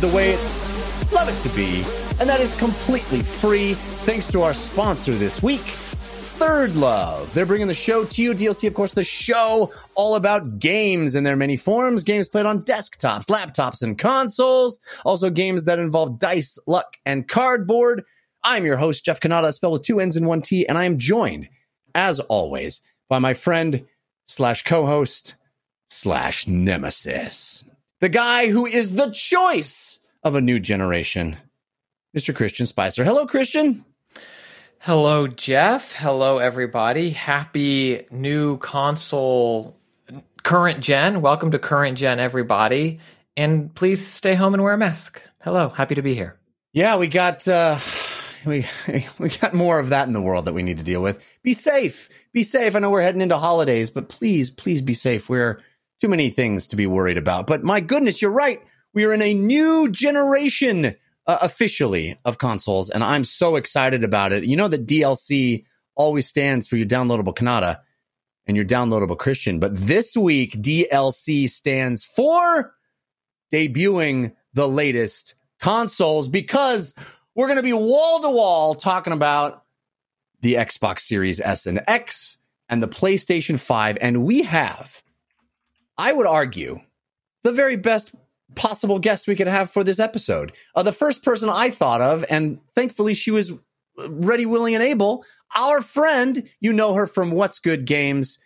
the way it love it to be, and that is completely free thanks to our sponsor this week, ThirdLove. They're bringing the show to you. DLC, of course, the show all about games in their many forms. Games played on desktops, laptops, and consoles. Also, games that involve dice, luck, and cardboard. I'm your host, Jeff Cannata, spelled with two N's and one T, and I am joined, as always, by my friend slash co-host slash nemesis. The guy who is the choice of a new generation, Mr. Christian Spicer. Hello, Christian. Hello, Jeff. Hello, everybody. Happy new console, current gen. Welcome to current gen, everybody. And please stay home and wear a mask. Hello. Happy to be here. Yeah, we got uh we we got more of that in the world that we need to deal with. Be safe. Be safe. I know we're heading into holidays, but please, please be safe. We're too many things to be worried about. But my goodness, you're right. We are in a new generation uh, officially of consoles, and I'm so excited about it. You know that DLC always stands for your downloadable Cannata and your downloadable Christian, but this week DLC stands for debuting the latest consoles because we're going to be wall to wall talking about the Xbox Series S and X and the PlayStation 5. And we have, I would argue, the very best possible guest we could have for this episode. Uh, the first person I thought of, and thankfully she was ready, willing, and able, our friend, you know her from What's Good Games,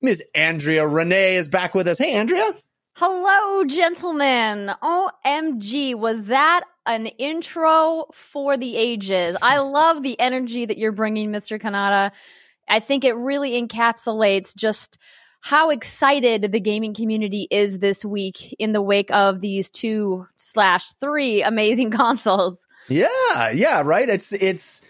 Ms. Andrea Rene is back with us. Hey, Andrea. Hello, gentlemen. OMG, was that an intro for the ages? I love the energy that you're bringing, Mr. Cannata. I think it really encapsulates just how excited the gaming community is this week in the wake of these two slash three amazing consoles. Yeah, yeah, right. It's it's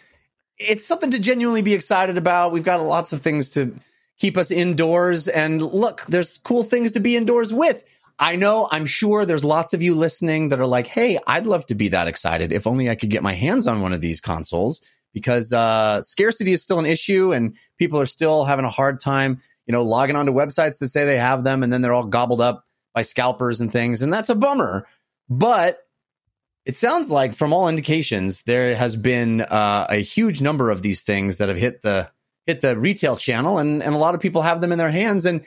it's something to genuinely be excited about. We've got lots of things to keep us indoors, and look, there's cool things to be indoors with. I know, I'm sure there's lots of you listening that are like, "Hey, I'd love to be that excited if only I could get my hands on one of these consoles." Because uh, scarcity is still an issue, and people are still having a hard time you know, logging onto websites that say they have them and then they're all gobbled up by scalpers and things. And that's a bummer. But it sounds like, from all indications, there has been uh, a huge number of these things that have hit the hit the retail channel, and and a lot of people have them in their hands. And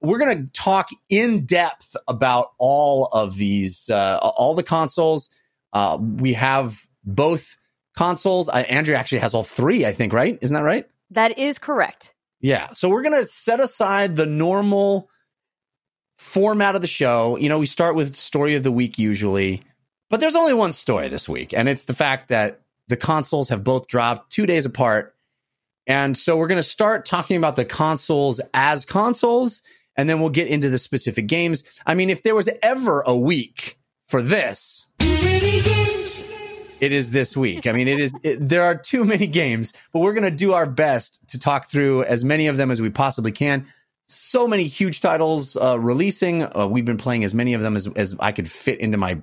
we're going to talk in depth about all of these, uh, all the consoles. Uh, we have both consoles. Andrea actually has all three, I think. Right? Isn't that right? That is correct. Yeah. So we're going to set aside the normal format of the show. You know, we start with story of the week usually, but there's only one story this week, and it's the fact that the consoles have both dropped two days apart. And so we're going to start talking about the consoles as consoles, and then we'll get into the specific games. I mean, if there was ever a week for this, it is this week. I mean, it is. It, there are too many games, but we're going to do our best to talk through as many of them as we possibly can. So many huge titles uh, releasing. Uh, we've been playing as many of them as, as I could fit into my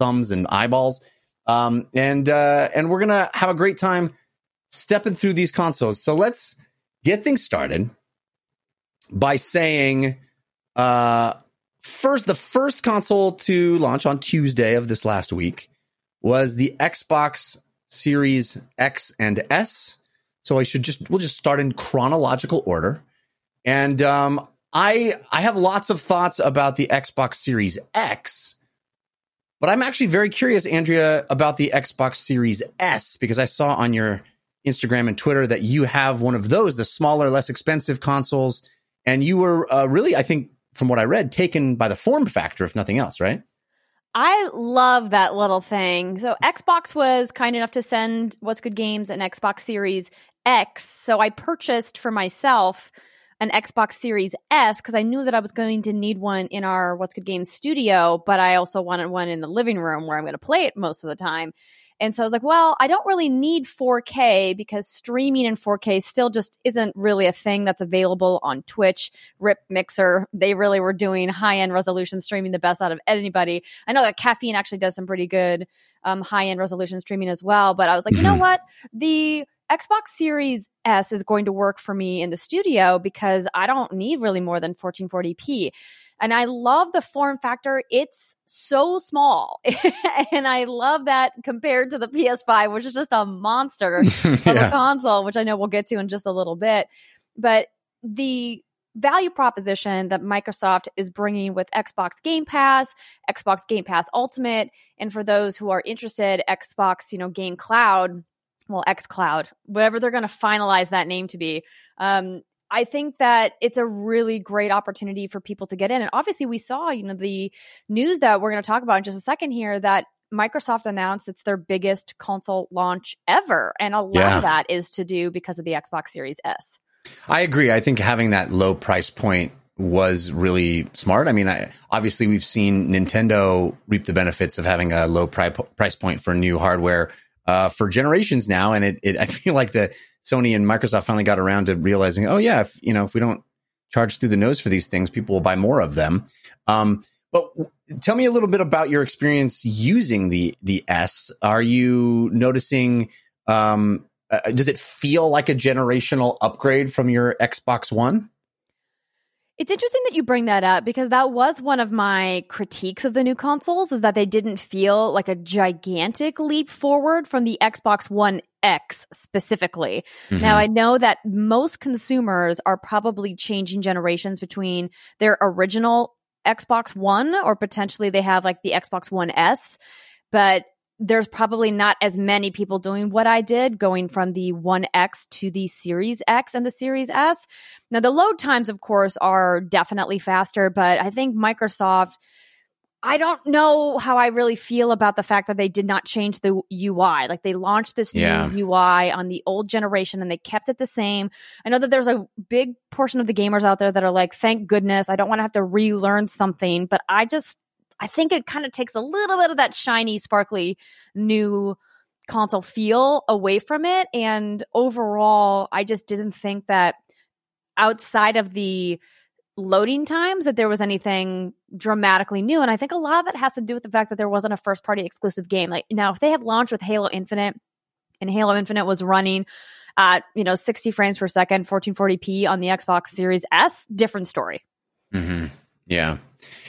thumbs and eyeballs. Um, and uh, and we're gonna have a great time stepping through these consoles. So let's get things started by saying uh, first the first console to launch on Tuesday of this last week was the Xbox Series X and S. So I should just we'll just start in chronological order. And um, I I have lots of thoughts about the Xbox Series X, but I'm actually very curious, Andrea, about the Xbox Series S because I saw on your Instagram and Twitter that you have one of those, the smaller, less expensive consoles, and you were uh, really, I think, from what I read, taken by the form factor, if nothing else, right? I love that little thing. So Xbox was kind enough to send What's Good Games an Xbox Series X. So I purchased for myself an Xbox Series S because I knew that I was going to need one in our What's Good Games studio, but I also wanted one in the living room where I'm going to play it most of the time. And so I was like, well, I don't really need 4K because streaming in 4K still just isn't really a thing that's available on Twitch, Rip Mixer. They really were doing high end resolution streaming the best out of anybody. I know that Caffeine actually does some pretty good um, high end resolution streaming as well. But I was like, you know mm-hmm. what? The Xbox Series S is going to work for me in the studio because I don't need really more than 1440p. And I love the form factor. It's so small. and I love that compared to the PS5, which is just a monster yeah. of a console, which I know we'll get to in just a little bit. But the value proposition that Microsoft is bringing with Xbox Game Pass, Xbox Game Pass Ultimate, and for those who are interested, Xbox, you know, Game Cloud, well, X Cloud, whatever they're going to finalize that name to be. Um, I think that it's a really great opportunity for people to get in. And obviously, we saw, you know, the news that we're going to talk about in just a second here that Microsoft announced it's their biggest console launch ever. And a lot yeah. of that is to do because of the Xbox Series S. I agree. I think having that low price point was really smart. I mean, I, obviously, we've seen Nintendo reap the benefits of having a low pri- price point for new hardware uh, for generations now, and it, it, I feel like the Sony and Microsoft finally got around to realizing, oh yeah, if you know, if we don't charge through the nose for these things, people will buy more of them. Um, but w- tell me a little bit about your experience using the the S. Are you noticing um, uh, does it feel like a generational upgrade from your Xbox One? It's interesting that you bring that up because that was one of my critiques of the new consoles is that they didn't feel like a gigantic leap forward from the Xbox One X specifically. Mm-hmm. Now, I know that most consumers are probably changing generations between their original Xbox One or potentially they have like the Xbox One S, but there's probably not as many people doing what I did, going from the 1X to the Series X and the Series S. Now, the load times, of course, are definitely faster, but I think Microsoft. I don't know how I really feel about the fact that they did not change the UI. Like they launched this yeah. new UI on the old generation and they kept it the same. I know that there's a big portion of the gamers out there that are like, thank goodness, I don't want to have to relearn something. But I just I think it kind of takes a little bit of that shiny, sparkly new console feel away from it. And overall, I just didn't think that outside of the loading times that there was anything dramatically new. And I think a lot of that has to do with the fact that there wasn't a first party exclusive game. Like now, if they had launched with Halo Infinite and Halo Infinite was running at, you know, 60 frames per second, 1440p on the Xbox Series S, different story. Mm-hmm. Yeah.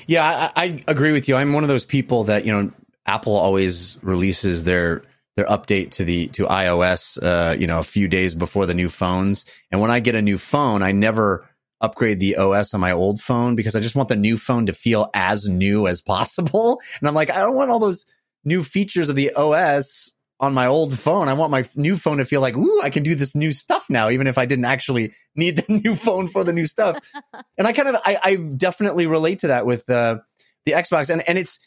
Yeah, I, I agree with you. I'm one of those people that, you know, Apple always releases their their update to the to iOS uh, you know, a few days before the new phones. And when I get a new phone, I never upgrade the OS on my old phone because I just want the new phone to feel as new as possible. And I'm like, I don't want all those new features of the OS on my old phone. I want my new phone to feel like, ooh, I can do this new stuff now, even if I didn't actually need the new phone for the new stuff. and I kind of, I, I, definitely relate to that with uh, the Xbox, and and it's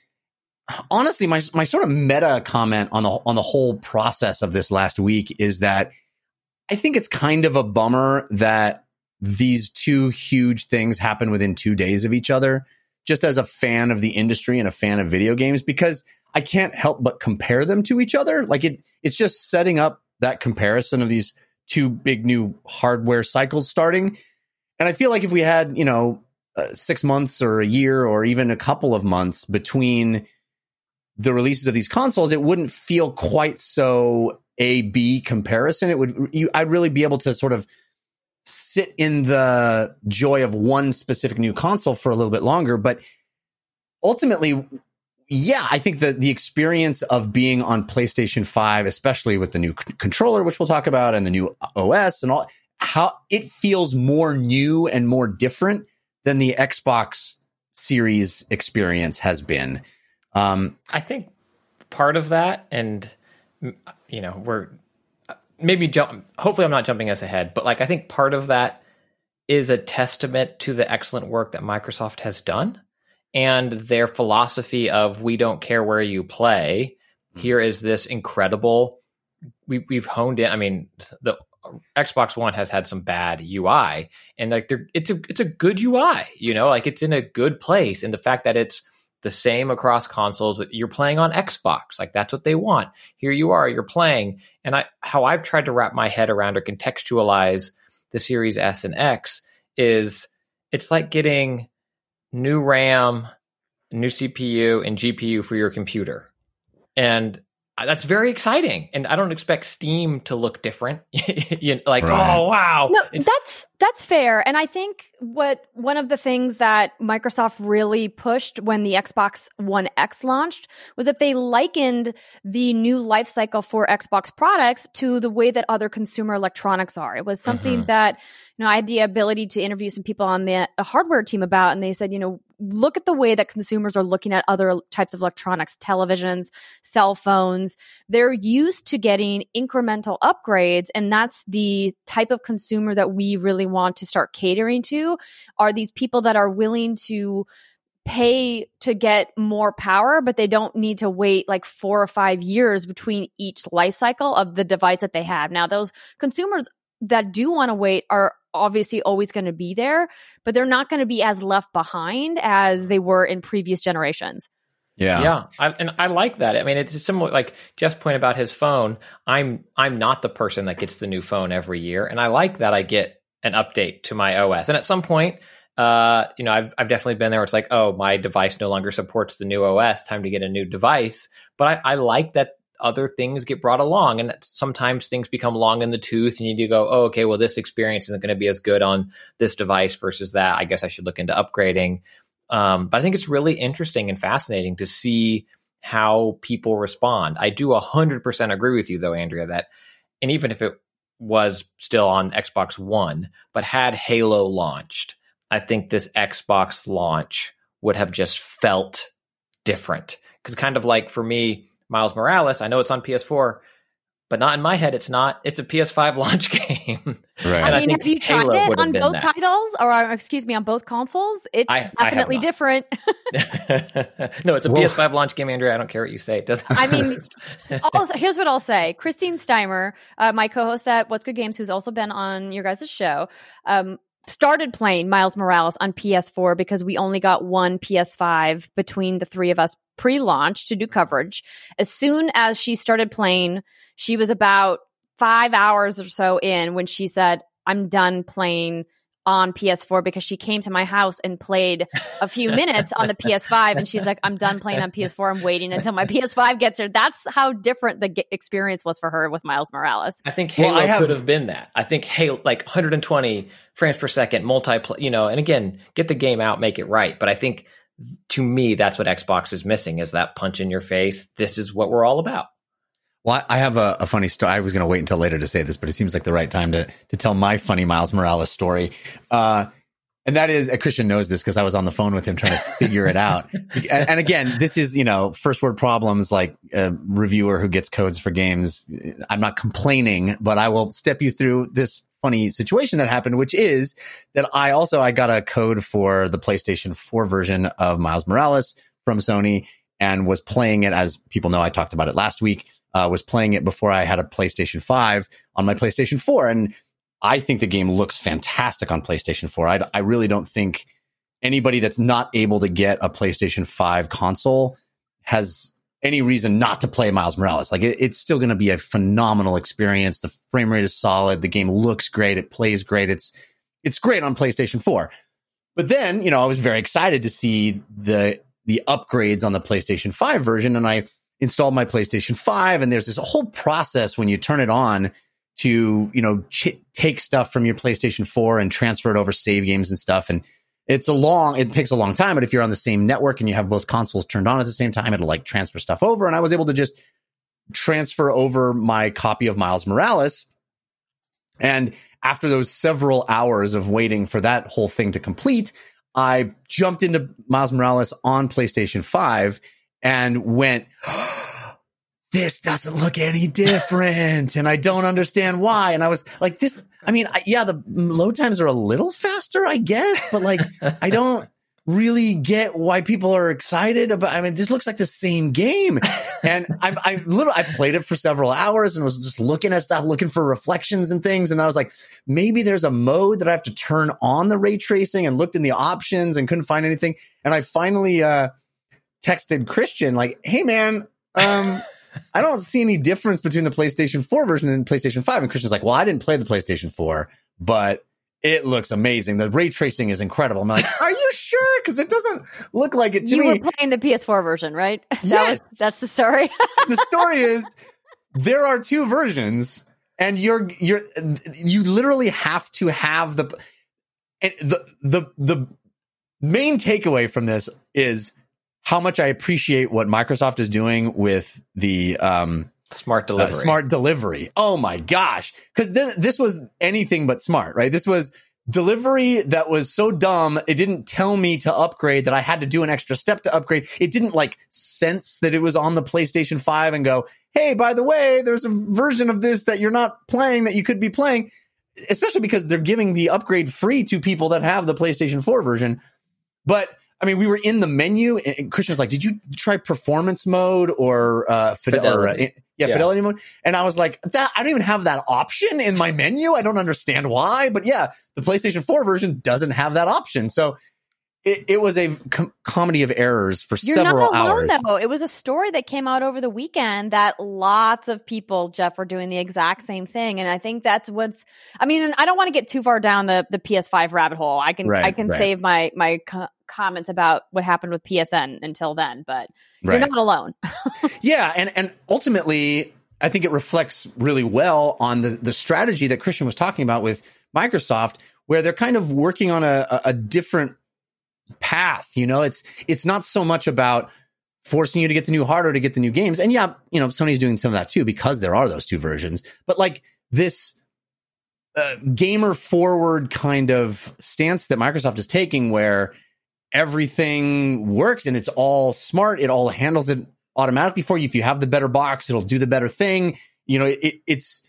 honestly my my sort of meta comment on the on the whole process of this last week is that I think it's kind of a bummer that these two huge things happen within two days of each other. Just as a fan of the industry and a fan of video games, because I can't help but compare them to each other. Like it, it's just setting up that comparison of these two big new hardware cycles starting. And I feel like if we had, you know, uh, six months or a year or even a couple of months between the releases of these consoles, it wouldn't feel quite so A B comparison. It would, you, I'd really be able to sort of sit in the joy of one specific new console for a little bit longer. But ultimately, yeah, I think that the experience of being on PlayStation 5, especially with the new c- controller, which we'll talk about, and the new OS and all, how it feels more new and more different than the Xbox Series experience has been. Um, I think part of that, and you know, we're maybe jump. Hopefully, I'm not jumping us ahead, but like I think part of that is a testament to the excellent work that Microsoft has done and their philosophy of we don't care where you play. Mm-hmm. Here is this incredible. We, we've honed in. I mean, the Xbox One has had some bad UI, and like it's a it's a good UI. You know, like it's in a good place, and the fact that it's the same across consoles. You're playing on Xbox, like that's what they want. Here you are, you're playing. And I, how I've tried to wrap my head around or contextualize the Series S and X is it's like getting new RAM, new CPU, and GPU for your computer. And that's very exciting. And I don't expect Steam to look different. you know, like, right. oh wow. No, it's- that's that's fair. And I think what one of the things that Microsoft really pushed when the Xbox One X launched was that they likened the new life cycle for Xbox products to the way that other consumer electronics are. It was something mm-hmm. that you know I had the ability to interview some people on the hardware team about, and they said, you know, look at the way that consumers are looking at other types of electronics, televisions, cell phones. They're used to getting incremental upgrades. And that's the type of consumer that we really want to start catering to are these people that are willing to pay to get more power, but they don't need to wait like four or five years between each life cycle of the device that they have. Now, those consumers that do want to wait are obviously always going to be there, but they're not going to be as left behind as they were in previous generations. Yeah, yeah, I, and I like that. I mean, it's similar. Like Jeff's point about his phone. I'm I'm not the person that gets the new phone every year, and I like that I get an update to my OS. And at some point, uh, you know, I've I've definitely been there. It's like, oh, my device no longer supports the new OS. Time to get a new device. But I, I like that other things get brought along. And sometimes things become long in the tooth and you go, oh, okay, well, this experience isn't going to be as good on this device versus that. I guess I should look into upgrading. Um, but I think it's really interesting and fascinating to see how people respond. I do 100% agree with you, though, Andrea, that, and even if it was still on Xbox One, but had Halo launched, I think this Xbox launch would have just felt different. Because, kind of like for me, Miles Morales. I know it's on PS4, but not in my head. It's not. It's a PS5 launch game. Right. I mean, I have you tried Halo it on both that. titles, or uh, excuse me, on both consoles? It's I, definitely I different. no, it's a Whoa. PS5 launch game, Andrea. I don't care what you say. It doesn't. I mean, also, here's what I'll say: Christine Steimer, uh, my co-host at What's Good Games, who's also been on your guys' show. Um, started playing Miles Morales on PS4 because we only got one PS5 between the three of us pre-launch to do coverage. As soon as she started playing, she was about 5 hours or so in when she said, "I'm done playing on PS4 because she came to my house and played a few minutes on the PS5 and she's like I'm done playing on PS4 I'm waiting until my PS5 gets here that's how different the experience was for her with Miles Morales. I think Halo well, I have, could have been that. I think Halo like 120 frames per second multi you know and again get the game out make it right. But I think to me that's what Xbox is missing is that punch in your face. This is what we're all about well, I have a, a funny story. I was going to wait until later to say this, but it seems like the right time to to tell my funny Miles Morales story. Uh, and that is, uh, Christian knows this because I was on the phone with him trying to figure it out. And, and, again, this is, you know, first word problems like a reviewer who gets codes for games. I'm not complaining, but I will step you through this funny situation that happened, which is that I also, I got a code for the PlayStation 4 version of Miles Morales from Sony and was playing it as people know. I talked about it last week uh, was playing it before I had a PlayStation 5 on my PlayStation 4. And I think the game looks fantastic on PlayStation 4. I, I really don't think anybody that's not able to get a PlayStation 5 console has any reason not to play Miles Morales. Like it, it's still going to be a phenomenal experience. The frame rate is solid. The game looks great. It plays great. It's, it's great on PlayStation 4. But then, you know, I was very excited to see the, the upgrades on the PlayStation 5 version. And I, installed my PlayStation 5 and there's this whole process when you turn it on to, you know, ch- take stuff from your PlayStation 4 and transfer it over save games and stuff. And it's a long, it takes a long time, but if you're on the same network and you have both consoles turned on at the same time, it'll like transfer stuff over. And I was able to just transfer over my copy of Miles Morales. And after those several hours of waiting for that whole thing to complete, I jumped into Miles Morales on PlayStation 5 and went, this doesn't look any different. and I don't understand why. And I was like, this, I mean, I, yeah, the load times are a little faster, I guess, but like, I don't really get why people are excited about, I mean, this looks like the same game. And I, I literally, I played it for several hours and was just looking at stuff, looking for reflections and things. And I was like, maybe there's a mode that I have to turn on the ray tracing and looked in the options and couldn't find anything. And I finally, uh, texted Christian like, "Hey man, um, I don't see any difference between the PlayStation 4 version and PlayStation 5." And Christian's like, "Well, I didn't play the PlayStation 4, but it looks amazing. The ray tracing is incredible." I'm like, "Are you sure? Because it doesn't look like it to you me." were playing the PS4 version, right? That Yes. was that's the story. the story is there are two versions and you're you're you literally have to have the and the the the main takeaway from this is how much I appreciate what Microsoft is doing with the um Smart uh, delivery. smart delivery. Oh my gosh. Cause then this was anything but smart, right? This was delivery that was so dumb. It didn't tell me to upgrade that I had to do an extra step to upgrade. It didn't like sense that it was on the PlayStation 5 and go, Hey, by the way, there's a version of this that you're not playing that you could be playing, especially because they're giving the upgrade free to people that have the PlayStation 4 version. But I mean, we were in the menu, and Christian's like, "Did you try performance mode or uh, fidel- or, uh, Fidelity. yeah, Yeah. fidelity mode?" And I was like, "That I don't even have that option in my menu. I don't understand why." But yeah, the PlayStation 4 version doesn't have that option. So it, it was a com- comedy of errors for You're several not alone hours. though. It was a story that came out over the weekend that lots of people, Jeff, were doing the exact same thing. And I think that's what's I mean, and I don't want to get too far down the, the PS5 rabbit hole. I can Right, I can right. save my my co- comments about what happened with PSN until then, but Right. you're not alone. Yeah, and and ultimately, I think it reflects really well on the the strategy that Christian was talking about with Microsoft, where they're kind of working on a- a different path. You know, it's it's not so much about forcing you to get the new hardware to get the new games, and yeah, you know, Sony's doing some of that too because there are those two versions. But like this uh, gamer forward kind of stance that Microsoft is taking, where everything works and it's all smart. It all handles it automatically for you. If you have the better box, it'll do the better thing. You know, it, it's,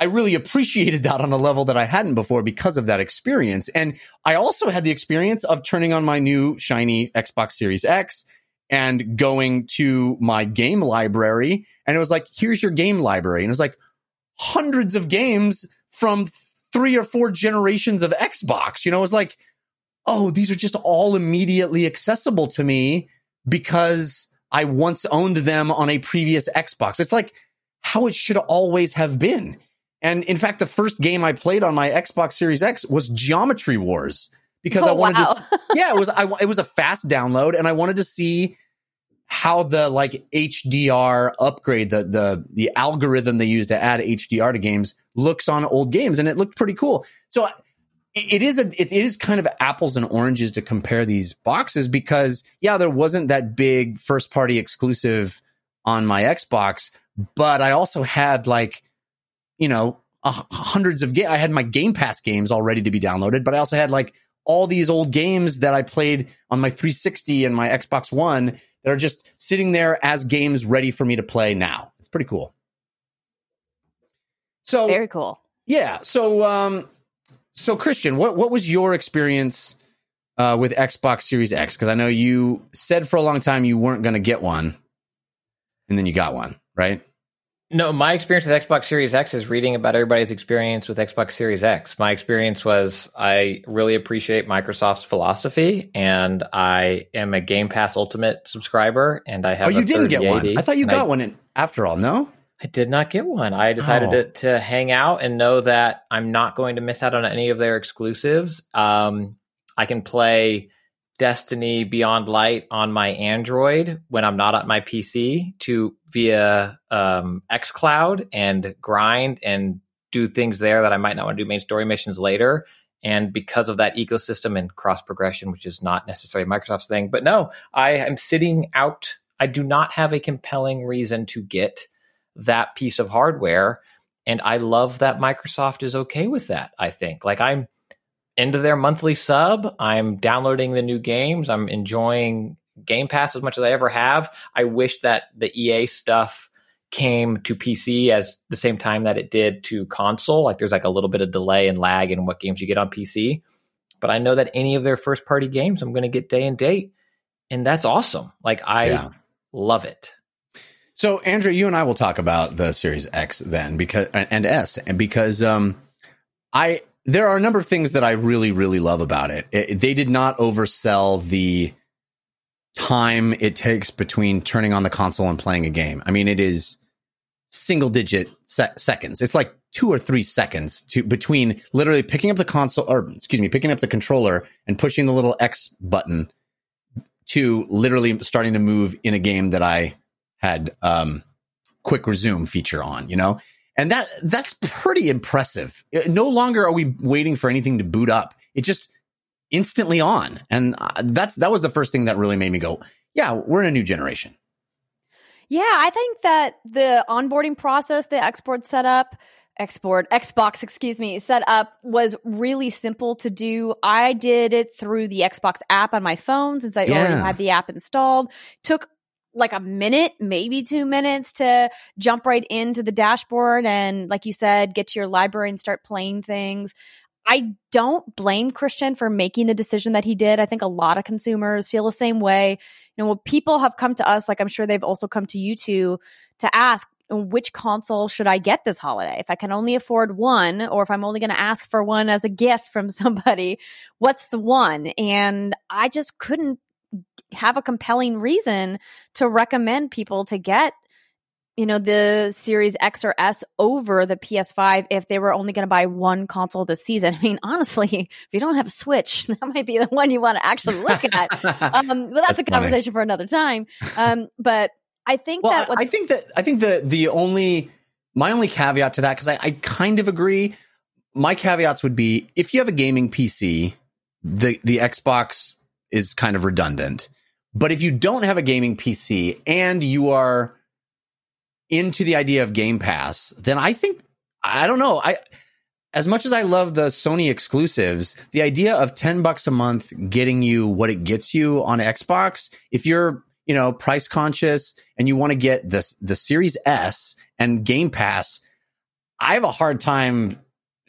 I really appreciated that on a level that I hadn't before because of that experience. And I also had the experience of turning on my new shiny Xbox Series X and going to my game library. And it was like, here's your game library. And it was like hundreds of games from three or four generations of Xbox. You know, it was like, oh, these are just all immediately accessible to me because I once owned them on a previous Xbox. It's like how it should always have been. And in fact, the first game I played on my Xbox Series X was Geometry Wars because I Oh, wanted wow. to. Yeah, it was. I, it was a fast download, and I wanted to see how the like HDR upgrade, the the the algorithm they use to add HDR to games looks on old games, and it looked pretty cool. So it is a it is kind of apples and oranges to compare these boxes because yeah, there wasn't that big first party exclusive on my Xbox, but I also had like you know uh, hundreds of games. I had my Game Pass games all ready to be downloaded, but I also had like all these old games that I played on my 360 and my Xbox One that are just sitting there as games ready for me to play now. It's pretty cool. So Very cool. yeah. So, um, so Christian, what what was your experience uh, with Xbox Series X? Because I know you said for a long time you weren't going to get one, and then you got one, right? No, my experience with Xbox Series X is reading about everybody's experience with Xbox Series X. My experience was I really appreciate Microsoft's philosophy, and I am a Game Pass Ultimate subscriber, and I have. oh, you didn't get one. I thought you got one in, after all. No. I did not get one. I decided Oh. to, to hang out and know that I'm not going to miss out on any of their exclusives. Um, I can play Destiny Beyond Light on my Android when I'm not at my PC to via um, XCloud and grind and do things there that I might not want to do main story missions later. And because of that ecosystem and cross progression, which is not necessarily Microsoft's thing, but no, I am sitting out. I do not have a compelling reason to get that piece of hardware. And I love that Microsoft is okay with that. I think like I'm into their monthly sub. I'm downloading the new games. I'm enjoying Game Pass as much as I ever have. I wish that the EA stuff came to PC as the same time that it did to console. Like there's like a little bit of delay and lag in what games you get on PC. But I know that any of their first party games I'm going to get day and date. And that's awesome. Like I Yeah. love it. So, Andrea, you and I will talk about the Series X then, because and S, and because um, I there are a number of things that I really really love about it. it they did not oversell the time it takes between turning on the console and playing a game. I mean, it is single digit se- seconds. It's like two or three seconds to between literally picking up the console or excuse me, picking up the controller and pushing the little X button to literally starting to move in a game that I had um, quick resume feature on, you know? And that that's pretty impressive. No longer are we waiting for anything to boot up. It just instantly on. And uh, that's that was the first thing that really made me go, yeah, we're in a new generation. Yeah, I think that the onboarding process, the export setup, export Xbox, excuse me, set up was really simple to do. I did it through the Xbox app on my phone since I yeah. already had the app installed. Took like a minute, maybe two minutes to jump right into the dashboard and, like you said, get to your library and start playing things. I don't blame Christian for making the decision that he did. I think a lot of consumers feel the same way. You know, people have come to us, like I'm sure they've also come to you two, to ask which console should I get this holiday? If I can only afford one, or if I'm only going to ask for one as a gift from somebody, what's the one? And I just couldn't have a compelling reason to recommend people to get you know, the Series X or S over the PS5 if they were only going to buy one console this season. I mean, honestly, if you don't have a Switch, that might be the one you want to actually look at. um, but that's, that's a conversation funny. for another time. Um, but I think well, that I think that I think the the only my only caveat to that because I, I kind of agree. My caveats would be if you have a gaming PC, the the Xbox is kind of redundant. But if you don't have a gaming PC and you are into the idea of Game Pass, then I think I don't know. I as much as I love the Sony exclusives, the idea of 10 bucks a month getting you what it gets you on Xbox, if you're, you know, price conscious and you want to get this the Series S and Game Pass, I have a hard time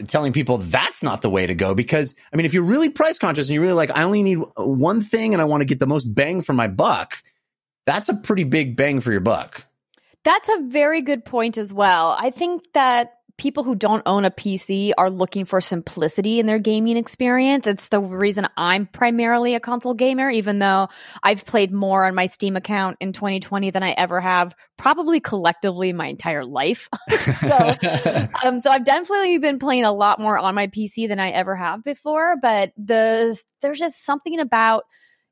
telling people that's not the way to go because I mean if you're really price conscious and you're really like I only need one thing and I want to get the most bang for my buck, that's a pretty big bang for your buck. That's a very good point as well. I think that people who don't own a PC are looking for simplicity in their gaming experience. It's the reason I'm primarily a console gamer, even though I've played more on my Steam account in 2020 than I ever have probably collectively my entire life. so, um, so I've definitely been playing a lot more on my PC than I ever have before, but the, there's just something about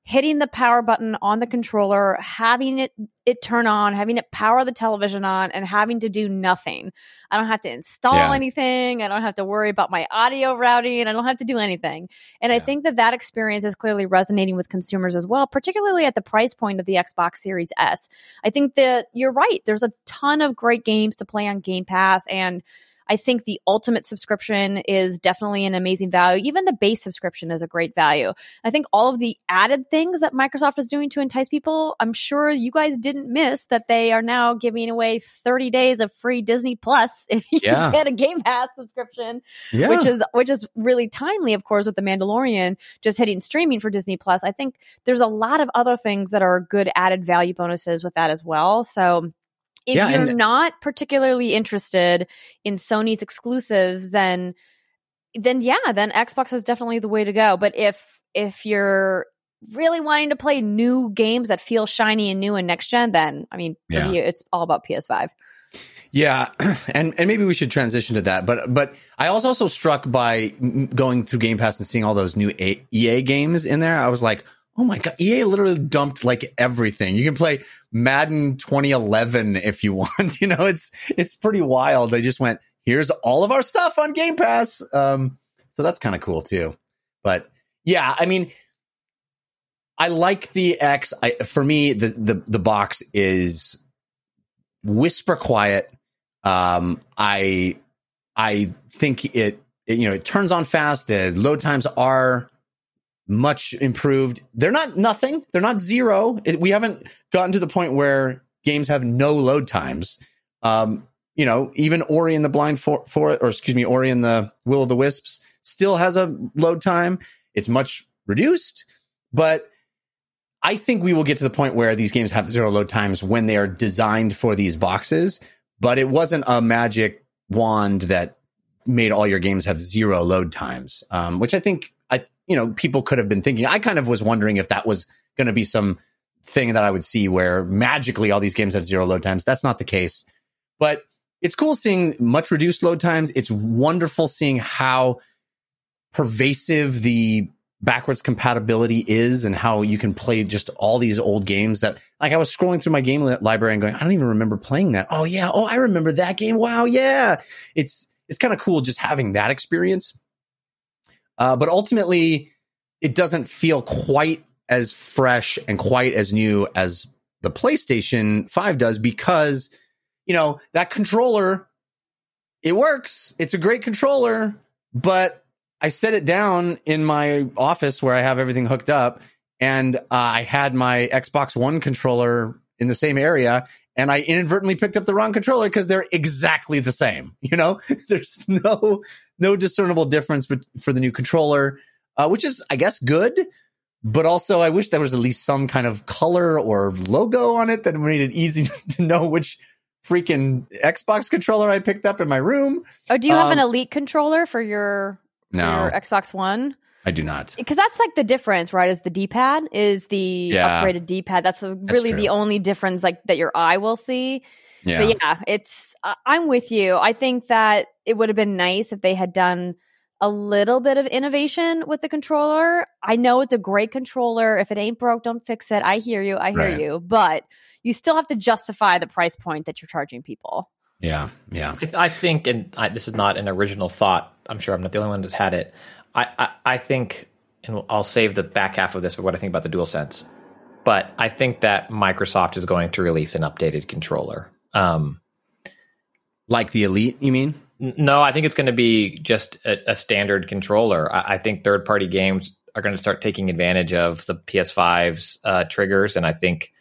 hitting the power button on the controller, having it it turn on, having it power the television on, and having to do nothing. I don't have to install yeah. anything. I don't have to worry about my audio routing. I don't have to do anything. And yeah. I think that that experience is clearly resonating with consumers as well, particularly at the price point of the Xbox Series S. I think that you're right. There's a ton of great games to play on Game Pass and I think the ultimate subscription is definitely an amazing value. Even the base subscription is a great value. I think all of the added things that Microsoft is doing to entice people, I'm sure you guys didn't miss that they are now giving away 30 days of free Disney Plus if you yeah. get a Game Pass subscription, yeah. which is which is really timely, of course, with the Mandalorian just hitting streaming for Disney Plus. I think there's a lot of other things that are good added value bonuses with that as well. So if yeah, you're and- not particularly interested in Sony's exclusives, then then yeah, then Xbox is definitely the way to go. But if if you're really wanting to play new games that feel shiny and new and next gen, then I mean, yeah. you, it's all about PS5. Yeah, and and maybe we should transition to that. But but I was also struck by going through Game Pass and seeing all those new EA games in there. I was like, oh my god, EA literally dumped like everything. You can play Madden 2011 if you want. You know, it's it's pretty wild. They just went, here's all of our stuff on Game Pass. Um, so that's kind of cool too. But yeah, I mean, I like the X. I, for me, the the the box is whisper quiet. Um, I I think it, it you know it turns on fast. The load times are much improved. They're not nothing. They're not zero. We haven't gotten to the point where games have no load times. Um, you know, even Ori and the Blind for, for or excuse me, Ori and the Will of the Wisps still has a load time. It's much reduced, but I think we will get to the point where these games have zero load times when they are designed for these boxes. But it wasn't a magic wand that made all your games have zero load times, um, which I think you know, people could have been thinking. I kind of was wondering if that was going to be some thing that I would see where magically all these games have zero load times. That's not the case. But it's cool seeing much reduced load times. It's wonderful seeing how pervasive the backwards compatibility is and how you can play just all these old games that like I was scrolling through my game library and going, I don't even remember playing that. Oh yeah. Oh, I remember that game. Wow. Yeah. It's, it's kind of cool just having that experience. Uh, but ultimately it doesn't feel quite as fresh and quite as new as the PlayStation 5 does because, you know, that controller, it works. It's a great controller, but I set it down in my office where I have everything hooked up, and uh, I had my Xbox One controller in the same area, and I inadvertently picked up the wrong controller because they're exactly the same. You know, there's no no discernible difference for the new controller, uh, which is, I guess, good. But also, I wish there was at least some kind of color or logo on it that made it easy to know which freaking Xbox controller I picked up in my room. Oh, do you have um, an Elite controller for your no. your Xbox One? I do not. Because that's like the difference, right? Is the D pad is the yeah, upgraded D pad. That's really the only difference, like that your eye will see. Yeah. But yeah, it's. I'm with you. I think that it would have been nice if they had done a little bit of innovation with the controller. I know it's a great controller. If it ain't broke, don't fix it. I hear you. I hear right. you. But you still have to justify the price point that you're charging people. Yeah, yeah. I think, and I, this is not an original thought. I'm sure I'm not the only one that's had it. I, I, I think, and I'll save the back half of this for what I think about the DualSense. But I think that Microsoft is going to release an updated controller. Um, like the Elite, you mean? No, I think it's going to be just a, a standard controller. I, I think third party games are going to start taking advantage of the PS5's uh, triggers, and I think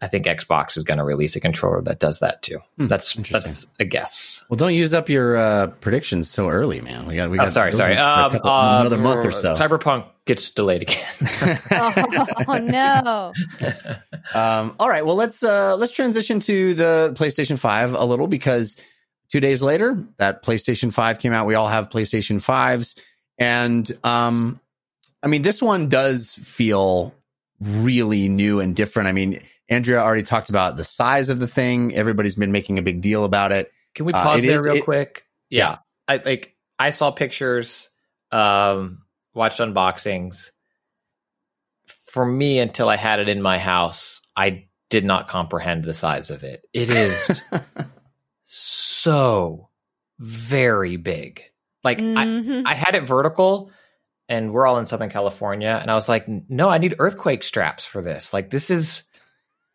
I think Xbox is going to release a controller that does that too. Hmm, that's that's a guess. Well, don't use up your uh, predictions so early, man. We got we oh, got. Oh, sorry, sorry. Um, couple, uh, another month or so. Cyberpunk gets delayed again. oh no. um, all right. Well, let's uh, let's transition to the PlayStation Five a little because two days later, that PlayStation Five came out. We all have PlayStation Fives, and um, I mean, this one does feel really new and different. I mean Andrea already talked about the size of the thing. Everybody's been making a big deal about it. Can we uh, pause uh, there is, real it, quick? Yeah. yeah. I like I saw pictures, um, watched unboxings. For me, until I had it in my house, I did not comprehend the size of it. It is so very big. Like mm-hmm. I, I had it vertical and we're all in Southern California. And I was like, no, I need earthquake straps for this. Like this is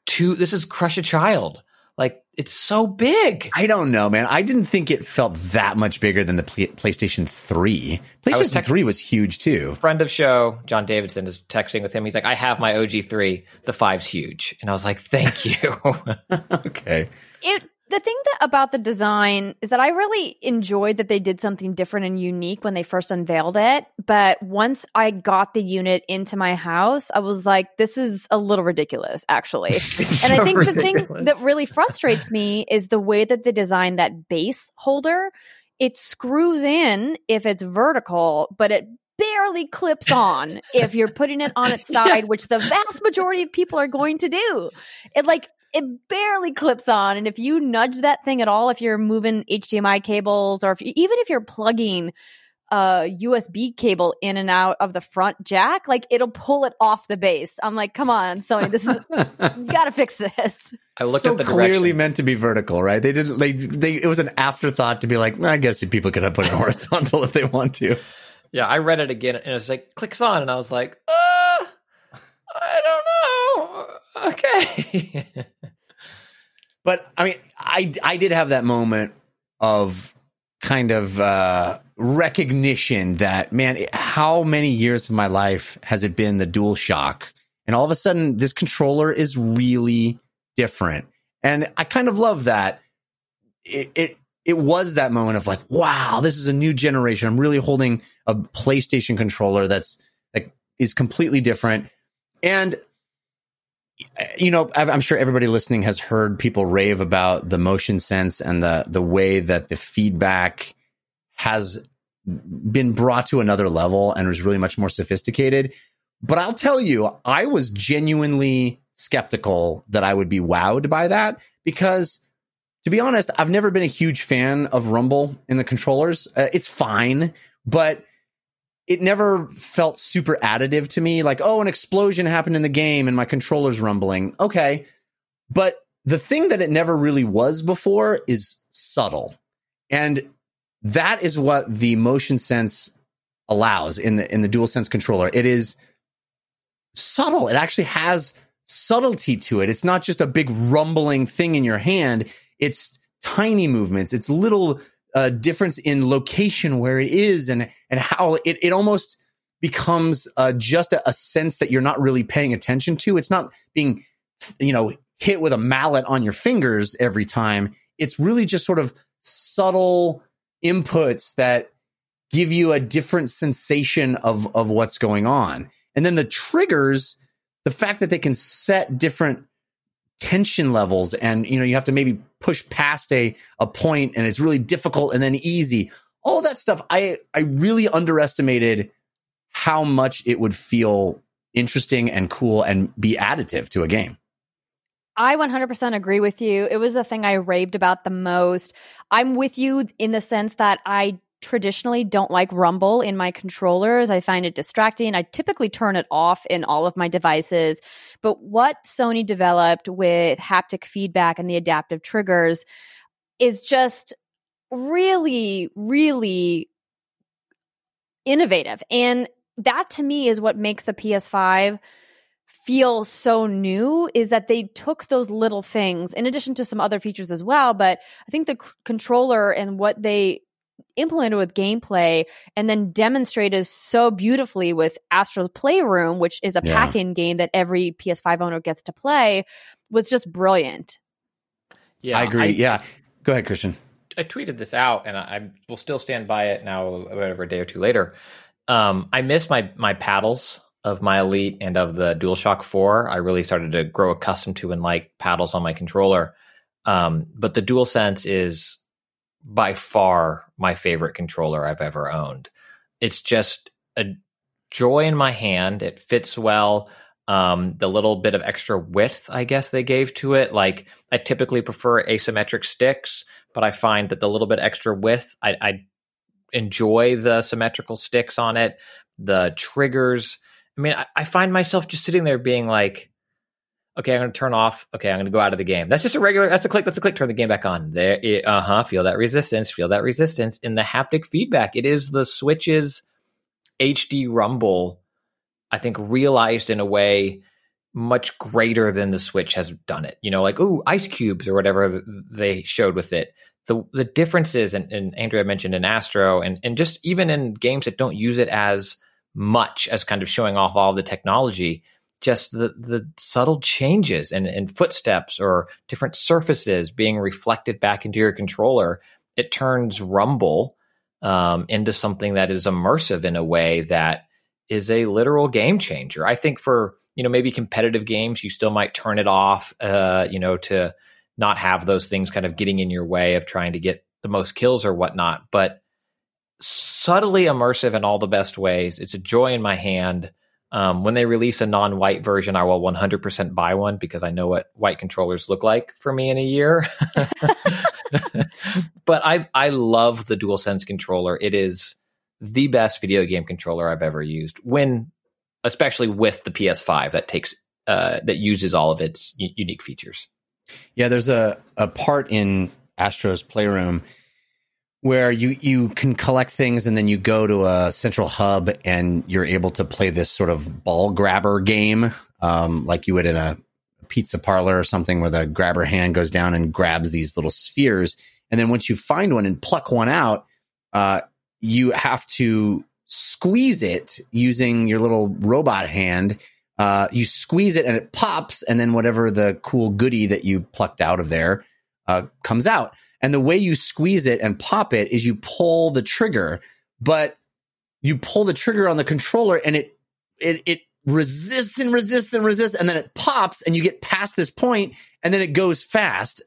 too this is crush a child. Like it's so big. I don't know man. I didn't think it felt that much bigger than the playstation 3 playstation text- 3 was huge too. Friend of show john davison is texting with him. He's like i have my og3 the five's huge. And i was like thank you. Okay. It the thing that about the design is that I really enjoyed that they did something different and unique when they first unveiled it. But once I got the unit into my house, I was like, this is a little ridiculous, actually. and so I think ridiculous. the thing that really frustrates me is the way that they design that base holder. It screws in if it's vertical, but it barely clips on if you're putting it on its side, which the vast majority of people are going to do. It like it barely clips on. And if you nudge that thing at all, if you're moving HDMI cables or if you, even if you're plugging a USB cable in and out of the front jack, like it'll pull it off the base. I'm like, come on, Sony, this is you got to fix this. I look so at the clearly meant to be vertical, right? They didn't. They they it was an afterthought to be like, I guess people could have put it horizontal if they want to. Yeah, I read it again and it's like clicks on, and I was like, uh, I don't know okay. but I mean, I I did have that moment of kind of uh, recognition that man, how many years of my life has it been the Dual Shock, and all of a sudden this controller is really different, and I kind of love that. It, it it was that moment of like, wow, this is a new generation. I'm really holding a PlayStation controller that's that is completely different. And you know, I'm sure everybody listening has heard people rave about the motion sense and the the way that the feedback has been brought to another level and was really much more sophisticated. But I'll tell you, I was genuinely skeptical that I would be wowed by that because to be honest, I've never been a huge fan of Rumble in the controllers. Uh, it's fine, but it never felt super additive to me. Like, oh, an explosion happened in the game and my controller's rumbling. Okay. But the thing that it never really was before is subtle. And that is what the motion sense allows in the in the DualSense controller. It is subtle. It actually has subtlety to it. It's not just a big rumbling thing in your hand. It's tiny movements. It's little uh, difference in location where it is and and how it it almost becomes uh, just a, a sense that you're not really paying attention to. It's not being you know hit with a mallet on your fingers every time. It's really just sort of subtle inputs that give you a different sensation of of what's going on. And then the triggers, the fact that they can set different tension levels and you know you have to maybe push past a a point and it's really difficult and then easy all that stuff i i really underestimated how much it would feel interesting and cool and be additive to a game I 100% agree with you. It was the thing I raved about the most. I'm with you in the sense that I traditionally don't like rumble in my controllers. I find it distracting. I typically turn it off in all of my devices. But what Sony developed with haptic feedback and the adaptive triggers is just really, really innovative. And that to me is what makes the PS5 feel so new is that they took those little things in addition to some other features as well but i think the c- controller and what they implemented with gameplay and then demonstrated so beautifully with Astro's Playroom, which is a yeah. pack in game that every PS5 owner gets to play, was just brilliant. Yeah, I agree. I, yeah. Go ahead, Christian. I tweeted this out and I, I, will still stand by it now, whatever, a day or two later. Um, I miss my my paddles of my Elite and of the DualShock 4. I really started to grow accustomed to and like paddles on my controller. Um, but the DualSense is by far my favorite controller I've ever owned. It's just a joy in my hand. It fits well. Um, the little bit of extra width, I guess they gave to it. Like I typically prefer asymmetric sticks, but I find that the little bit extra width, I, I enjoy the symmetrical sticks on it. The triggers. I mean, I, I find myself just sitting there being like, Okay, I'm going to turn off. Okay, I'm going to go out of the game. That's just a regular. That's a click. That's a click. Turn the game back on. There. Uh huh. Feel that resistance. Feel that resistance in the haptic feedback. It is the Switch's HD Rumble. I think realized in a way much greater than the Switch has done it. You know, like ooh, ice cubes or whatever they showed with it. The the differences, and, and Andrea mentioned in Astro, and and just even in games that don't use it as much as kind of showing off all the technology just the the subtle changes and, and footsteps or different surfaces being reflected back into your controller, it turns Rumble um, into something that is immersive in a way that is a literal game changer. I think for you know maybe competitive games, you still might turn it off, uh, you know, to not have those things kind of getting in your way of trying to get the most kills or whatnot. But subtly immersive in all the best ways. It's a joy in my hand. Um, when they release a non-white version, I will 100% buy one because I know what white controllers look like for me in a year. but I I love the DualSense controller. It is the best video game controller I've ever used. When, especially with the PS5, that takes uh, that uses all of its u- unique features. Yeah, there's a a part in Astro's Playroom where you you can collect things and then you go to a central hub and you're able to play this sort of ball grabber game um, like you would in a pizza parlor or something where the grabber hand goes down and grabs these little spheres. And then once you find one and pluck one out uh, you have to squeeze it using your little robot hand. Uh, you squeeze it and it pops and then whatever the cool goodie that you plucked out of there uh, comes out and the way you squeeze it and pop it is you pull the trigger, but you pull the trigger on the controller and it, it, it resists and resists and resists. And then it pops and you get past this point and then it goes fast.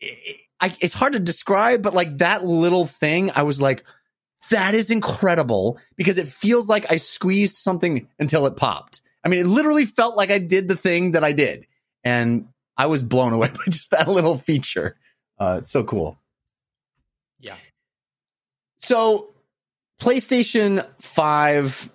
It, I, it's hard to describe, but like that little thing, I was like, that is incredible because it feels like I squeezed something until it popped. I mean, it literally felt like I did the thing that I did. And I was blown away by just that little feature. Uh, it's so cool. Yeah. So, PlayStation 5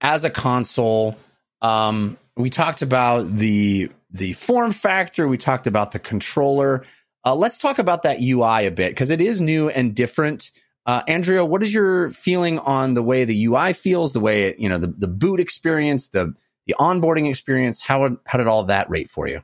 as a console, um, we talked about the the form factor, we talked about the controller. Uh, let's talk about that UI a bit because it is new and different. Uh, Andrea, what is your feeling on the way the UI feels, the way it, you know, the, the boot experience, the the onboarding experience? How how did all that rate for you?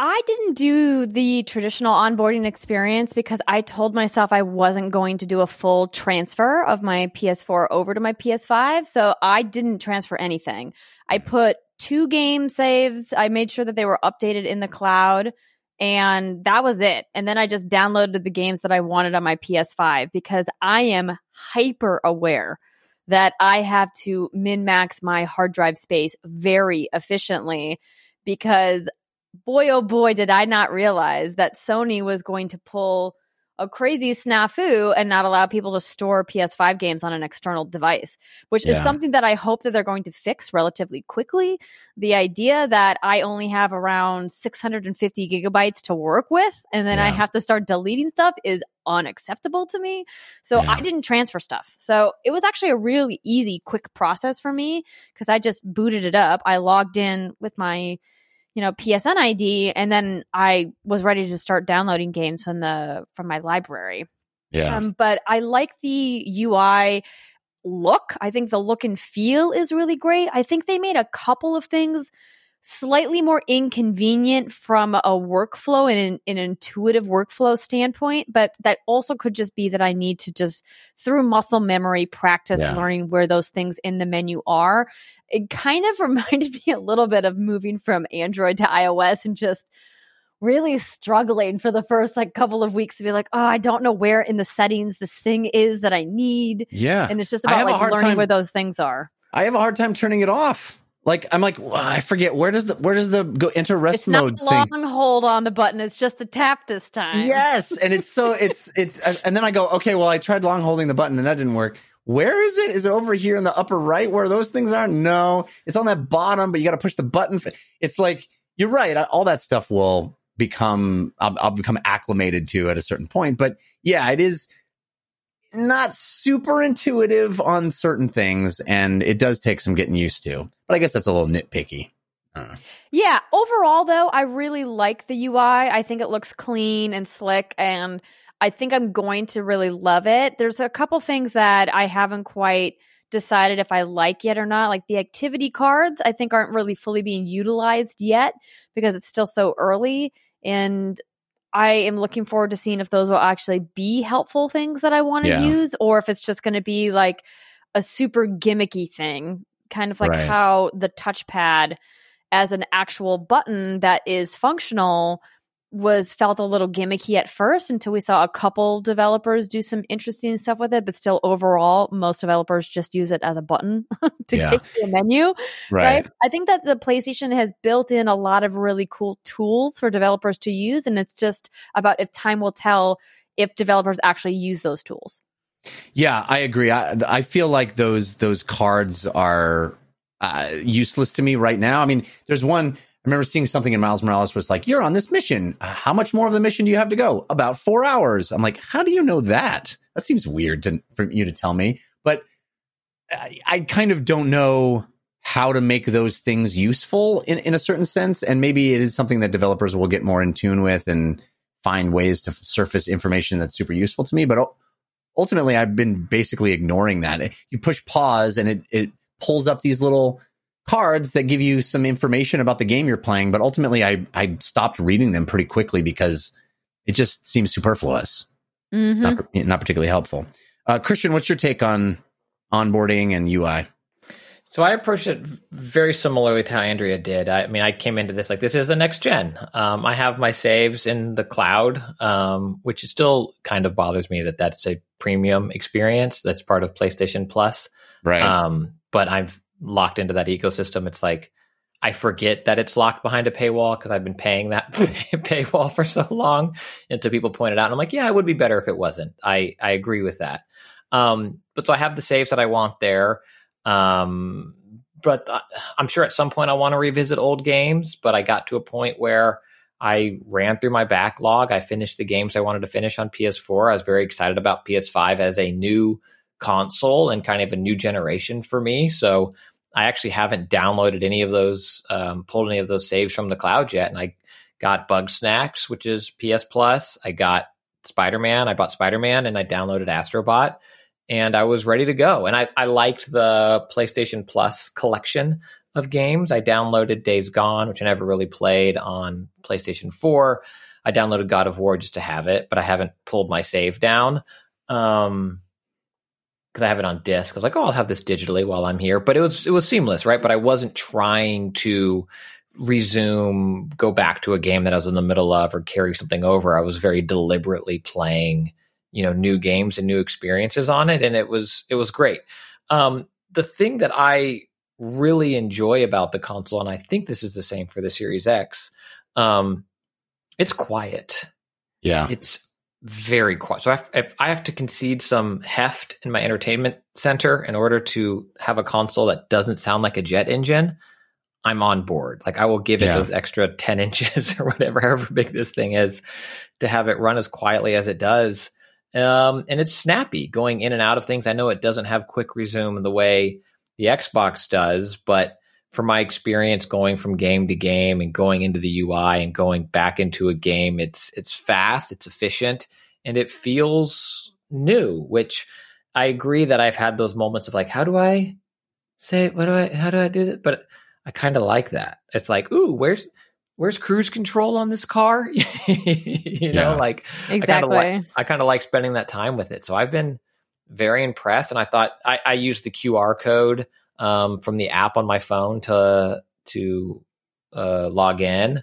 I didn't do the traditional onboarding experience because I told myself I wasn't going to do a full transfer of my PS4 over to my PS5. So I didn't transfer anything. I put two game saves. I made sure that they were updated in the cloud and that was it. And then I just downloaded the games that I wanted on my PS5 because I am hyper aware that I have to min max my hard drive space very efficiently because boy, oh boy, did I not realize that Sony was going to pull a crazy snafu and not allow people to store PS5 games on an external device, which Yeah. is something that I hope that they're going to fix relatively quickly. The idea that I only have around 650 gigabytes to work with and then I have to start deleting stuff is unacceptable to me. So Yeah. I didn't transfer stuff. So it was actually a really easy, quick process for me because I just booted it up. I logged in with my you know PSN ID, and then I was ready to start downloading games from the from my library. Yeah. Um, but I like the UI look. I think the look and feel is really great. I think they made a couple of things slightly more inconvenient from a workflow and an, an intuitive workflow standpoint, but that also could just be that I need to just through muscle memory practice Yeah. learning where those things in the menu are. It kind of reminded me a little bit of moving from Android to iOS and just really struggling for the first like couple of weeks to be like, oh, I don't know where in the settings this thing is that I need. yeah. And it's just about like learning time- where those things are. I have a hard time turning it off. Like I'm like well, I forget where does the where does the go into rest It's not mode a long thing? hold on the button. It's just a tap this time. Yes, and it's so it's it's uh, and then I go okay, well I tried long holding the button and that didn't work. Where is it? Is it over here in the upper right where those things are? No, it's on that bottom, but you got to push the button. For, it's like you're right. All that stuff will become I'll, I'll become acclimated to at a certain point. But yeah, it is not super intuitive on certain things, and it does take some getting used to. But I guess that's a little nitpicky. Yeah, overall though, I really like the UI. I think it looks clean and slick and I think I'm going to really love it. There's a couple things that I haven't quite decided if I like yet or not. Like the activity cards, I think aren't really fully being utilized yet because it's still so early and I am looking forward to seeing if those will actually be helpful things that I want to Yeah. use or if it's just going to be like a super gimmicky thing, kind of like Right. how the touchpad as an actual button that is functional was felt a little gimmicky at first until we saw a couple developers do some interesting stuff with it but still overall most developers just use it as a button to Yeah. take to a menu right. I think that the PlayStation has built in a lot of really cool tools for developers to use, and it's just about if time will tell if developers actually use those tools. Yeah, I agree. I, I feel like those those cards are uh, useless to me right now. I mean, there's one. I remember seeing something in Miles Morales was like, "You're on this mission. Uh, How much more of the mission do you have to go? About four hours." I'm like, "How do you know that? That seems weird to for you to tell me." But I, I kind of don't know how to make those things useful in in a certain sense, and maybe it is something that developers will get more in tune with and find ways to surface information that's super useful to me. But ultimately, I've been basically ignoring that. You push pause, and it it pulls up these little cards that give you some information about the game you're playing. But ultimately, I I stopped reading them pretty quickly because it just seems superfluous, Mm-hmm. not, not particularly helpful. Uh, Christian, what's your take on onboarding and UI? So I approached it very similarly to how Andrea did. I mean, I came into this like this is the next gen. Um, I have my saves in the cloud, um, which still kind of bothers me that that's a premium experience that's part of PlayStation Plus. Right. Um, but I've locked into that ecosystem. It's like I forget that it's locked behind a paywall because I've been paying that paywall for so long until people point it out. And I'm like, yeah, it would be better if it wasn't. I I agree with that. Um, but so I have the saves that I want there. Um, but uh, I'm sure at some point I want to revisit old games. But I got to a point where I ran through my backlog. I finished the games I wanted to finish on PS4. I was very excited about PS5 as a new console and kind of a new generation for me. So I actually haven't downloaded any of those, um, pulled any of those saves from the cloud yet. And I got Bugsnax, which is PS Plus. I got Spider Man. I bought Spider Man and I downloaded Astrobot and I was ready to go. And I, I liked the PlayStation Plus collection of games. I downloaded Days Gone, which I never really played on PlayStation 4. I downloaded God of War just to have it, but I haven't pulled my save down. Um, because I have it on disc. I was like, oh, I'll have this digitally while I'm here. But it was it was seamless, right? But I wasn't trying to resume, go back to a game that I was in the middle of, or carry something over. I was very deliberately playing, you know, new games and new experiences on it, and it was it was great. Um, the thing that I really enjoy about the console, and I think this is the same for the Series X, um, it's quiet. Yeah, it's very quiet. So I have, I have to concede some heft in my entertainment center in order to have a console that doesn't sound like a jet engine. I'm on board. Like I will give it yeah. those extra 10 inches or whatever, however big this thing is to have it run as quietly as it does. Um, and it's snappy going in and out of things. I know it doesn't have quick resume the way the Xbox does, but from my experience going from game to game and going into the UI and going back into a game, it's it's fast, it's efficient, and it feels new. Which I agree that I've had those moments of like, how do I say what do I how do I do that? But I kind of like that. It's like, ooh, where's where's cruise control on this car? you know, like exactly. I kind of like, like spending that time with it. So I've been very impressed, and I thought I, I used the QR code um, from the app on my phone to to uh, log in.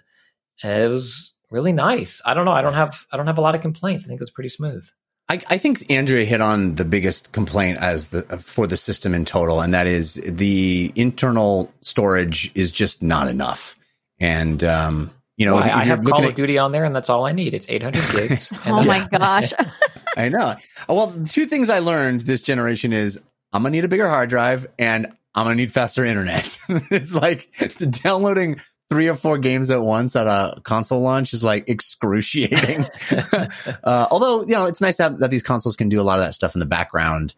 And it was really nice. I don't know. I don't have I don't have a lot of complaints. I think it was pretty smooth. I, I think Andrea hit on the biggest complaint as the for the system in total, and that is the internal storage is just not enough. And um, you know, well, I have Call of Duty on there, and that's all I need. It's 800 gigs. oh my gosh! I know. Well, two things I learned this generation is I'm gonna need a bigger hard drive, and I'm gonna need faster internet. it's like downloading three or four games at once at a console launch is like excruciating. uh, although you know it's nice that, that these consoles can do a lot of that stuff in the background,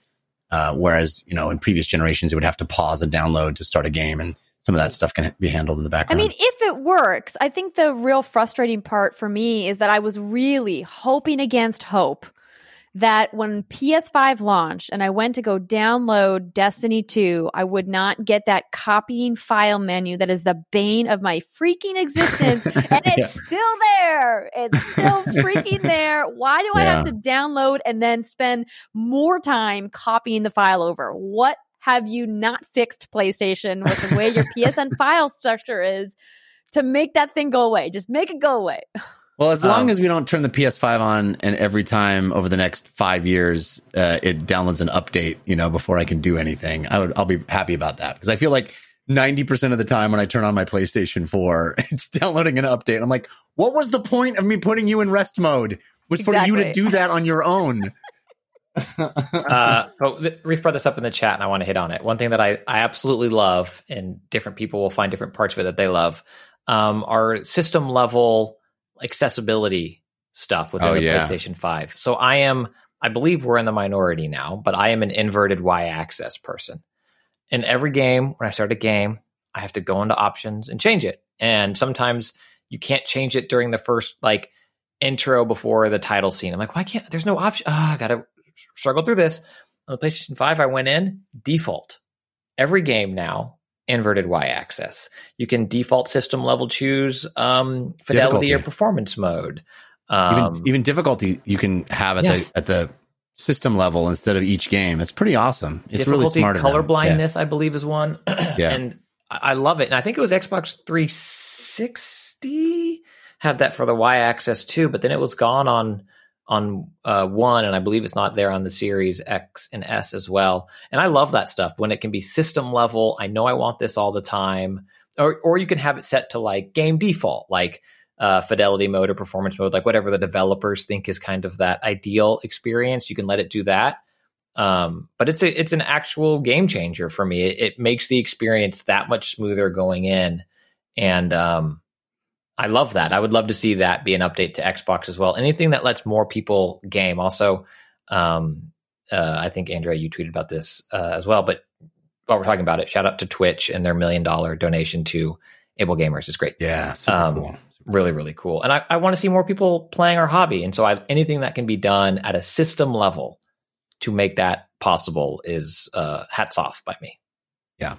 uh, whereas you know in previous generations it would have to pause a download to start a game, and some of that stuff can be handled in the background. I mean, if it works, I think the real frustrating part for me is that I was really hoping against hope that when PS5 launched and I went to go download Destiny 2, I would not get that copying file menu that is the bane of my freaking existence. and it's yeah. still there. It's still freaking there. Why do I have to download and then spend more time copying the file over? What have you not fixed, PlayStation, with the way your PSN file structure is to make that thing go away? Just make it go away. Well, as long um, as we don't turn the PS5 on and every time over the next five years uh, it downloads an update, you know, before I can do anything, I would I'll be happy about that because I feel like ninety percent of the time when I turn on my PlayStation 4, it's downloading an update. I'm like, what was the point of me putting you in rest mode? Was exactly. for you to do that on your own. uh, oh, Reef brought this up in the chat, and I want to hit on it. One thing that I I absolutely love, and different people will find different parts of it that they love, um, are system level accessibility stuff within oh, the yeah. PlayStation 5. So I am, I believe we're in the minority now, but I am an inverted Y axis person. In every game, when I start a game, I have to go into options and change it. And sometimes you can't change it during the first like intro before the title scene. I'm like, why can't there's no option? Oh, I gotta struggle through this. On the PlayStation 5, I went in default. Every game now inverted y-axis. You can default system level choose um, fidelity difficulty. or performance mode. Um, even, even difficulty you can have at yes. the at the system level instead of each game. It's pretty awesome. It's really smart. Color blindness, yeah. I believe, is one. yeah. and I love it. And I think it was Xbox 360 had that for the y-axis too, but then it was gone on on uh, one, and I believe it's not there on the Series X and S as well. And I love that stuff when it can be system level. I know I want this all the time, or or you can have it set to like game default, like uh, fidelity mode or performance mode, like whatever the developers think is kind of that ideal experience. You can let it do that. Um, but it's a, it's an actual game changer for me. It, it, makes the experience that much smoother going in, and um, I love that. I would love to see that be an update to Xbox as well. Anything that lets more people game. Also, um, uh, I think Andrea, you tweeted about this uh, as well. But while we're talking about it, shout out to Twitch and their million dollar donation to AbleGamers. It's great. Yeah, super um, cool. Really, really cool. And I, I want to see more people playing our hobby. And so, I, anything that can be done at a system level to make that possible is uh, hats off by me. Yeah.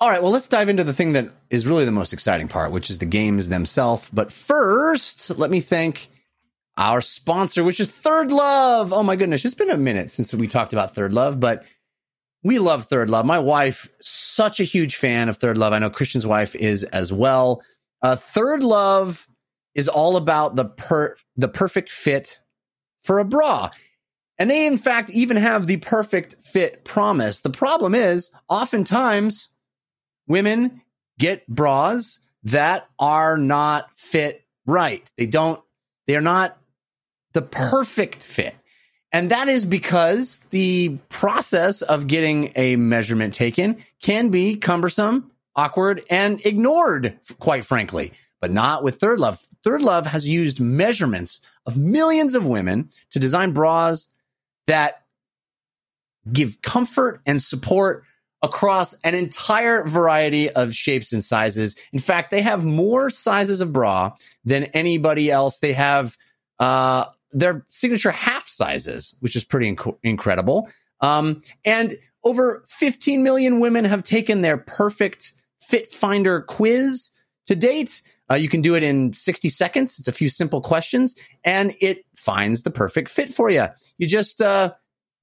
All right, well, let's dive into the thing that is really the most exciting part, which is the games themselves. But first, let me thank our sponsor, which is ThirdLove. Oh my goodness, it's been a minute since we talked about ThirdLove, but we love ThirdLove. My wife, such a huge fan of ThirdLove. I know Christian's wife is as well. Uh, ThirdLove is all about the per the perfect fit for a bra. And they, in fact, even have the perfect fit promise. The problem is, oftentimes, women get bras that are not fit right. They don't, they are not the perfect fit. And that is because the process of getting a measurement taken can be cumbersome, awkward, and ignored, quite frankly, but not with ThirdLove. Third Love has used measurements of millions of women to design bras that give comfort and support across an entire variety of shapes and sizes. In fact, they have more sizes of bra than anybody else. They have uh, their signature half sizes, which is pretty inc- incredible. Um, and over 15 million women have taken their perfect fit finder quiz to date. Uh, you can do it in 60 seconds. It's a few simple questions and it finds the perfect fit for you. You just uh,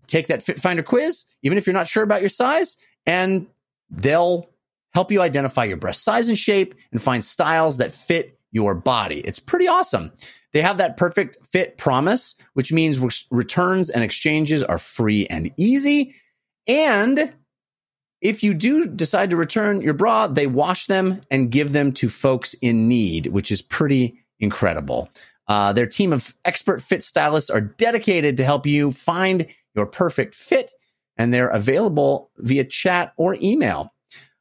take that fit finder quiz, even if you're not sure about your size, and they'll help you identify your breast size and shape and find styles that fit your body. It's pretty awesome. They have that perfect fit promise, which means re- returns and exchanges are free and easy. And if you do decide to return your bra, they wash them and give them to folks in need, which is pretty incredible. Uh, their team of expert fit stylists are dedicated to help you find your perfect fit, and they're available via chat or email.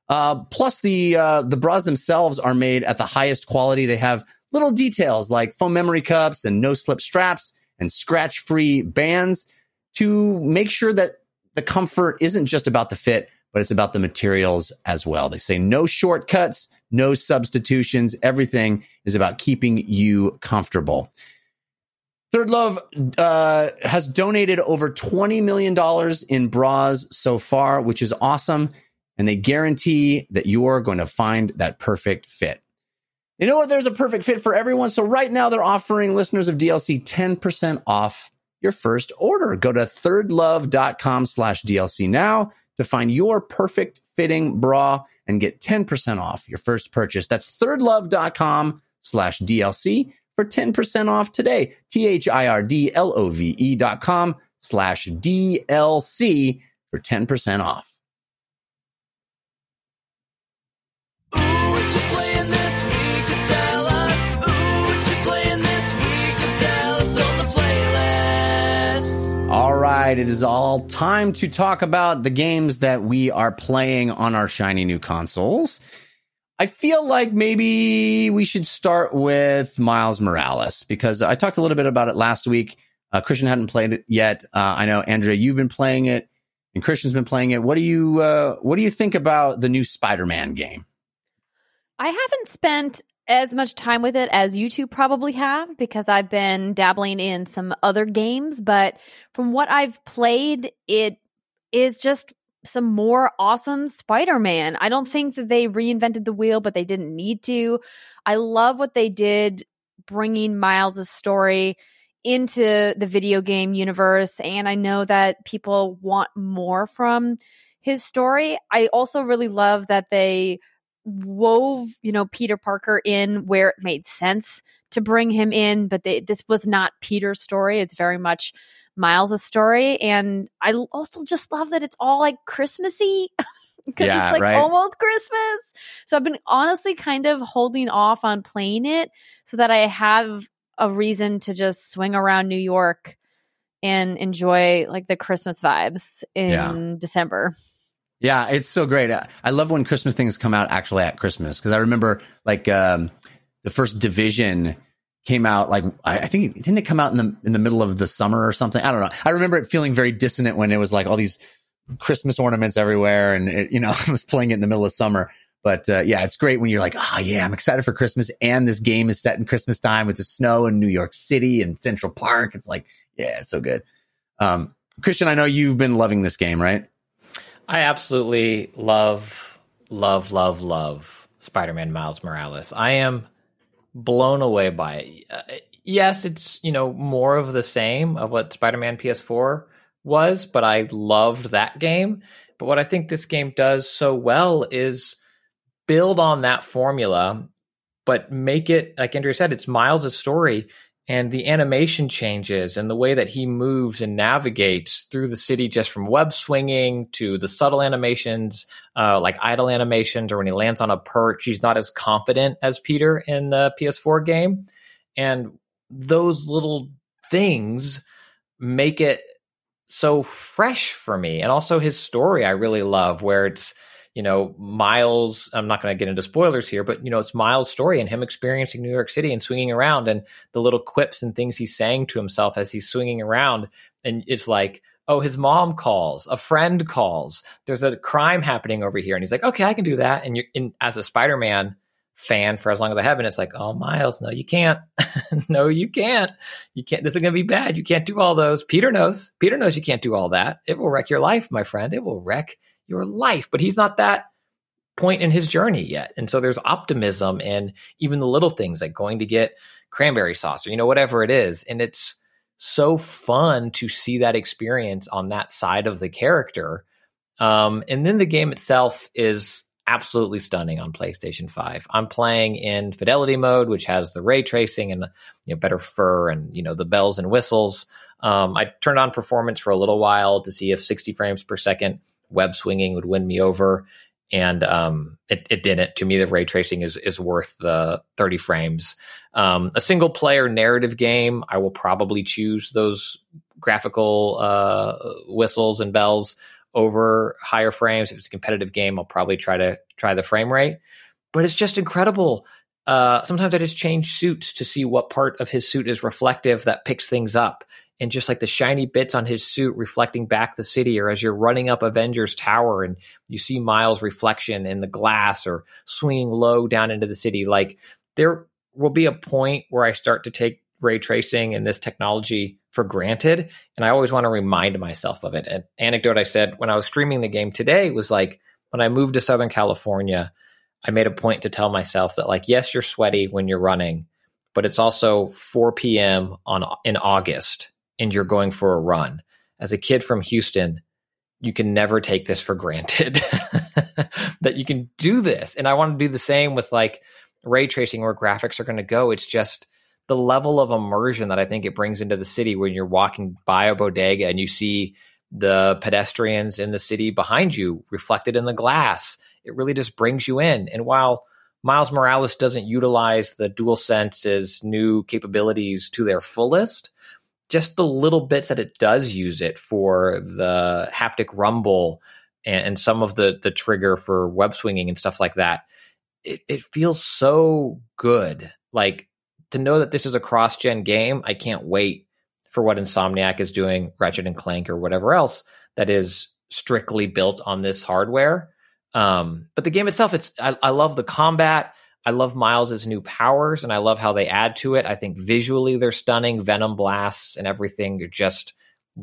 Uh, plus, the uh, the bras themselves are made at the highest quality. They have little details like foam memory cups and no slip straps and scratch free bands to make sure that the comfort isn't just about the fit, but it's about the materials as well. They say no shortcuts, no substitutions. Everything is about keeping you comfortable. ThirdLove uh, has donated over $20 million in bras so far, which is awesome. And they guarantee that you're going to find that perfect fit. You know what? There's a perfect fit for everyone. So right now they're offering listeners of DLC 10% off your first order. Go to thirdlove.com slash DLC now to find your perfect fitting bra and get 10% off your first purchase. That's thirdlove.com slash DLC for 10% off today. T-H-I-R-D-L-O-V-E dot com slash DLC for 10% off. All right, it is all time to talk about the games that we are playing on our shiny new consoles. I feel like maybe we should start with Miles Morales because I talked a little bit about it last week. Uh, Christian hadn't played it yet. Uh, I know Andrea, you've been playing it, and Christian's been playing it. What do you uh, What do you think about the new Spider-Man game? I haven't spent as much time with it as you two probably have because I've been dabbling in some other games. But from what I've played, it is just some more awesome Spider Man. I don't think that they reinvented the wheel, but they didn't need to. I love what they did bringing Miles' story into the video game universe. And I know that people want more from his story. I also really love that they wove, you know, Peter Parker in where it made sense to bring him in, but they, this was not Peter's story. It's very much Miles' of story. And I also just love that it's all like Christmassy. Because yeah, it's like right? almost Christmas. So I've been honestly kind of holding off on playing it so that I have a reason to just swing around New York and enjoy like the Christmas vibes in Yeah. December. Yeah, it's so great. I I love when Christmas things come out actually at Christmas because I remember like um, the first Division came out like I, think it, didn't it come out in the in the middle of the summer or something. I don't know. I remember it feeling very dissonant when it was like all these Christmas ornaments everywhere, and it, you know I was playing it in the middle of summer. But uh, yeah, it's great when you're like, oh yeah, I'm excited for Christmas, and this game is set in Christmas time with the snow in New York City and Central Park. It's like, yeah, it's so good. Um, Christian, I know you've been loving this game, right? I absolutely love, love, love, love Spider-Man Miles Morales. I am blown away by it. Uh, yes, it's you know more of the same of what Spider-Man PS4 was, but I loved that game. But what I think this game does so well is build on that formula, but make it like Andrea said, it's Miles' story and the animation changes and the way that he moves and navigates through the city just from web swinging to the subtle animations uh, like idle animations or when he lands on a perch he's not as confident as peter in the ps4 game. And those little things make it so fresh for me. And also his story i really love where it's you know, Miles, I'm not going to get into spoilers here, but, you know, it's Miles' story and him experiencing New York City and swinging around and the little quips and things he's saying to himself as he's swinging around. And it's like, oh, his mom calls, a friend calls, there's a crime happening over here. And he's like, okay, I can do that. And you're in, as a Spider Man fan for as long as I have been, it's like, oh, Miles, no, you can't. no, you can't. You can't. This is going to be bad. You can't do all those. Peter knows. Peter knows you can't do all that. It will wreck your life, my friend. It will wreck your life. But he's not that point in his journey yet. And so there's optimism in even the little things like going to get cranberry sauce or, you know, whatever it is. And it's so fun to see that experience on that side of the character. Um, and then the game itself is absolutely stunning on PlayStation 5. I'm playing in fidelity mode, which has the ray tracing and you know better fur and you know the bells and whistles. Um, I turned on performance for a little while to see if 60 frames per second web swinging would win me over, and um, it, it didn't. To me, the ray tracing is is worth the 30 frames. Um, a single player narrative game, I will probably choose those graphical uh, whistles and bells over higher frames. If it's a competitive game, I'll probably try to try the frame rate. But it's just incredible. Uh, sometimes I just change suits to see what part of his suit is reflective that picks things up and just like the shiny bits on his suit reflecting back the city, or as you're running up Avengers Tower and you see Miles' reflection in the glass or swinging low down into the city, like there will be a point where I start to take ray tracing and this technology for granted. And I always want to remind myself of it. An anecdote I said when I was streaming the game today was like when I moved to Southern California, I made a point to tell myself that, like, yes, you're sweaty when you're running, but it's also 4 p.m. on in August and you're going for a run. As a kid from Houston, you can never take this for granted that you can do this. And I want to do the same with like ray tracing where graphics are going to go. It's just the level of immersion that I think it brings into the city when you're walking by a bodega and you see the pedestrians in the city behind you reflected in the glass. It really just brings you in. And while Miles Morales doesn't utilize the DualSense's new capabilities to their fullest, just the little bits that it does use it for the haptic rumble and, and some of the the trigger for web swinging and stuff like that, it, it feels so good. Like to know that this is a cross gen game, I can't wait for what Insomniac is doing, Ratchet and Clank or whatever else that is strictly built on this hardware. Um, but the game itself, it's I, I love the combat. I love Miles's new powers and I love how they add to it. I think visually they're stunning. Venom blasts and everything are just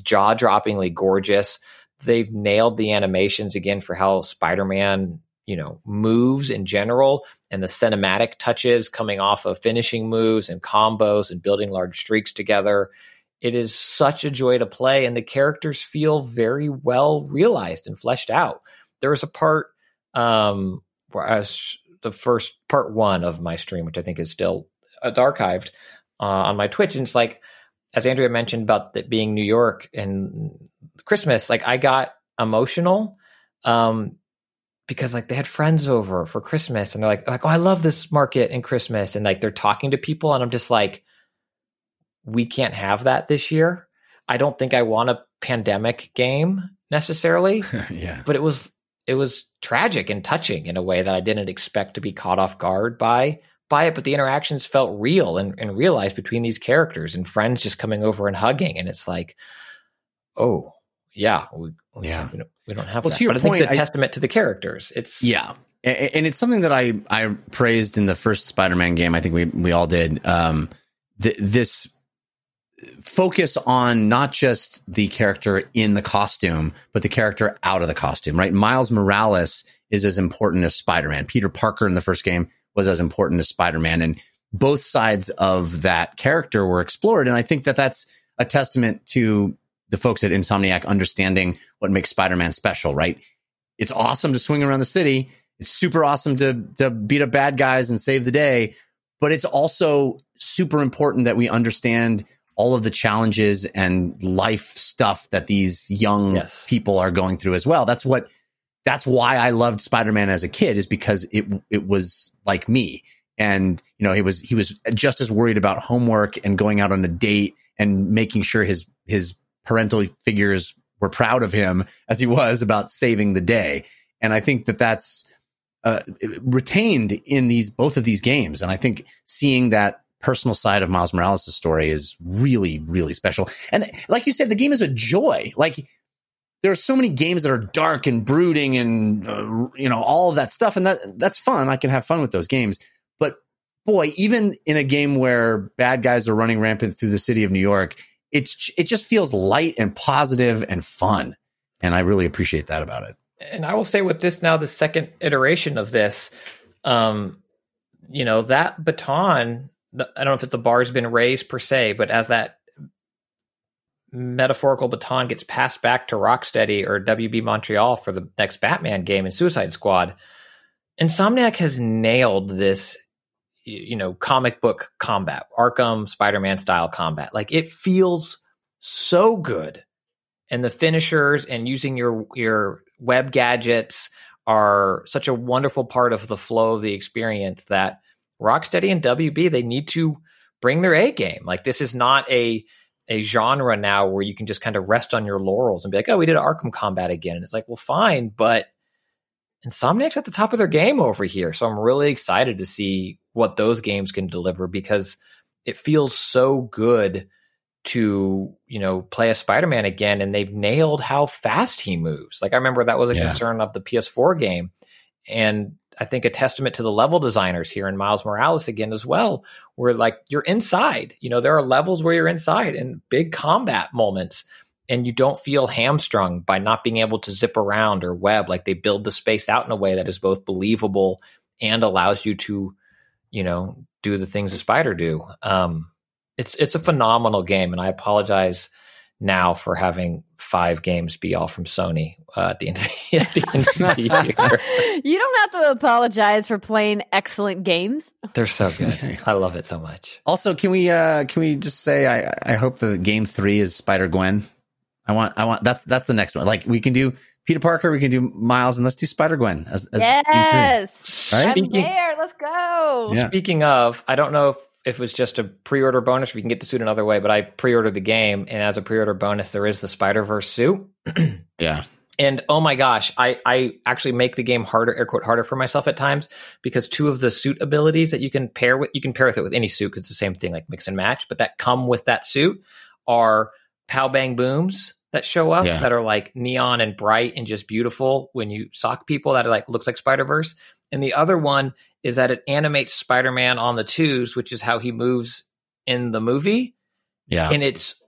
jaw droppingly gorgeous. They've nailed the animations again for how Spider Man, you know, moves in general and the cinematic touches coming off of finishing moves and combos and building large streaks together. It is such a joy to play, and the characters feel very well realized and fleshed out. There was a part um, where I was the first part one of my stream, which I think is still it's archived uh, on my Twitch. And it's like, as Andrea mentioned about it being New York and Christmas, like I got emotional um, because like they had friends over for Christmas and they're like, like, oh, I love this market in Christmas. And like they're talking to people and I'm just like, we can't have that this year. I don't think I want a pandemic game necessarily, yeah. but it was it was tragic and touching in a way that I didn't expect to be caught off guard by by it. But the interactions felt real and, and realized between these characters and friends just coming over and hugging, and it's like, oh yeah, we, Yeah. we don't, we don't have Well, that. to your but I think it's point, a I- testament to the characters. It's Yeah. And it's something that I, I praised in the first Spider-Man game. I think we, we all did. Um, th- this focus on not just the character in the costume, but the character out of the costume, right? Miles Morales is as important as Spider-Man. Peter Parker in the first game was as important as Spider-Man. And both sides of that character were explored. And I think that that's a testament to the folks at Insomniac understanding what makes Spider-Man special, right? It's awesome to swing around the city. It's super awesome to to beat up bad guys and save the day, but it's also super important that we understand all of the challenges and life stuff that these young Yes. people are going through as well. That's what that's why I loved Spider-Man as a kid is because it it was like me. And you know, he was he was just as worried about homework and going out on a date and making sure his his parental figures were proud of him as he was about saving the day. And I think that that's uh, retained in these both of these games. And I think seeing that personal side of Miles Morales' story is really, really special. And like you said, the game is a joy. Like there are so many games that are dark and brooding and uh, you know all of that stuff, and that that's fun. I can have fun with those games. But boy, even in a game where bad guys are running rampant through the city of New York, it's it just feels light and positive and fun. And I really appreciate that about it. and I will say with this now, the second iteration of this, um, you know, that baton, the, I don't know if it's the bar's been raised per se, but as that metaphorical baton gets passed back to Rocksteady or WB Montreal for the next Batman game and Suicide Squad, Insomniac has nailed this, you know, comic book combat, Arkham Spider-Man style combat. Like it feels so good. And the finishers and using your your web gadgets are such a wonderful part of the flow of the experience that Rocksteady and WB they need to bring their A game. Like this is not a a genre now where you can just kind of rest on your laurels and be like, oh, we did Arkham Combat again. And it's like, well, fine, but Insomniac's at the top of their game over here. So I'm really excited to see what those games can deliver because it feels so good to, you know, play a Spider-Man again and they've nailed how fast he moves. Like I remember that was a Yeah. concern of the PS4 game. And I think a testament to the level designers here in Miles Morales again as well, where like you're inside. You know, there are levels where you're inside and big combat moments, and you don't feel hamstrung by not being able to zip around or web. Like they build the space out in a way that is both believable and allows you to, you know, do the things a spider do. Um, it's it's a phenomenal game, and I apologize now for having five games be all from Sony uh, at the end of the, at the, end of the year. you don't have to apologize for playing excellent games. They're so good. I love it so much. Also, can we uh can we just say I I hope the game three is Spider Gwen. I want I want that's that's the next one. Like we can do Peter Parker, we can do Miles, and let's do Spider Gwen as, as yes, Right? I'm Speaking- there. Let's go. Yeah. Speaking of, I don't know if, if it was just a pre-order bonus, we can get the suit another way, but I pre-ordered the game, and as a pre-order bonus, there is the Spider Verse suit. Yeah. And oh my gosh, I, I actually make the game harder, air quote, harder for myself at times because two of the suit abilities that you can pair with, you can pair with it with any suit 'cause it's the same thing, like mix and match, but that come with that suit are pow bang booms that show up Yeah. that are like neon and bright and just beautiful when you sock people that are like looks like Spider Verse. And the other one is that it animates Spider Man on the twos, which is how he moves in the movie, Yeah. and it's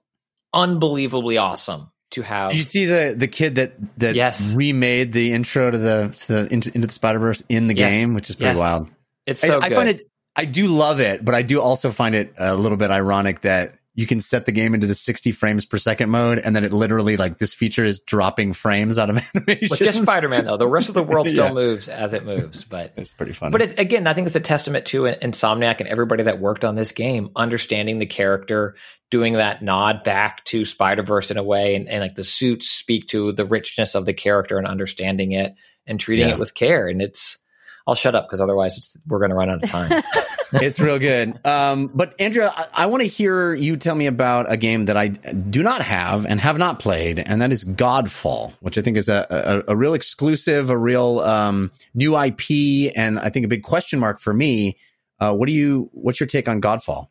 unbelievably awesome to have. Did you see the the kid that that Yes. remade the intro to the to the into, into the Spider Verse in the Yes. game, which is pretty Yes. wild. it's so I, I find it. I do love it, but I do also find it a little bit ironic that you can set the game into the 60 frames per second mode, and then it literally like this feature is dropping frames out of animation. with just Spider Man though. The rest of the world still Yeah. moves as it moves, but It's pretty fun. but it's again, I think it's a testament to Insomniac and everybody that worked on this game, understanding the character, doing that nod back to Spider Verse in a way, and, and like the suits speak to the richness of the character and understanding it and treating Yeah. it with care. And it's I'll shut up because otherwise it's, we're going to run out of time. it's real good. Um, but Andrea, I, I want to hear you tell me about a game that I do not have and have not played, and that is Godfall, which I think is a, a, a real exclusive, a real um, new IP, and I think a big question mark for me. Uh, what do you? What's your take on Godfall?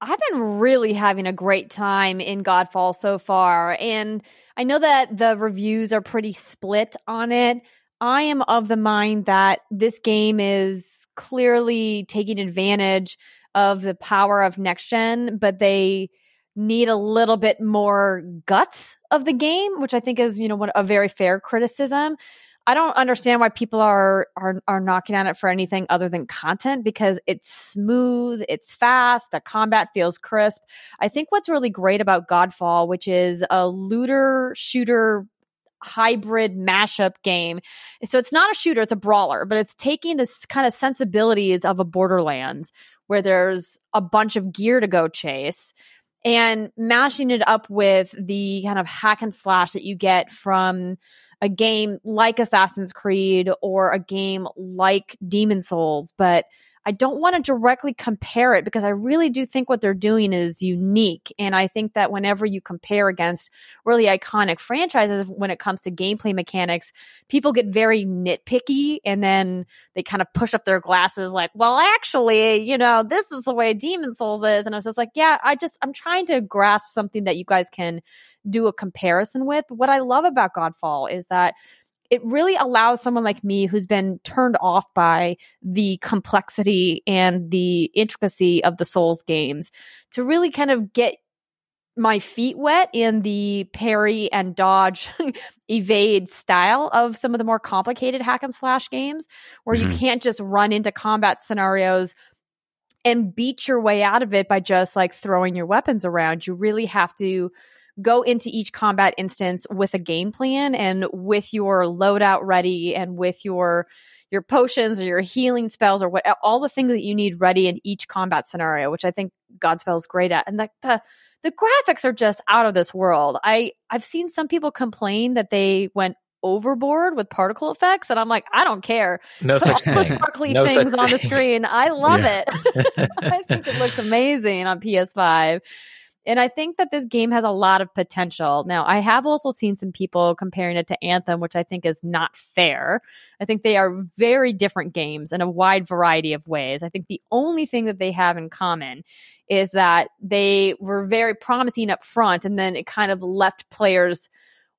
I've been really having a great time in Godfall so far, and I know that the reviews are pretty split on it. I am of the mind that this game is clearly taking advantage of the power of next gen, but they need a little bit more guts of the game, which I think is, you know, a very fair criticism. I don't understand why people are are are knocking on it for anything other than content because it's smooth, it's fast, the combat feels crisp. I think what's really great about Godfall, which is a looter shooter hybrid mashup game. So it's not a shooter, it's a brawler, but it's taking this kind of sensibilities of a Borderlands where there's a bunch of gear to go chase and mashing it up with the kind of hack and slash that you get from a game like Assassin's Creed or a game like Demon Souls, but I don't want to directly compare it because I really do think what they're doing is unique. And I think that whenever you compare against really iconic franchises when it comes to gameplay mechanics, people get very nitpicky and then they kind of push up their glasses like, well, actually, you know, this is the way Demon Souls is. And I was just like, yeah, I just, I'm trying to grasp something that you guys can do a comparison with. What I love about Godfall is that it really allows someone like me who's been turned off by the complexity and the intricacy of the Souls games to really kind of get my feet wet in the parry and dodge evade style of some of the more complicated hack and slash games where mm-hmm. you can't just run into combat scenarios and beat your way out of it by just like throwing your weapons around. You really have to go into each combat instance with a game plan and with your loadout ready and with your your potions or your healing spells or what all the things that you need ready in each combat scenario, which I think Godfall is great at. And the, the the graphics are just out of this world. I I've seen some people complain that they went overboard with particle effects and I'm like I don't care. No such thing. sparkly no things on the screen. I love yeah. it. I think it looks amazing on PS5. And I think that this game has a lot of potential. Now, I have also seen some people comparing it to Anthem, which I think is not fair. I think they are very different games in a wide variety of ways. I think the only thing that they have in common is that they were very promising up front and then it kind of left players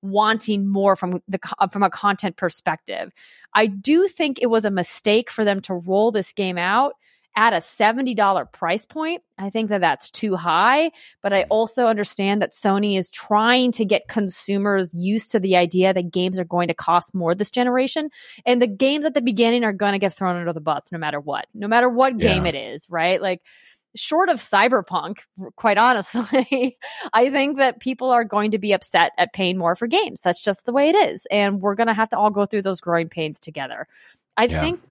wanting more from the uh, from a content perspective. I do think it was a mistake for them to roll this game out at a $70 price point, I think that that's too high. But I mm. also understand that Sony is trying to get consumers used to the idea that games are going to cost more this generation. And the games at the beginning are going to get thrown under the bus no matter what, no matter what game it is, right? Like, short of cyberpunk quite honestly i think that people are going to be upset at paying more for games that's just the way it is and we're going to have to all go through those growing pains together i yeah. think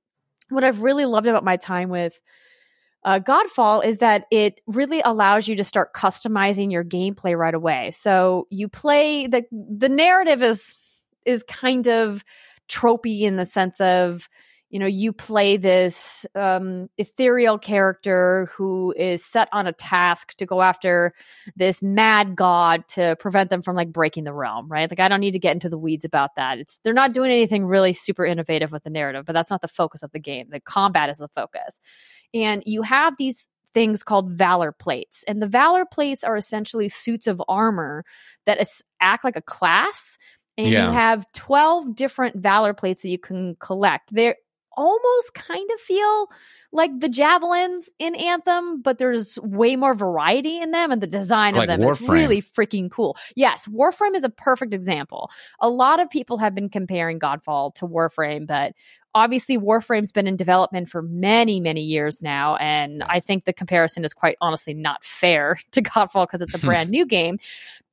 what I've really loved about my time with uh, Godfall is that it really allows you to start customizing your gameplay right away. So you play the the narrative is is kind of tropey in the sense of you know you play this um, ethereal character who is set on a task to go after this mad god to prevent them from like breaking the realm right like i don't need to get into the weeds about that it's they're not doing anything really super innovative with the narrative but that's not the focus of the game the combat is the focus and you have these things called valor plates and the valor plates are essentially suits of armor that is, act like a class and yeah. you have 12 different valor plates that you can collect. They're almost kind of feel like the javelins in Anthem, but there's way more variety in them, and the design like of them Warframe. is really freaking cool. Yes, Warframe is a perfect example. A lot of people have been comparing Godfall to Warframe, but obviously Warframe's been in development for many, many years now, and I think the comparison is quite honestly not fair to Godfall because it's a brand new game,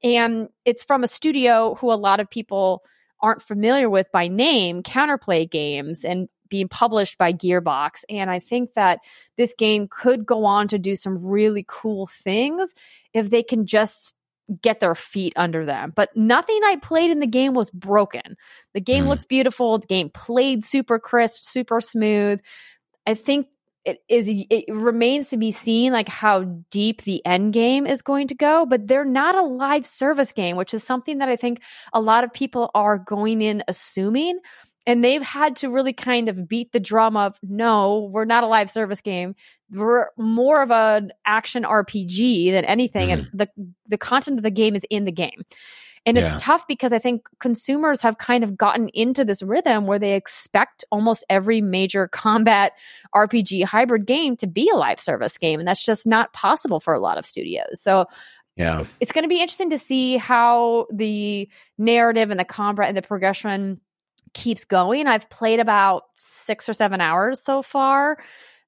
and it's from a studio who a lot of people aren't familiar with by name, Counterplay Games, and being published by Gearbox. And I think that this game could go on to do some really cool things if they can just get their feet under them. But nothing I played in the game was broken. The game mm. looked beautiful. The game played super crisp, super smooth. I think it is it remains to be seen like how deep the end game is going to go but they're not a live service game which is something that i think a lot of people are going in assuming and they've had to really kind of beat the drum of no we're not a live service game we're more of an action rpg than anything and mm-hmm. the the content of the game is in the game and it's Yeah. tough because I think consumers have kind of gotten into this rhythm where they expect almost every major combat RPG hybrid game to be a live service game. And that's just not possible for a lot of studios. So Yeah. it's going to be interesting to see how the narrative and the combat and the progression keeps going. I've played about six or seven hours so far.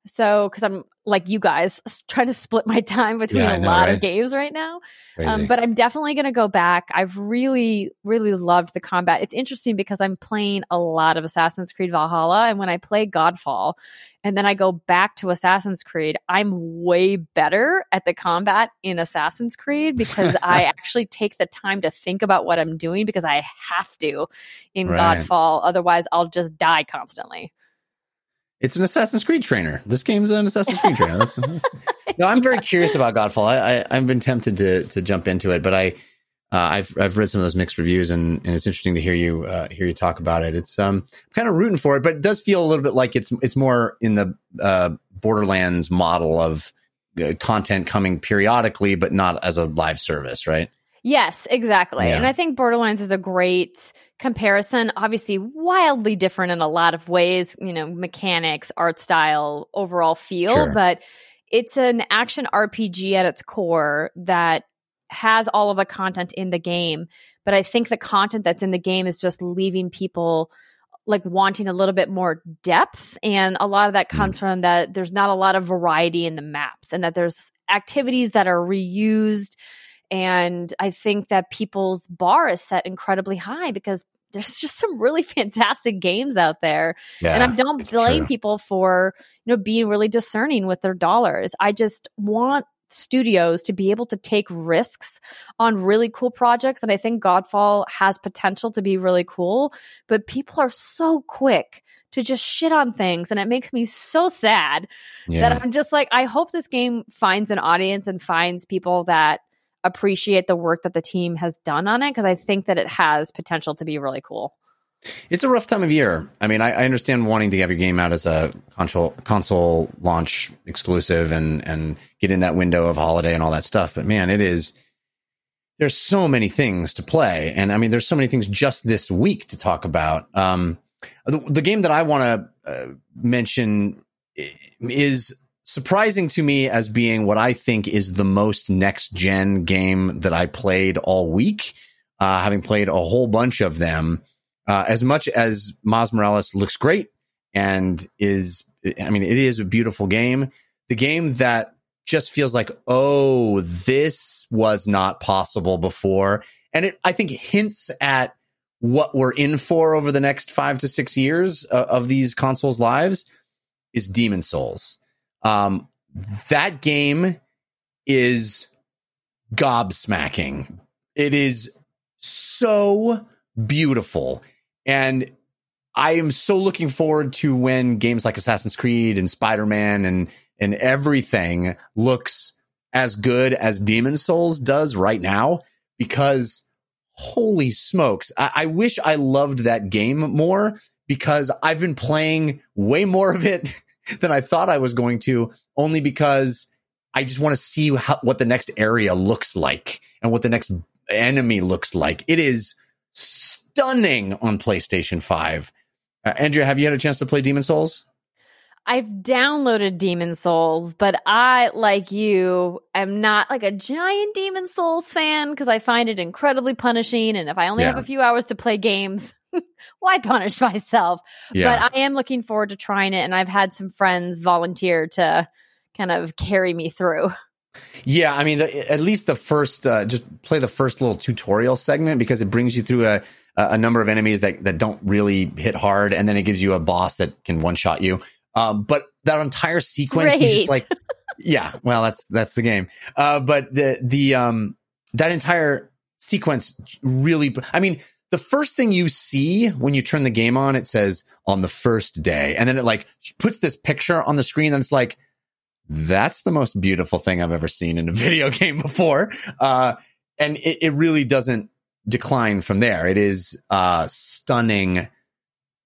So, because I'm like you guys, trying to split my time between Yeah, a know, lot right? of games right now. Um, but I'm definitely going to go back. I've really, really loved the combat. It's interesting because I'm playing a lot of Assassin's Creed Valhalla. And when I play Godfall and then I go back to Assassin's Creed, I'm way better at the combat in Assassin's Creed because I actually take the time to think about what I'm doing because I have to in Right. Godfall. Otherwise, I'll just die constantly. It's an Assassin's Creed trainer. This game's an Assassin's Creed trainer. No, I'm very curious about Godfall. I, I I've been tempted to to jump into it, but I uh, I've I've read some of those mixed reviews, and, and it's interesting to hear you uh, hear you talk about it. It's um kind of rooting for it, but it does feel a little bit like it's it's more in the uh, Borderlands model of uh, content coming periodically, but not as a live service, right? Yes, exactly. Yeah. And I think Borderlands is a great comparison. Obviously, wildly different in a lot of ways, you know, mechanics, art style, overall feel, Sure. but it's an action RPG at its core that has all of the content in the game. But I think the content that's in the game is just leaving people like wanting a little bit more depth and a lot of that hmm. comes from that there's not a lot of variety in the maps and that there's activities that are reused and I think that people's bar is set incredibly high because there's just some really fantastic games out there. Yeah, and I don't blame true. people for, you know, being really discerning with their dollars. I just want studios to be able to take risks on really cool projects. And I think Godfall has potential to be really cool, but people are so quick to just shit on things. And it makes me so sad Yeah. that I'm just like, I hope this game finds an audience and finds people that appreciate the work that the team has done on it because I think that it has potential to be really cool. It's a rough time of year. I mean, I, I understand wanting to have your game out as a console console launch exclusive and and get in that window of holiday and all that stuff. But man, it is. There's so many things to play, and I mean, there's so many things just this week to talk about. Um, the, the game that I want to uh, mention is surprising to me as being what I think is the most next gen game that I played all week. Uh, having played a whole bunch of them, uh, as much as Miles Morales looks great and is, I mean, it is a beautiful game. The game that just feels like, oh, this was not possible before, and it, I think, hints at what we're in for over the next five to six years uh, of these consoles' lives is Demon Souls. Um, that game is gobsmacking. It is so beautiful. And I am so looking forward to when games like Assassin's Creed and Spider-Man and and everything looks as good as Demon Souls does right now because holy smokes. I, I wish I loved that game more because I've been playing way more of it than I thought I was going to, only because I just want to see how, what the next area looks like and what the next enemy looks like. It is stunning on PlayStation 5. Uh, Andrea, have you had a chance to play Demon Souls? I've downloaded Demon Souls, but I, like you, am not like a giant Demon Souls fan because I find it incredibly punishing. And if I only Yeah. have a few hours to play games, why punish myself? But I am looking forward to trying it. And I've had some friends volunteer to kind of carry me through. Yeah, I mean, the, at least the first, uh, just play the first little tutorial segment because it brings you through a, a number of enemies that, that don't really hit hard, and then it gives you a boss that can one shot you. Um, but that entire sequence, like, yeah, well, that's that's the game. Uh, but the the um that entire sequence really, I mean, the first thing you see when you turn the game on, it says on the first day. And then it like puts this picture on the screen and it's like, that's the most beautiful thing I've ever seen in a video game before. Uh, and it, it really doesn't decline from there. It is uh, stunning.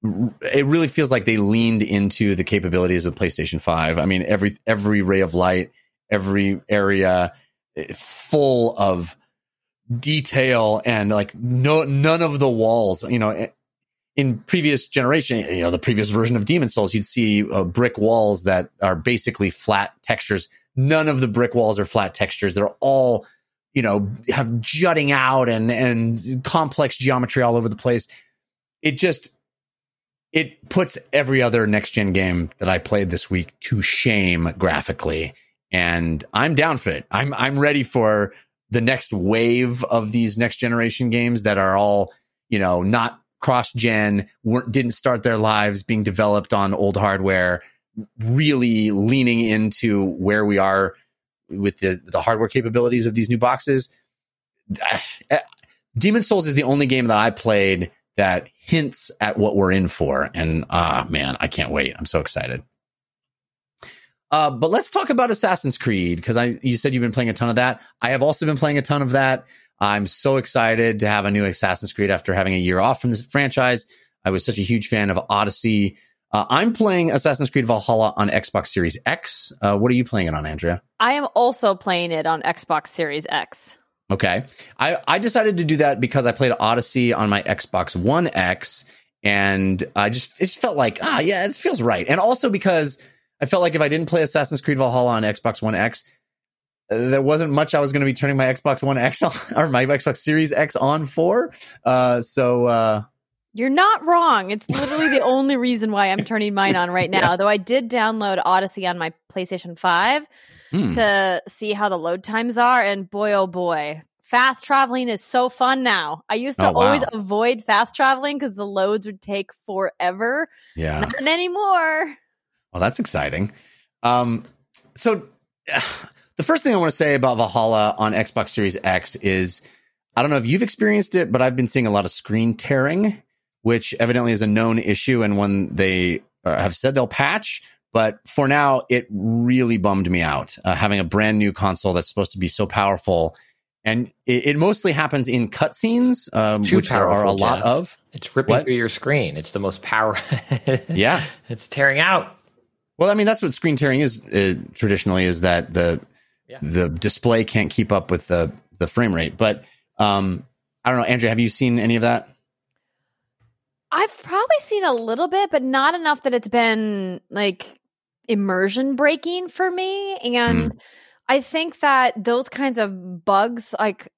It really feels like they leaned into the capabilities of the PlayStation 5. I mean, every every ray of light, every area eh, full of detail and like no none of the walls, you know, eh, in previous generation, you know, the previous version of Demon Souls, you'd see uh, brick walls that are basically flat textures. None of the brick walls are flat textures. They're all, you know, have jutting out and and complex geometry all over the place. It just it puts every other next gen game that I played this week to shame graphically, and I'm down for it. I'm I'm ready for the next wave of these next generation games that are all you know not cross gen, didn't start their lives being developed on old hardware, really leaning into where we are with the, the hardware capabilities of these new boxes. Demon Souls is the only game that I played that hints at what we're in for. And ah, man, I can't wait. I'm so excited. Uh, but let's talk about Assassin's Creed because I you said you've been playing a ton of that. I have also been playing a ton of that. I'm so excited to have a new Assassin's Creed after having a year off from this franchise. I was such a huge fan of Odyssey. Uh, I'm playing Assassin's Creed Valhalla on Xbox Series X. Uh, what are you playing it on, Andrea? I am also playing it on Xbox Series X. Okay. I, I decided to do that because I played Odyssey on my Xbox One X and I just it just felt like, ah, yeah, this feels right. And also because I felt like if I didn't play Assassin's Creed Valhalla on Xbox One X, there wasn't much I was going to be turning my Xbox One X on, or my Xbox Series X on for. Uh, so uh, you're not wrong. It's literally the only reason why I'm turning mine on right now. Yeah. Though I did download Odyssey on my PlayStation 5 hmm. to see how the load times are, and boy, oh boy, fast traveling is so fun now. I used to oh, wow. always avoid fast traveling because the loads would take forever. Yeah, not anymore. Well, that's exciting. Um, so. Uh, the first thing I want to say about Valhalla on Xbox Series X is I don't know if you've experienced it, but I've been seeing a lot of screen tearing, which evidently is a known issue and one they uh, have said they'll patch. But for now, it really bummed me out uh, having a brand new console that's supposed to be so powerful. And it, it mostly happens in cutscenes, um, which there are a lot of. It's ripping what? through your screen. It's the most power. yeah, it's tearing out. Well, I mean, that's what screen tearing is uh, traditionally. Is that the yeah. the display can't keep up with the the frame rate. But um, I don't know, Andrea, have you seen any of that? I've probably seen a little bit, but not enough that it's been like immersion breaking for me. And mm. I think that those kinds of bugs, like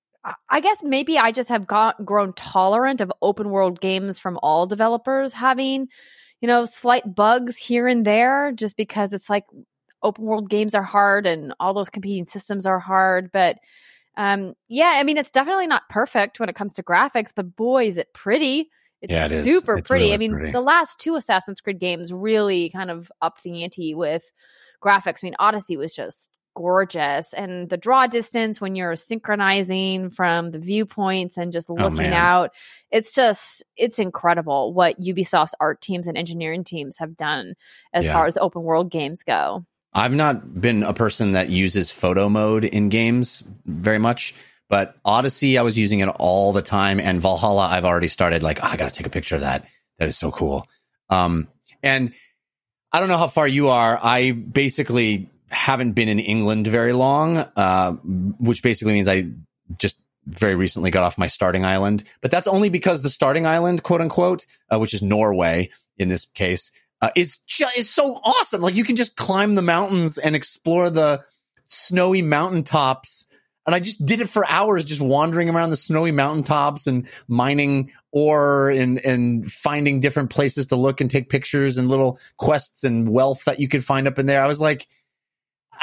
I guess maybe I just have got grown tolerant of open world games from all developers having, you know, slight bugs here and there, just because it's like open world games are hard and all those competing systems are hard. But um, yeah, I mean, it's definitely not perfect when it comes to graphics, but boy, is it pretty. It's yeah, it super it's pretty. Really I mean, pretty. the last two Assassin's Creed games really kind of upped the ante with graphics. I mean, Odyssey was just gorgeous and the draw distance when you're synchronizing from the viewpoints and just oh, looking oh, out it's just it's incredible what ubisoft's art teams and engineering teams have done as yeah. far as open world games go I've not been a person that uses photo mode in games very much, but Odyssey, I was using it all the time. And Valhalla, I've already started like, oh, I got to take a picture of that. That is so cool. Um, and I don't know how far you are. I basically haven't been in England very long, uh, which basically means I just very recently got off my starting island. But that's only because the starting island, quote unquote, uh, which is Norway in this case, uh, is just is so awesome. Like you can just climb the mountains and explore the snowy mountaintops. And I just did it for hours, just wandering around the snowy mountaintops and mining ore and, and finding different places to look and take pictures and little quests and wealth that you could find up in there. I was like,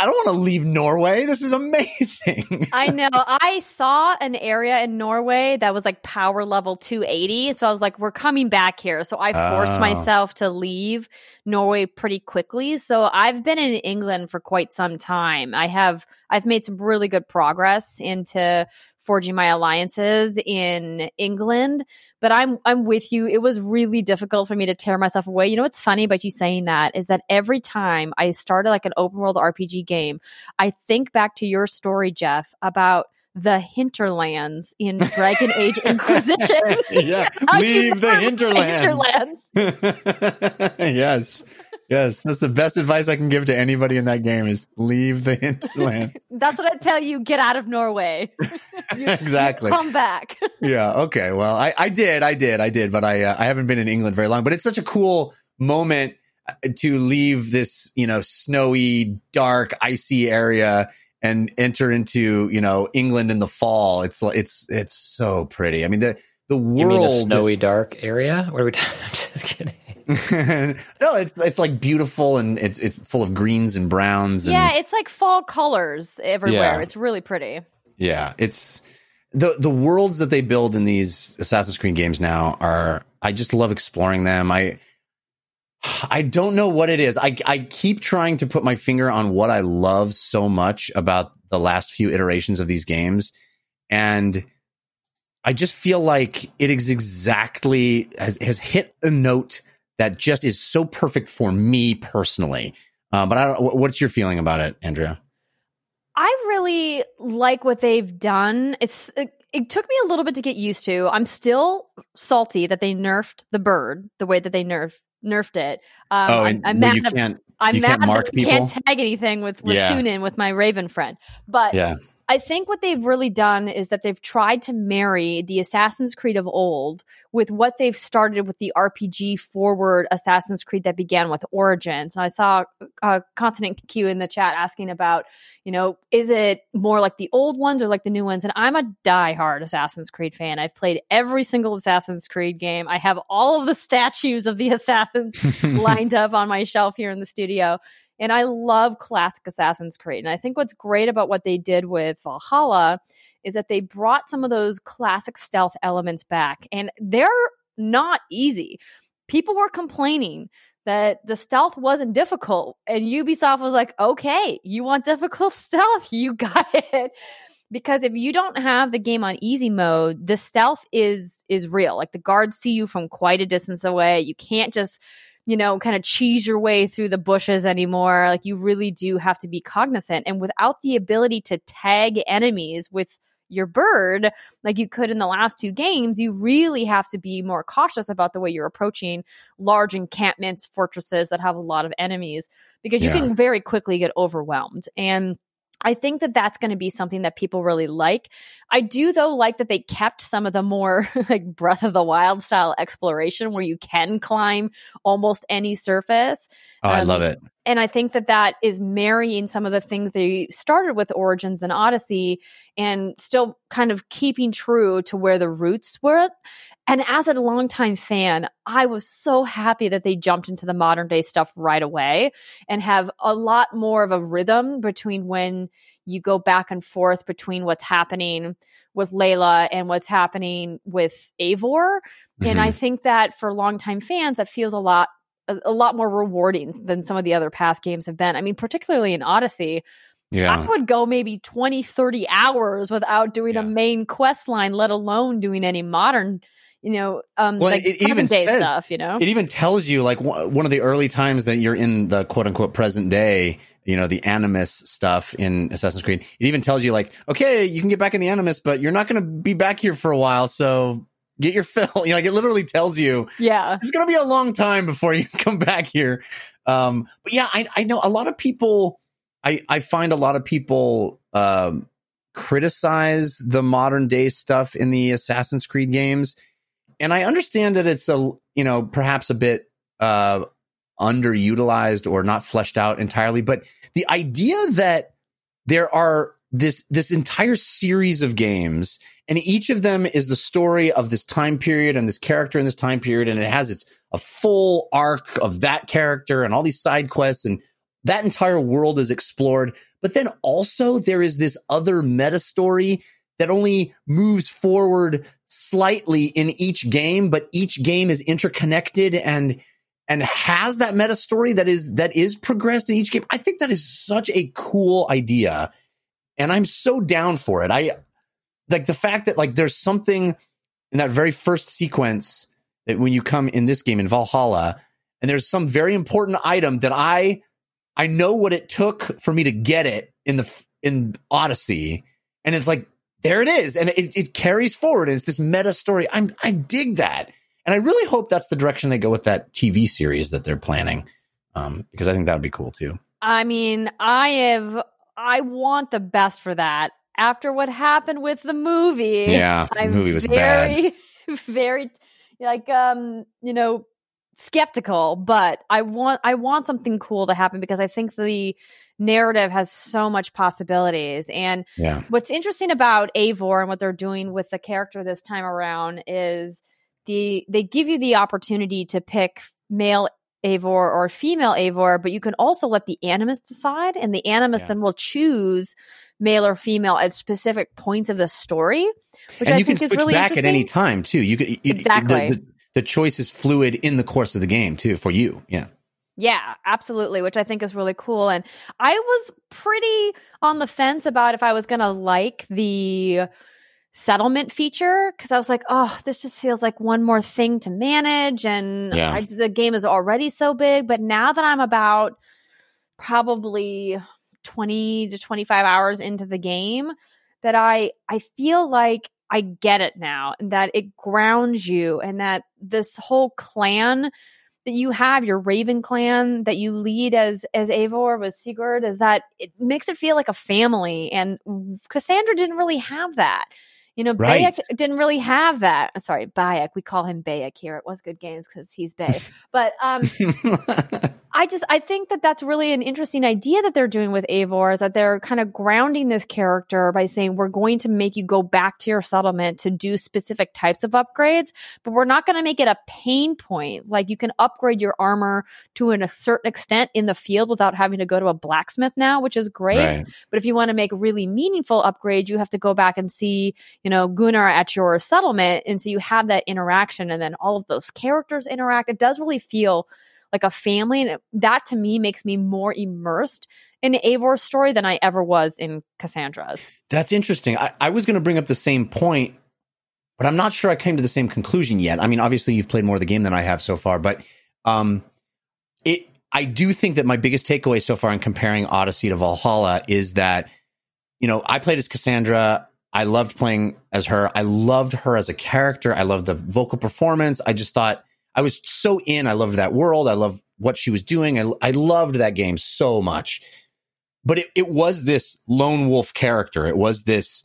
I don't want to leave Norway. This is amazing. I know. I saw an area in Norway that was like power level 280. So I was like, we're coming back here. So I forced oh. myself to leave Norway pretty quickly. So I've been in England for quite some time. I have, I've made some really good progress into forging my alliances in England. But I'm I'm with you. It was really difficult for me to tear myself away. You know what's funny about you saying that is that every time I started like an open world RPG game, I think back to your story, Jeff, about the hinterlands in Dragon Age Inquisition. yeah, leave the hinterlands. hinterlands. yes. Yes, that's the best advice I can give to anybody in that game is leave the hinterland. that's what I tell you, get out of Norway. you, exactly. You come back. yeah, okay. Well, I, I did, I did, I did, but I uh, I haven't been in England very long, but it's such a cool moment uh, to leave this, you know, snowy, dark, icy area and enter into you know England in the fall. It's it's it's so pretty. I mean the the world you mean a snowy dark area. What are we? talking? I'm just kidding. no, it's it's like beautiful and it's it's full of greens and browns. And, yeah, it's like fall colors everywhere. Yeah. It's really pretty. Yeah, it's the the worlds that they build in these Assassin's Creed games now are. I just love exploring them. I I don't know what it is. I I keep trying to put my finger on what I love so much about the last few iterations of these games, and I just feel like it is exactly has, has hit a note that just is so perfect for me personally. Uh, but I don't. What's your feeling about it, Andrea? I really like what they've done. It's it, it, took me a little bit to get used to. I'm still salty that they nerfed the bird the way that they nerfed nerfed it. Um, oh, I'm, I'm mad. You can't, I'm you mad can't mark people. Can't tag anything with with yeah. Sýnin with my Raven friend. But yeah. I think what they've really done is that they've tried to marry the Assassin's Creed of old with what they've started with the RPG forward Assassin's Creed that began with Origins. And I saw uh, Consonant Q in the chat asking about, you know, is it more like the old ones or like the new ones? And I'm a die-hard Assassin's Creed fan. I've played every single Assassin's Creed game. I have all of the statues of the assassins lined up on my shelf here in the studio. And I love classic Assassin's Creed. And I think what's great about what they did with Valhalla is that they brought some of those classic stealth elements back. And they're not easy. People were complaining that the stealth wasn't difficult. And Ubisoft was like, okay, you want difficult stealth? You got it. because if you don't have the game on easy mode, the stealth is is real. Like the guards see you from quite a distance away. You can't just you know, kind of cheese your way through the bushes anymore. Like you really do have to be cognizant. And without the ability to tag enemies with your bird, like you could in the last two games, you really have to be more cautious about the way you're approaching large encampments, fortresses that have a lot of enemies, because you yeah. can very quickly get overwhelmed. And I think that that's going to be something that people really like. I do though like that they kept some of the more like Breath of the Wild style exploration where you can climb almost any surface. Oh, um, I love it. And I think that that is marrying some of the things they started with Origins and Odyssey and still kind of keeping true to where the roots were. And as a longtime fan, I was so happy that they jumped into the modern day stuff right away and have a lot more of a rhythm between when you go back and forth between what's happening with Layla and what's happening with Eivor. Mm-hmm. And I think that for longtime fans, that feels a lot a, a lot more rewarding than some of the other past games have been. I mean, particularly in Odyssey, yeah. I would go maybe 20, 30 hours without doing yeah. a main quest line, let alone doing any modern, you know, um, well, like it, even day said, stuff, you know? It even tells you like one of the early times that you're in the quote unquote present day, you know, the Animus stuff in Assassin's Creed. It even tells you like, okay, you can get back in the Animus, but you're not going to be back here for a while. So get your fill. You know, like it literally tells you, yeah, it's going to be a long time before you come back here. Um, but yeah, I, I know a lot of people. I I find a lot of people um, criticize the modern day stuff in the Assassin's Creed games, and I understand that it's a you know perhaps a bit uh, underutilized or not fleshed out entirely. But the idea that there are this this entire series of games and each of them is the story of this time period and this character in this time period. And it has its a full arc of that character and all these side quests and that entire world is explored. But then also there is this other meta story that only moves forward slightly in each game but each game is interconnected and and has that meta story that is that is progressed in each game. I think that is such a cool idea. And i'm so down for it. I like the fact that like there's something in that very first sequence that when you come in this game in Valhalla, and there's some very important item that I I know what it took for me to get it in the in Odyssey, and it's like there it is, and it, it carries forward, and it's this meta story. I'm I dig that, and I really hope that's the direction they go with that TV series that they're planning, um, because I think that would be cool too. I mean, I have I want the best for that. After what happened with the movie, Yeah, the I'm movie was bad. very, very like um, you know, skeptical, but I want I want something cool to happen because I think the narrative has so much possibilities. And Yeah, what's interesting about Eivor and what they're doing with the character this time around is the they give you the opportunity to pick male Eivor or female Eivor, but you can also let the animus decide, and the animus Yeah. then will choose male or female at specific points of the story, which and I you can think is switch really back at any time too. You could you- Exactly. The, the, the choice is fluid in the course of the game too for you. Yeah. Yeah, absolutely, which I think is really cool. And I was pretty on the fence about if I was going to like the settlement feature because I was like, oh, this just feels like one more thing to manage. And Yeah. I, the game is already so big. But now that I'm about probably 20 to 25 hours into the game, that I, I feel like I get it now and that it grounds you and that this whole clan that you have your Raven clan that you lead as as Eivor with Sigurd is that it makes it feel like a family and Cassandra didn't really have that. You know, Right. Bayek didn't really have that. Sorry, Bayek. We call him Bayek here. It was good games because he's Bay. but um, I just I think that that's really an interesting idea that they're doing with Eivor is that they're kind of grounding this character by saying we're going to make you go back to your settlement to do specific types of upgrades, but we're not going to make it a pain point. Like you can upgrade your armor to an, a certain extent in the field without having to go to a blacksmith now, which is great. right. But if you want to make really meaningful upgrades, you have to go back and see, you know, Gunnar at your settlement. And so you have that interaction and then all of those characters interact. It does really feel like a family. And that to me makes me more immersed in Eivor's story than I ever was in Cassandra's. That's interesting. I, I was going to bring up the same point, but I'm not sure I came to the same conclusion yet. I mean, obviously you've played more of the game than I have so far, but um, it. I do think that my biggest takeaway so far in comparing Odyssey to Valhalla is that you know I played as Cassandra. I loved playing as her. I loved her as a character. I loved the vocal performance. I just thought I was so in. I loved that world. I loved what she was doing. I, I loved that game so much. But it, it was this lone wolf character. It was this,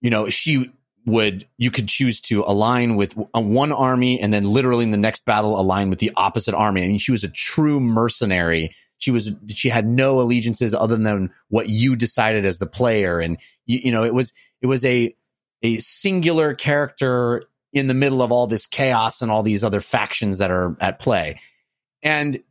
you know, she would, you could choose to align with one army and then literally in the next battle align with the opposite army. I mean, she was a true mercenary. She was, she had no allegiances other than what you decided as the player. And, you, you know, it was, it was a, a singular character in the middle of all this chaos and all these other factions that are at play. And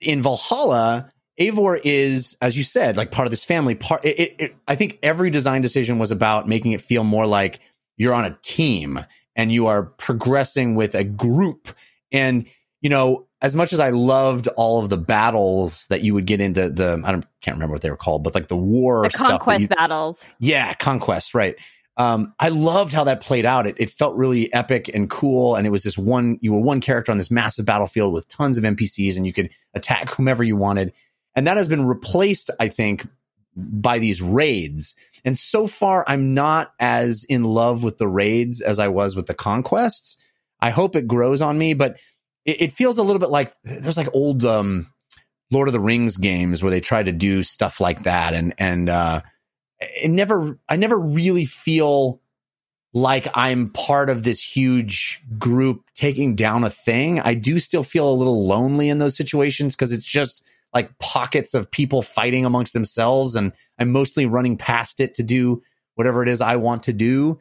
in Valhalla, Eivor is, as you said, like part of this family. Part, it, it, it, I think every design decision was about making it feel more like you're on a team and you are progressing with a group. And you know, as much as I loved all of the battles that you would get into, the I don't can't remember what they were called, but like the war The conquest you- battles. yeah, conquest, right. Um, I loved how that played out. It, it felt really epic and cool. And it was this one, you were one character on this massive battlefield with tons of NPCs and you could attack whomever you wanted. And that has been replaced, I think, by these raids. And so far, I'm not as in love with the raids as I was with the conquests. I hope it grows on me, but it, it feels a little bit like there's like old, um, Lord of the Rings games where they try to do stuff like that. And, and, uh, it never I never really feel like I'm part of this huge group taking down a thing. I do still feel a little lonely in those situations because it's just like pockets of people fighting amongst themselves and I'm mostly running past it to do whatever it is I want to do.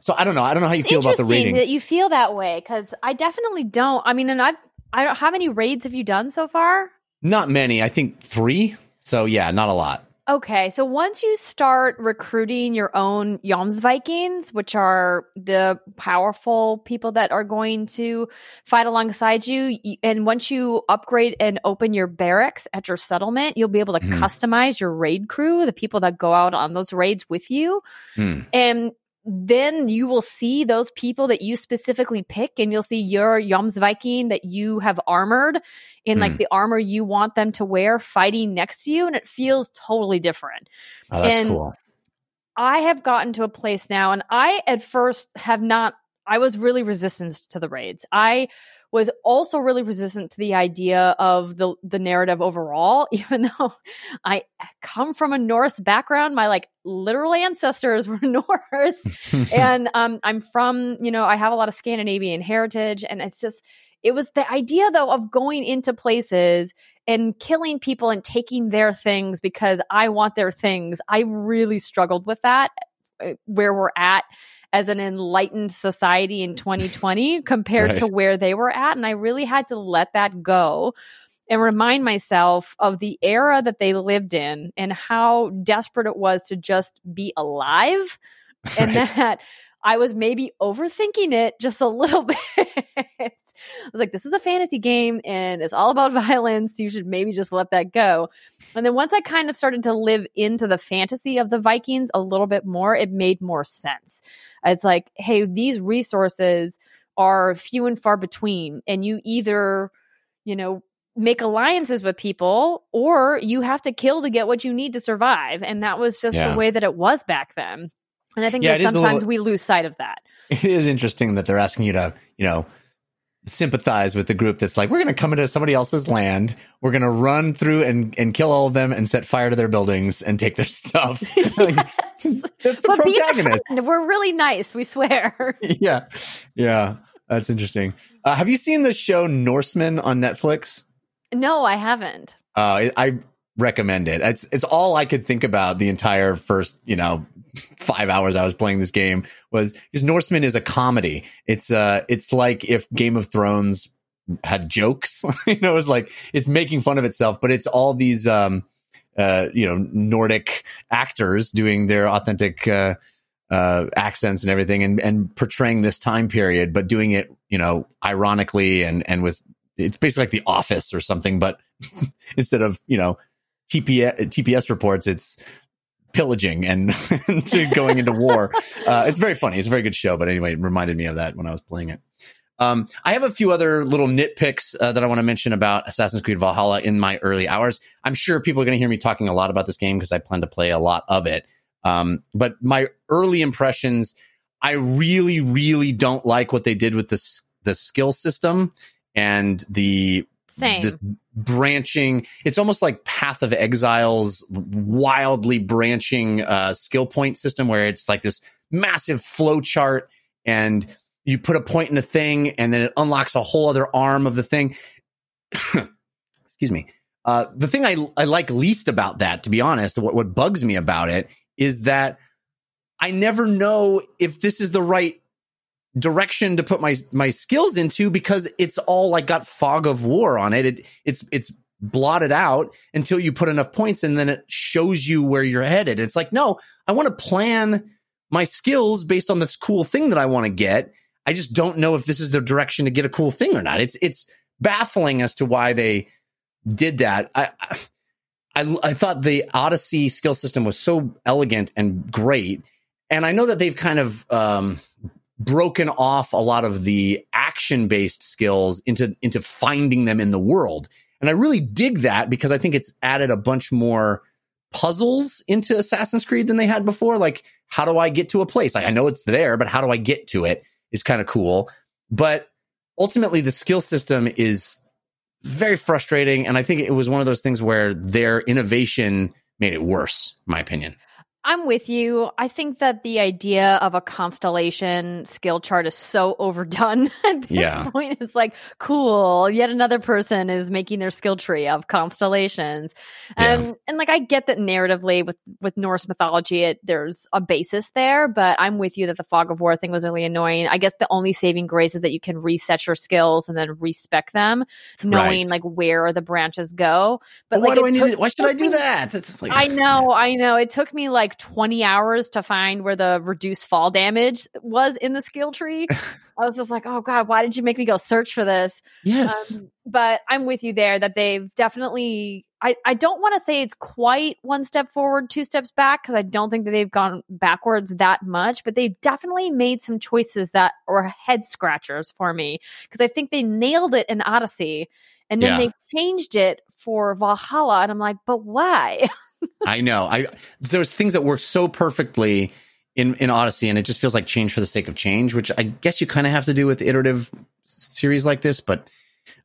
So I don't know. I don't know how you It's feel about the rating. that you feel that way because I definitely don't. I mean, and I've I don't how many raids have you done so far? Not many. I think 3. So yeah, not a lot. Okay, so once you start recruiting your own Jomsvikings, which are the powerful people that are going to fight alongside you, and once you upgrade and open your barracks at your settlement, you'll be able to Mhm. customize your raid crew, the people that go out on those raids with you. Hmm. And then you will see those people that you specifically pick, and you'll see your Jomsviking that you have armored in like Hmm. the armor you want them to wear fighting next to you, and it feels totally different. Oh, that's And- cool. I have gotten to a place now, and I at first have not, I was really resistant to the raids. I was also really resistant to the idea of the the narrative overall, even though I come from a Norse background. My like literal ancestors were Norse and um, I'm from, you know, I have a lot of Scandinavian heritage, and it's just, it was the idea though of going into places and killing people and taking their things because I want their things. I really struggled with that. uh, Where we're at as an enlightened society in 2020 compared to where they were at, and I really had to let that go. And remind myself of the era that they lived in and how desperate it was to just be alive and Right. that I was maybe overthinking it just a little bit. I was like, this is a fantasy game and it's all about violence. You should maybe just let that go. And then once I kind of started to live into the fantasy of the Vikings a little bit more, it made more sense. It's like, hey, these resources are few and far between, and you either, you know, make alliances with people or you have to kill to get what you need to survive. And that was just Yeah. the way that it was back then. And I think Yeah, that it is a sometimes little- we lose sight of that. it is interesting that they're asking you to, you know, sympathize with the group that's like, we're going to come into somebody else's land. We're going to run through and, and kill all of them and set fire to their buildings and take their stuff. Like, that's the But protagonist. We're really nice, we swear. yeah. Yeah. That's interesting. Uh, have you seen the show Norseman on Netflix? no, I haven't. Uh, I, I recommend it. It's it's all I could think about the entire first, you know, five hours I was playing this game was because Norseman is a comedy. It's uh, it's like if Game of Thrones had jokes. you know, it's like it's making fun of itself, but it's all these um, uh, you know, Nordic actors doing their authentic uh, uh, accents and everything, and and portraying this time period, but doing it, you know, ironically and and with it's basically like The Office or something, but instead of you know TPS, TPS reports, it's pillaging and to going into war. Uh, it's very funny. It's a very good show. But anyway, it reminded me of that when I was playing it. Um, I have a few other little nitpicks uh, that I want to mention about Assassin's Creed Valhalla in my early hours. I'm sure people are going to hear me talking a lot about this game because I plan to play a lot of it. Um, but my early impressions, I really, really don't like what they did with this the skill system and the Same. this branching. It's almost like path of exiles wildly branching uh skill point system where it's like this massive flow chart and you put a point in a thing and then it unlocks a whole other arm of the thing. Excuse me. Uh the thing i i like least about that to be honest what what bugs me about it is that i never know if this is the right direction to put my my skills into because it's all like got fog of war on it. it it's it's blotted out until you put enough points and then it shows you where you're headed. It's like, no, I want to plan my skills based on this cool thing that I want to get. I just don't know if this is the direction to get a cool thing or not. It's it's baffling as to why they did that. I I, I thought the Odyssey skill system was so elegant and great, and I know that they've kind of um, broken off a lot of the action based skills into into finding them in the world. And I really dig that because I think it's added a bunch more puzzles into Assassin's Creed than they had before. Like, how do I get to a place? Like, I know it's there, but how do I get to it? Is kind of cool. But ultimately, the skill system is very frustrating. And I think it was one of those things where their innovation made it worse, in my opinion. I'm with you. I think that the idea of a constellation skill chart is so overdone at this Yeah. point. It's like, cool, yet another person is making their skill tree of constellations. Yeah. Um, and like I get that narratively with with Norse mythology, it, there's a basis there, but I'm with you that the fog of war thing was really annoying. I guess the only saving grace is that you can reset your skills and then respec them, knowing Right. like where the branches go. But why like do I need took-? Why should I do me- that? It's like I know, I know. It took me like 20 hours to find where the reduced fall damage was in the skill tree. I was just like, oh God, why did you make me go search for this? Yes. Um, but I'm with you there that they've definitely, I, I don't want to say it's quite one step forward, two steps back, because I don't think that they've gone backwards that much, but they've definitely made some choices that are head scratchers for me, because I think they nailed it in Odyssey. And then Yeah. they changed it for Valhalla. And I'm like, but why? I know. I there's things that work so perfectly in in Odyssey, and it just feels like change for the sake of change, which I guess you kind of have to do with iterative series like this. But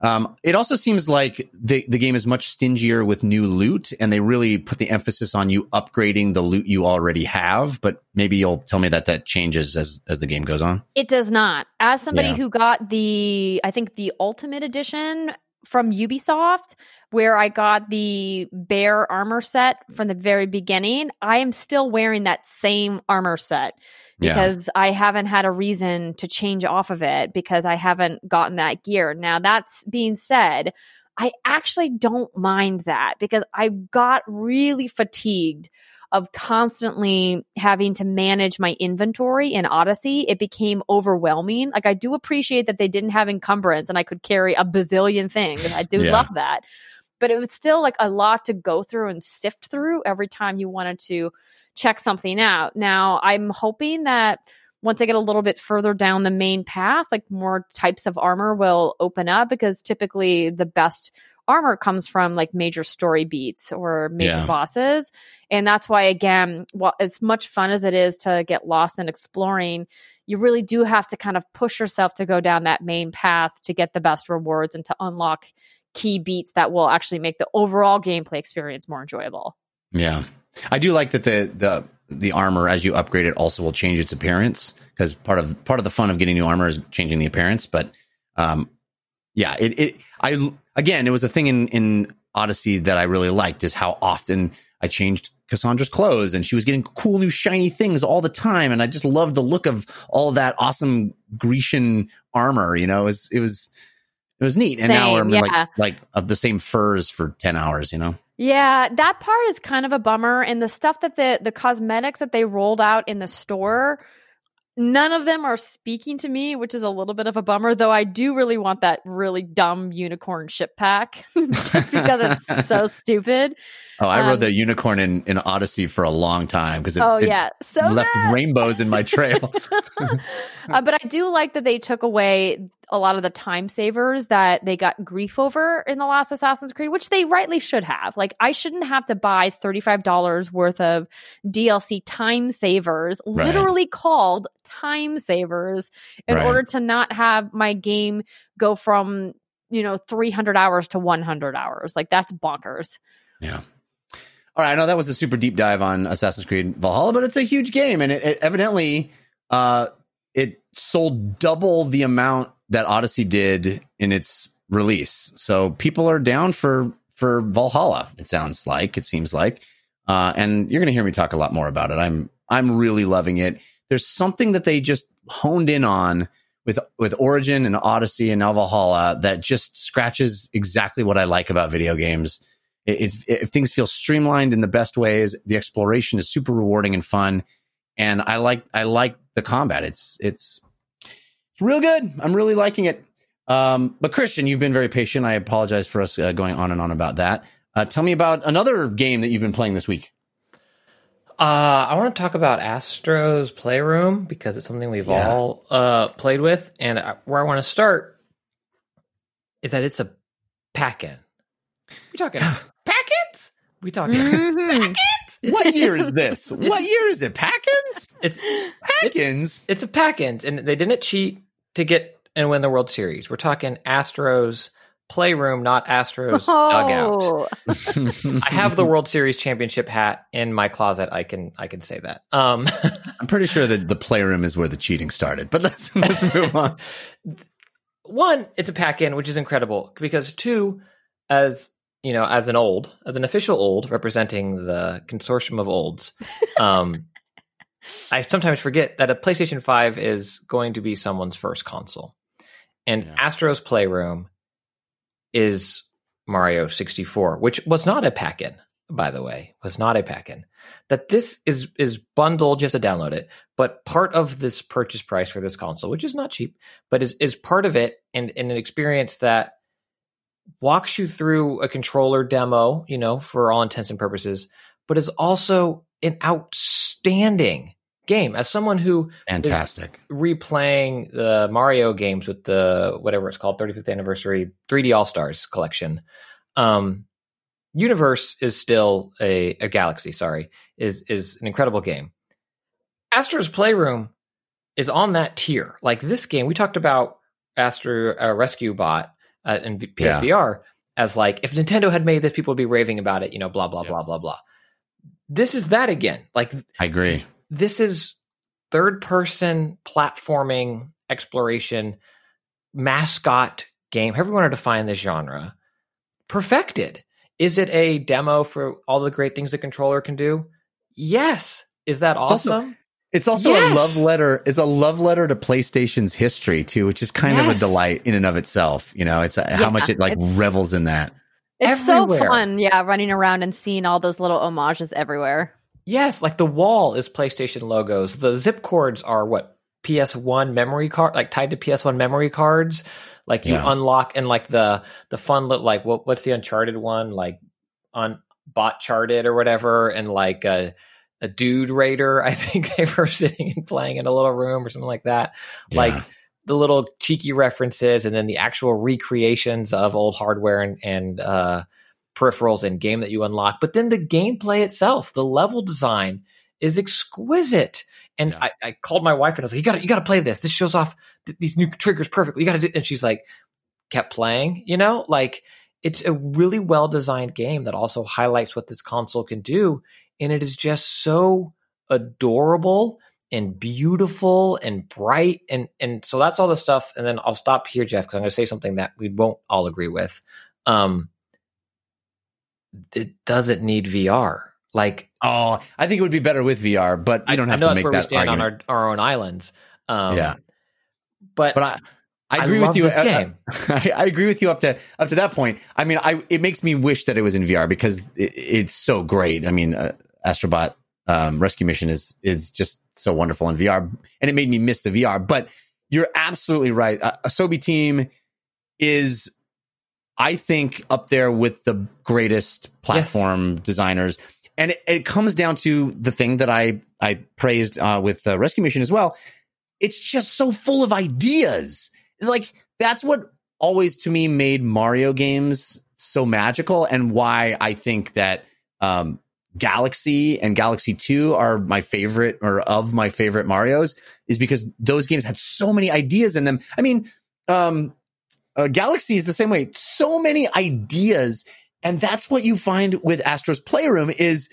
um, it also seems like the the game is much stingier with new loot, and they really put the emphasis on you upgrading the loot you already have. But maybe you'll tell me that that changes as as the game goes on. It does not. As somebody Yeah. who got the, I think the Ultimate Edition from Ubisoft, where I got the bear armor set from the very beginning, I am still wearing that same armor set Yeah. because I haven't had a reason to change off of it because I haven't gotten that gear. Now, that's being said, I actually don't mind that because I got really fatigued of constantly having to manage my inventory in Odyssey. It became overwhelming. Like I do appreciate that they didn't have encumbrance and I could carry a bazillion things. I do Yeah. love that. But it was still like a lot to go through and sift through every time you wanted to check something out. Now, I'm hoping that once I get a little bit further down the main path, like more types of armor will open up because typically the best armor comes from like major story beats or major Yeah. bosses. And that's why, again, well, as much fun as it is to get lost in exploring, you really do have to kind of push yourself to go down that main path to get the best rewards and to unlock key beats that will actually make the overall gameplay experience more enjoyable. Yeah, I do like that the the the armor as you upgrade it also will change its appearance because part of part of the fun of getting new armor is changing the appearance. But um, yeah, it it I again it was a thing in in Odyssey that I really liked is how often I changed Cassandra's clothes and she was getting cool new shiny things all the time, and I just loved the look of all that awesome Grecian armor. You know, it was it was it was neat. And now Same, I'm like like of the same furs for ten hours. You know. Yeah, that part is kind of a bummer. And the stuff that the the cosmetics that they rolled out in the store, none of them are speaking to me, which is a little bit of a bummer. Though I do really want that really dumb unicorn ship pack, just because it's so stupid. Oh, I Um, rode the unicorn in, in Odyssey for a long time because it, oh it yeah, so left rainbows in my trail. uh, but I do like that they took away a lot of the time savers that they got grief over in the last Assassin's Creed, which they rightly should have. Like, I shouldn't have to buy $35 worth of DLC time savers, Right. literally called time savers, in Right. order to not have my game go from, you know, 300 hours to 100 hours. Like, that's bonkers. yeah. All right, I know that was a super deep dive on Assassin's Creed Valhalla, but it's a huge game, and it, it evidently uh, it sold double the amount that Odyssey did in its release. So people are down for for Valhalla. It sounds like it seems like, uh, and you're going to hear me talk a lot more about it. I'm I'm really loving it. There's something that they just honed in on with with Origin and Odyssey and now Valhalla that just scratches exactly what I like about video games. It, it's it, things feel streamlined in the best ways. The exploration is super rewarding and fun, and I like I like the combat. It's it's it's real good. I'm really liking it. Um, but Christian, you've been very patient. I apologize for us uh, going on and on about that. Uh, tell me about another game that you've been playing this week. Uh, I want to talk about Astro's Playroom because it's something we've Yeah. all uh, played with, and I, where I want to start is that it's a pack-in. We talking? We talking Mhm. pack-ins? What year is this? what year is it? Packins? It's Packins? it's a pack-ins, and they didn't cheat to get and win the World Series. We're talking Astros Playroom, not Astros dugout. Oh, I have the World Series championship hat in my closet. I can I can say that. Um, I'm pretty sure that the playroom is where the cheating started. But let's let's move on. one, it's a pack in, which is incredible because two, as you know, as an old, as an official old representing the consortium of olds, um, I sometimes forget that a PlayStation 5 is going to be someone's first console. And Yeah. Astro's Playroom is Mario 64, which was not a pack in, by the way, was not a pack in. That this is is bundled, you have to download it, but part of this purchase price for this console, which is not cheap, but is is part of it and, and an experience that walks you through a controller demo, you know, for all intents and purposes, but is also an outstanding game. As someone who Fantastic. replaying the Mario games with the whatever it's called 35th anniversary 3D All Stars collection. Um, Universe is still a, a Galaxy. Sorry, is is an incredible game. Astro's Playroom is on that tier. Like this game, we talked about Astro uh, Rescue Bot uh, in V- Yeah. PSVR as like if Nintendo had made this, people would be raving about it. You know, blah blah Yeah. blah blah blah. This is that again. Like I agree. this is third person platforming exploration mascot game however you want to define this genre perfected is it a demo for all the great things the controller can do yes is that awesome It's also Yes. a love letter. It's a love letter to PlayStation's history too, which is kind of a delight in and of itself. You know, it's a, Yeah, how much it like revels in that. it's so fun. Yeah, running around and seeing all those little homages everywhere. yes like the wall is playstation logos the zip cords are what ps1 memory card like tied to ps1 memory cards like you Yeah. unlock and like the the fun little like what what's the uncharted one like on bot charted or whatever and like a a dude raider i think they were sitting and playing in a little room or something like that like the little cheeky references and then the actual recreations of old hardware and, and uh, peripherals and game that you unlock. But then the gameplay itself, the level design is exquisite. And Yeah. I, I called my wife and I was like, "You got to you got to play this. This shows off th- these new triggers perfectly. You got to do." And she's like, kept playing. You know, like it's a really well designed game that also highlights what this console can do, and it is just so adorable and beautiful and bright and and so that's all the stuff and then i'll stop here jeff because i'm going to say something that we won't all agree with um it doesn't need vr like Oh, I think it would be better with VR, but I, don't I have know to that's make where we that stand argument. on our, our own islands um Yeah. but, but I, I agree love with you. this game. I, I agree with you up to up to that point. I mean, I it makes me wish that it was in VR because it, it's so great. I mean, uh, Astro Bot um, Rescue Mission is is just so wonderful in VR, and it made me miss the VR. But you're absolutely right. Uh, Asobi Team is, I think, up there with the greatest platform designers. And it, it comes down to the thing that I I praised uh, with uh, Rescue Mission as well. It's just so full of ideas. Like that's what always to me made Mario games so magical, and why I think that um, Galaxy and Galaxy Two are my favorite or of my favorite Mario's is because those games had so many ideas in them. I mean, um, uh, Galaxy is the same way. So many ideas, and that's what you find with Astro's Playroom is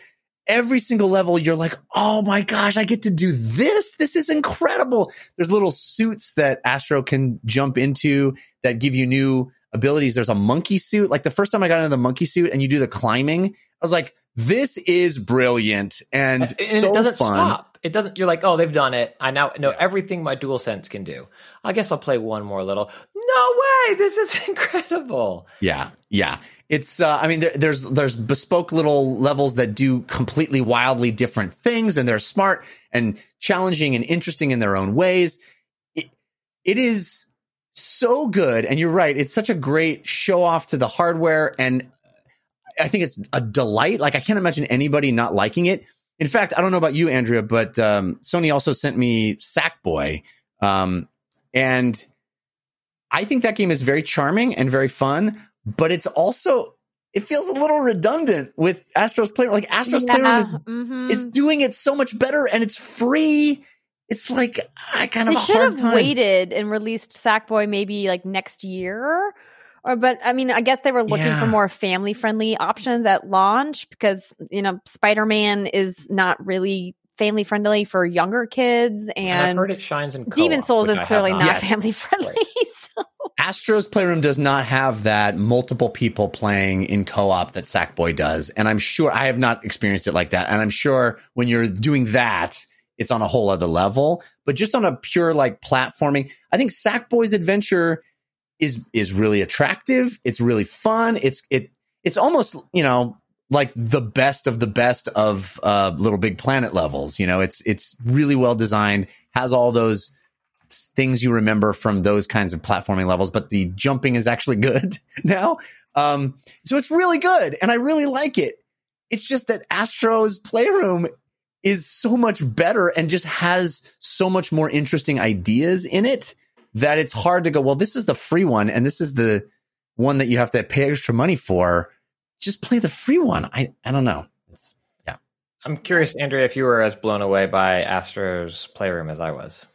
every single level you're like, oh my gosh, I get to do this. This is incredible. There's little suits that Astro can jump into that give you new abilities. There's a monkey suit. Like the first time I got into the monkey suit and you do the climbing, I was like, this is brilliant and, and so it doesn't fun. stop. It doesn't. You're like, oh, they've done it. I now know Yeah. everything my DualSense can do. I guess I'll play one more little. No way! This is incredible. Yeah, yeah. It's. Uh, I mean, there, there's there's bespoke little levels that do completely wildly different things, and they're smart and challenging and interesting in their own ways. It, it is so good, and you're right. It's such a great show off to the hardware, and I think it's a delight. Like I can't imagine anybody not liking it. In fact, I don't know about you, Andrea, but um, Sony also sent me Sackboy, um, and I think that game is very charming and very fun, but it's also it feels a little redundant with Astro's Playroom. Like Astro's Playroom mhm. is, is doing it so much better, and it's free. It's like I kind of They a should have time. waited and released Sackboy maybe like next year Or, but I mean, I guess they were looking Yeah. for more family friendly options at launch because, you know, Spider Man is not really family friendly for younger kids. And, I've And, heard it shines in Demon Souls is I clearly not Yeah. family friendly. so. Astro's Playroom does not have that multiple people playing in co-op that Sackboy does. And I'm sure I have not experienced it like that. And I'm sure when you're doing that, it's on a whole other level. But just on a pure like platforming, I think Sackboy's adventure is is really attractive. It's really fun. It's it it's almost, you know, like the best of the best of uh LittleBigPlanet levels. You know, it's it's really well designed, has all those things you remember from those kinds of platforming levels, but the jumping is actually good now. Um, so it's really good and I really like it. It's just that Astro's Playroom is so much better and just has so much more interesting ideas in it that it's hard to go, well, this is the free one and this is the one that you have to pay extra money for. Just play the free one. I, I don't know. It's, yeah. I'm curious, Andrea, if you were as blown away by Astro's Playroom as I was.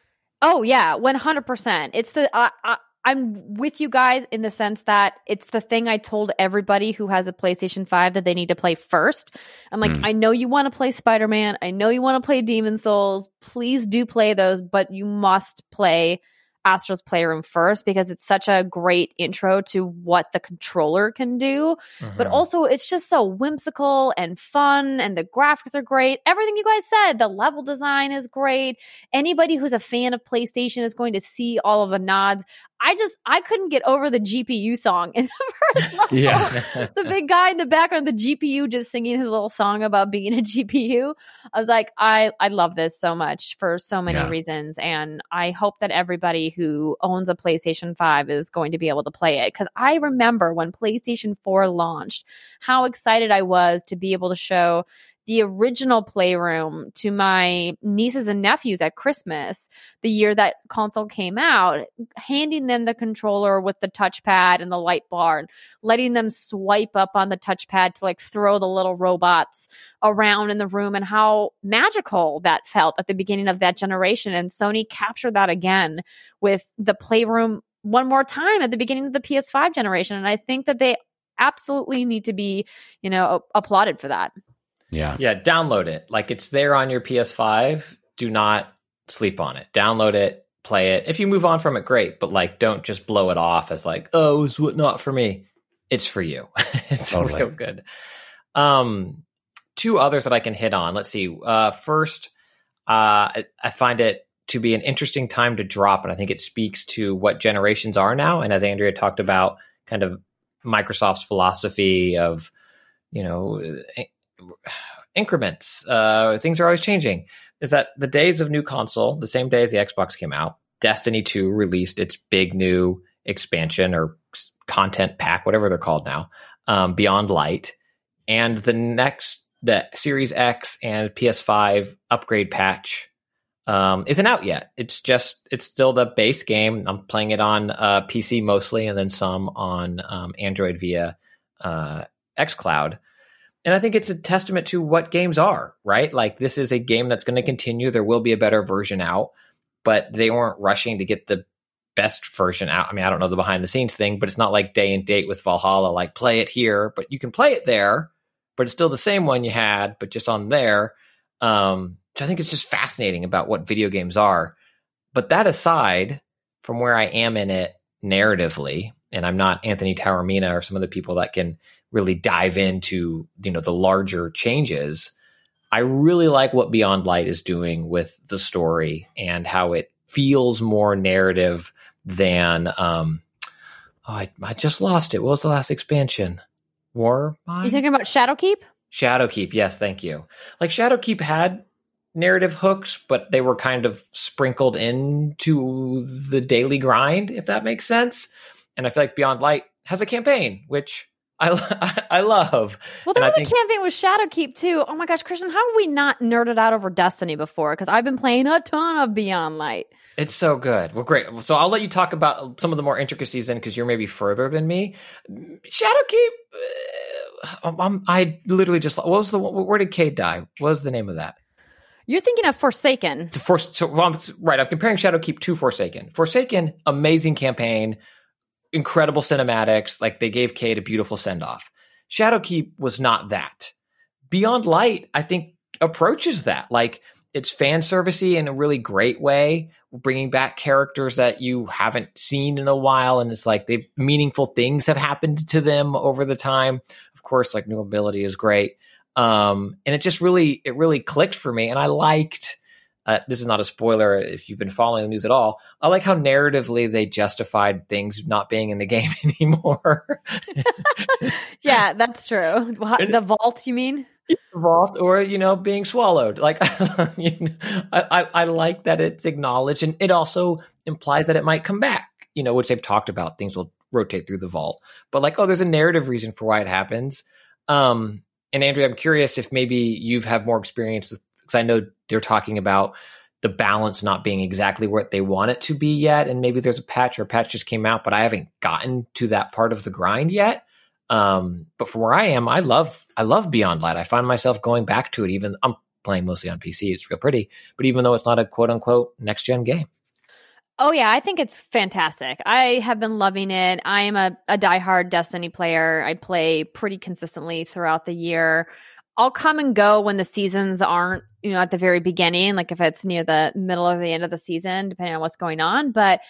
Oh yeah, one hundred percent. It's the I, I, I'm with you guys in the sense that it's the thing I told everybody who has a PlayStation Five that they need to play first. I'm like, Hmm. I know you want to play Spider Man. I know you want to play Demon Souls. Please do play those, but you must play Astro's Playroom first because it's such a great intro to what the controller can do. But Mhm. also, it's just so whimsical and fun, and the graphics are great. Everything you guys said, the level design is great. Anybody who's a fan of PlayStation is going to see all of the nods. I just, I couldn't get over the GPU song in the first level. yeah. the big guy in the background, the GPU just singing his little song about being a GPU. I was like, I, I love this so much for so many Yeah. reasons. And I hope that everybody who owns a PlayStation 5 is going to be able to play it. Cause I remember when PlayStation 4 launched, how excited I was to be able to show the original playroom to my nieces and nephews at Christmas, the year that console came out, handing them the controller with the touchpad and the light bar and letting them swipe up on the touchpad to like throw the little robots around in the room and how magical that felt at the beginning of that generation. And Sony captured that again with the playroom one more time at the beginning of the PS5 generation. And I think that they absolutely need to be, you know, applauded for that. Yeah. Yeah, download it. Like it's there on your PS5. Do not sleep on it. Download it, play it. If you move on from it, great. But like, don't just blow it off as like, oh, it's what not for me. It's for you. it's Totally. real good. Um, two others that I can hit on. Let's see. Uh, first, uh, I, I find it to be an interesting time to drop, and I think it speaks to what generations are now. And as Andrea talked about, kind of Microsoft's philosophy of, you know, in- increments. Uh, things are always changing. Is that the days of new console, the same day as the Xbox came out, Destiny 2 released its big new expansion or content pack, whatever they're called now, um, Beyond Light. And the next, the Series X and PS5 upgrade patch um, isn't out yet. It's just, it's still the base game. I'm playing it on uh, PC mostly and then some on um, Android via uh, xCloud. And I think it's a testament to what games are, right? Like this is a game that's going to continue. There will be a better version out, but they weren't rushing to get the best version out. I mean, I don't know the behind the scenes thing, but it's not like day and date with Valhalla, like play it here, but you can play it there, but it's still the same one you had, but just on there. Um, which I think is just fascinating about what video games are. But that aside, from where I am in it narratively, and I'm not Anthony Taormina or some of the people that can really dive into you know the larger changes. I really like what Beyond Light is doing with the story and how it feels more narrative than um oh, I, I just lost it. What was the last expansion? War You thinking about Shadowkeep? Shadowkeep, yes, thank you. Like Shadowkeep had narrative hooks, but they were kind of sprinkled into the daily grind, if that makes sense. And I feel like Beyond Light has a campaign, which I I love. Well, there And I was think- a campaign with Shadowkeep too. Oh my gosh, Christian, how have we not nerded out over Destiny before? Because I've been playing a ton of Beyond Light. It's so good. Well, great. So I'll let you talk about some of the more intricacies in because you're maybe further than me. Shadowkeep. Uh, um, I literally just. What was the? Where did Cayde die? What was the name of that? You're thinking of Forsaken. For, so, well, I'm, right, I'm comparing Shadowkeep to Forsaken. Forsaken, amazing campaign. Incredible cinematics. Like they gave Cayde a beautiful send off. Shadowkeep was not that. Beyond Light, I think, approaches that. Like it's fan servicey in a really great way, bringing back characters that you haven't seen in a while, and it's like they meaningful things have happened to them over the time. Of course, like new ability is great, um, and it just really it really clicked for me, and I liked. Uh, this is not a spoiler if you've been following the news at all. I like how narratively they justified things not being in the game anymore. yeah, that's true. The vault, you mean? Vault, or you know, being swallowed. Like, know, I, I, I like that it's acknowledged, and it also implies that it might come back. You know, which they've talked about. Things will rotate through the vault, but like, oh, there's a narrative reason for why it happens. Um, and Andrea, I'm curious if maybe you've had more experience with because I know they're talking about the balance not being exactly what they want it to be yet, and maybe there's a patch or a patch just came out, but I haven't gotten to that part of the grind yet. Um, but from where I am, I love I love Beyond Light. I find myself going back to it. Even I'm playing mostly on PC. It's real pretty, but even though it's not a quote unquote next gen game. Oh yeah, I think it's fantastic. I have been loving it. I am a, a diehard Destiny player. I play pretty consistently throughout the year. I'll come and go when the seasons aren't, you know, at the very beginning, like if it's near the middle or the end of the season, depending on what's going on. But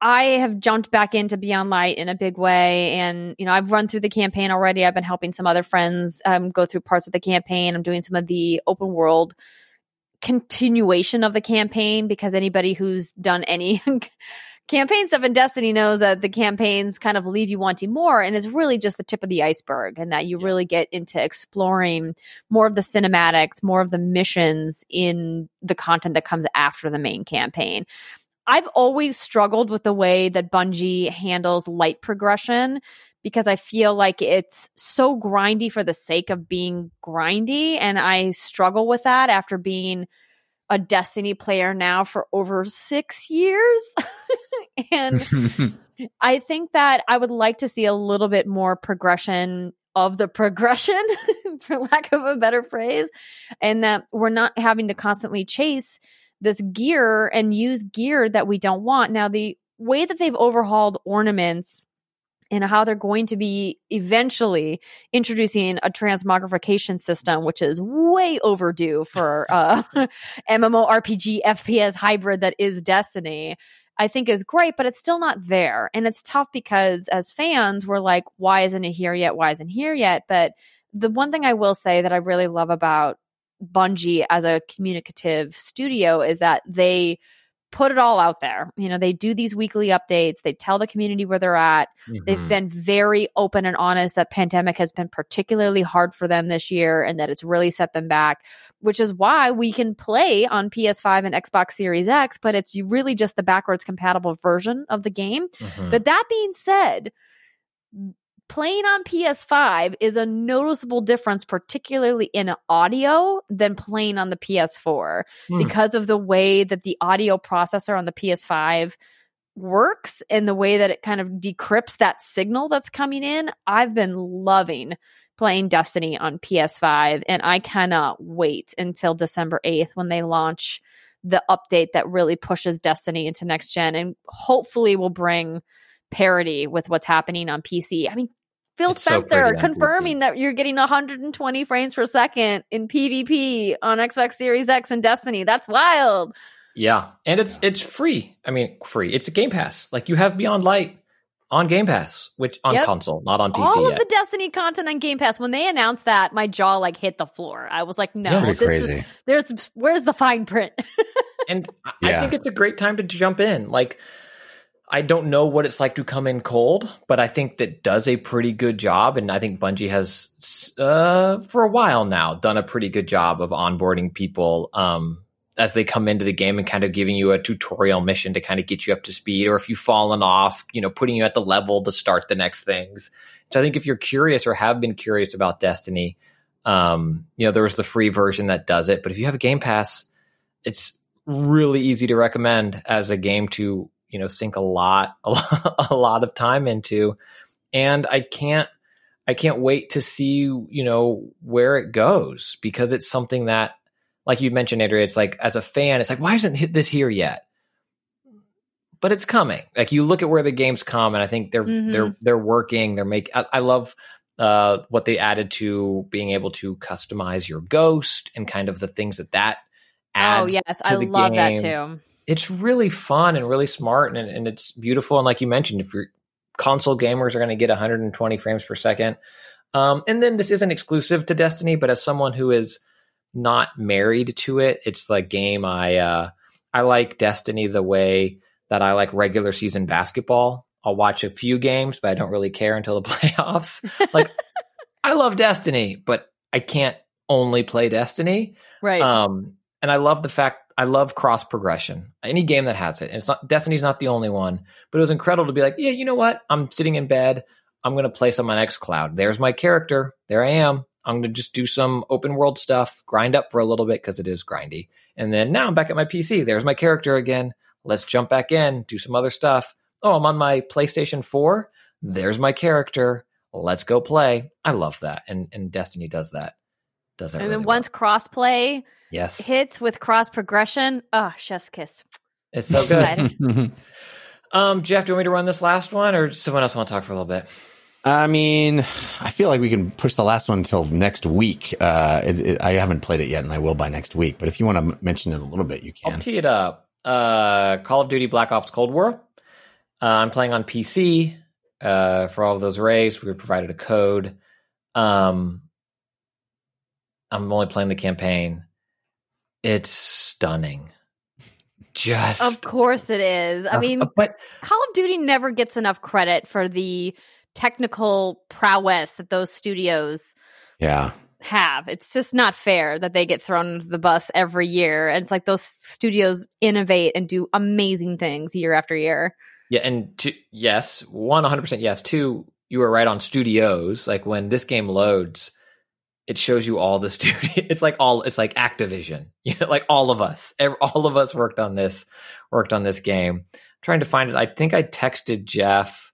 I have jumped back into Beyond Light in a big way. And, you know, I've run through the campaign already. I've been helping some other friends um, go through parts of the campaign. I'm doing some of the open world continuation of the campaign because anybody who's done any campaign stuff in Destiny knows that the campaigns kind of leave you wanting more and it's really just the tip of the iceberg and that you yeah. really get into exploring more of the cinematics, more of the missions in the content that comes after the main campaign. I've always struggled with the way that Bungie handles light progression because I feel like it's so grindy for the sake of being grindy and I struggle with that after being a Destiny player now for over six years. and I think that I would like to see a little bit more progression of the progression, for lack of a better phrase, and that we're not having to constantly chase this gear and use gear that we don't want. Now, the way that they've overhauled ornaments and how they're going to be eventually introducing a transmogrification system, which is way overdue for uh, MMORPG FPS hybrid that is Destiny. I think is great, but it's still not there. And it's tough because as fans, we're like, why isn't it here yet? Why isn't here yet? But the one thing I will say that I really love about Bungie as a communicative studio is that they put it all out there. You know, they do these weekly updates, they tell the community where they're at. Mm-hmm. They've been very open and honest that pandemic has been particularly hard for them this year and that it's really set them back, which is why we can play on PS5 and Xbox Series X, but it's really just the backwards compatible version of the game. Mm-hmm. But that being said, playing on PS5 is a noticeable difference, particularly in audio, than playing on the PS4 mm. because of the way that the audio processor on the PS5 works and the way that it kind of decrypts that signal that's coming in. I've been loving playing Destiny on PS5, and I cannot wait until December 8th when they launch the update that really pushes Destiny into next gen and hopefully will bring parity with what's happening on PC. I mean, Phil it's Spencer so confirming that you're getting 120 frames per second in PvP on Xbox Series X and Destiny. That's wild. Yeah, and it's it's free. I mean, free. It's a Game Pass. Like you have Beyond Light on Game Pass, which on yep. console, not on PC. All yet. of the Destiny content on Game Pass. When they announced that, my jaw like hit the floor. I was like, "No, this crazy. is there's where's the fine print?" and yeah. I think it's a great time to jump in. Like I don't know what it's like to come in cold, but I think that does a pretty good job. And I think Bungie has, uh, for a while now, done a pretty good job of onboarding people um, as they come into the game and kind of giving you a tutorial mission to kind of get you up to speed. Or if you've fallen off, you know, putting you at the level to start the next things. So I think if you're curious or have been curious about Destiny, um, you know, there was the free version that does it. But if you have a Game Pass, it's really easy to recommend as a game to you know sink a lot a lot, a lot of time into and i can't i can't wait to see you know where it goes because it's something that like you mentioned andrea it's like as a fan it's like why isn't this here yet but it's coming. Like you look at where the games come, and I think they're Mhm. they're they're working. They're making. I, I love uh, what they added to being able to customize your ghost and kind of the things that that adds. Oh yes, to I the love game. that too. It's really fun and really smart, and, and it's beautiful. And like you mentioned, if your console gamers are going to get 120 frames per second, um, and then this isn't exclusive to Destiny, but as someone who is not married to it, it's like game I uh, I like Destiny the way that I like regular season basketball. I'll watch a few games, but I don't really care until the playoffs. like I love Destiny, but I can't only play Destiny. Right. Um, and I love the fact I love cross progression. Any game that has it, and it's not Destiny's not the only one, but it was incredible to be like, yeah, you know what? I'm sitting in bed. I'm going to play some on XCloud. There's my character. There I am. I'm going to just do some open world stuff, grind up for a little bit because it is grindy, and then now I'm back at my PC. There's my character again. Let's jump back in, do some other stuff. Oh, I'm on my PlayStation 4. There's my character. Let's go play. I love that, and and Destiny does that. Does that and really then well. once crossplay Yes, hits with cross progression, oh, chef's kiss. it's so good. Um, Jeff, do you want me to run this last one, or does someone else want to talk for a little bit? I mean, I feel like we can push the last one until next week. Uh, it, it, I haven't played it yet, and I will by next week. But if you want to m- mention it a little bit, you can. I'll can. tee it up. Uh, Call of Duty Black Ops Cold War. Uh, I'm playing on PC. Uh, for all of those rays, we were provided a code. Um, I'm only playing the campaign. It's stunning. Just Of course it is. I Uh, mean, but Call of Duty never gets enough credit for the technical prowess that those studios Yeah. have. It's just not fair that they get thrown under the bus every year. And it's like those studios innovate and do amazing things year after year. Yeah, and two, yes, one hundred percent yes. Two, you were right on studios. Like when this game loads, it shows you all the studio. It's like all. It's like Activision. You know, like all of us, all of us worked on this, worked on this game. I'm trying to find it. I think I texted Jeff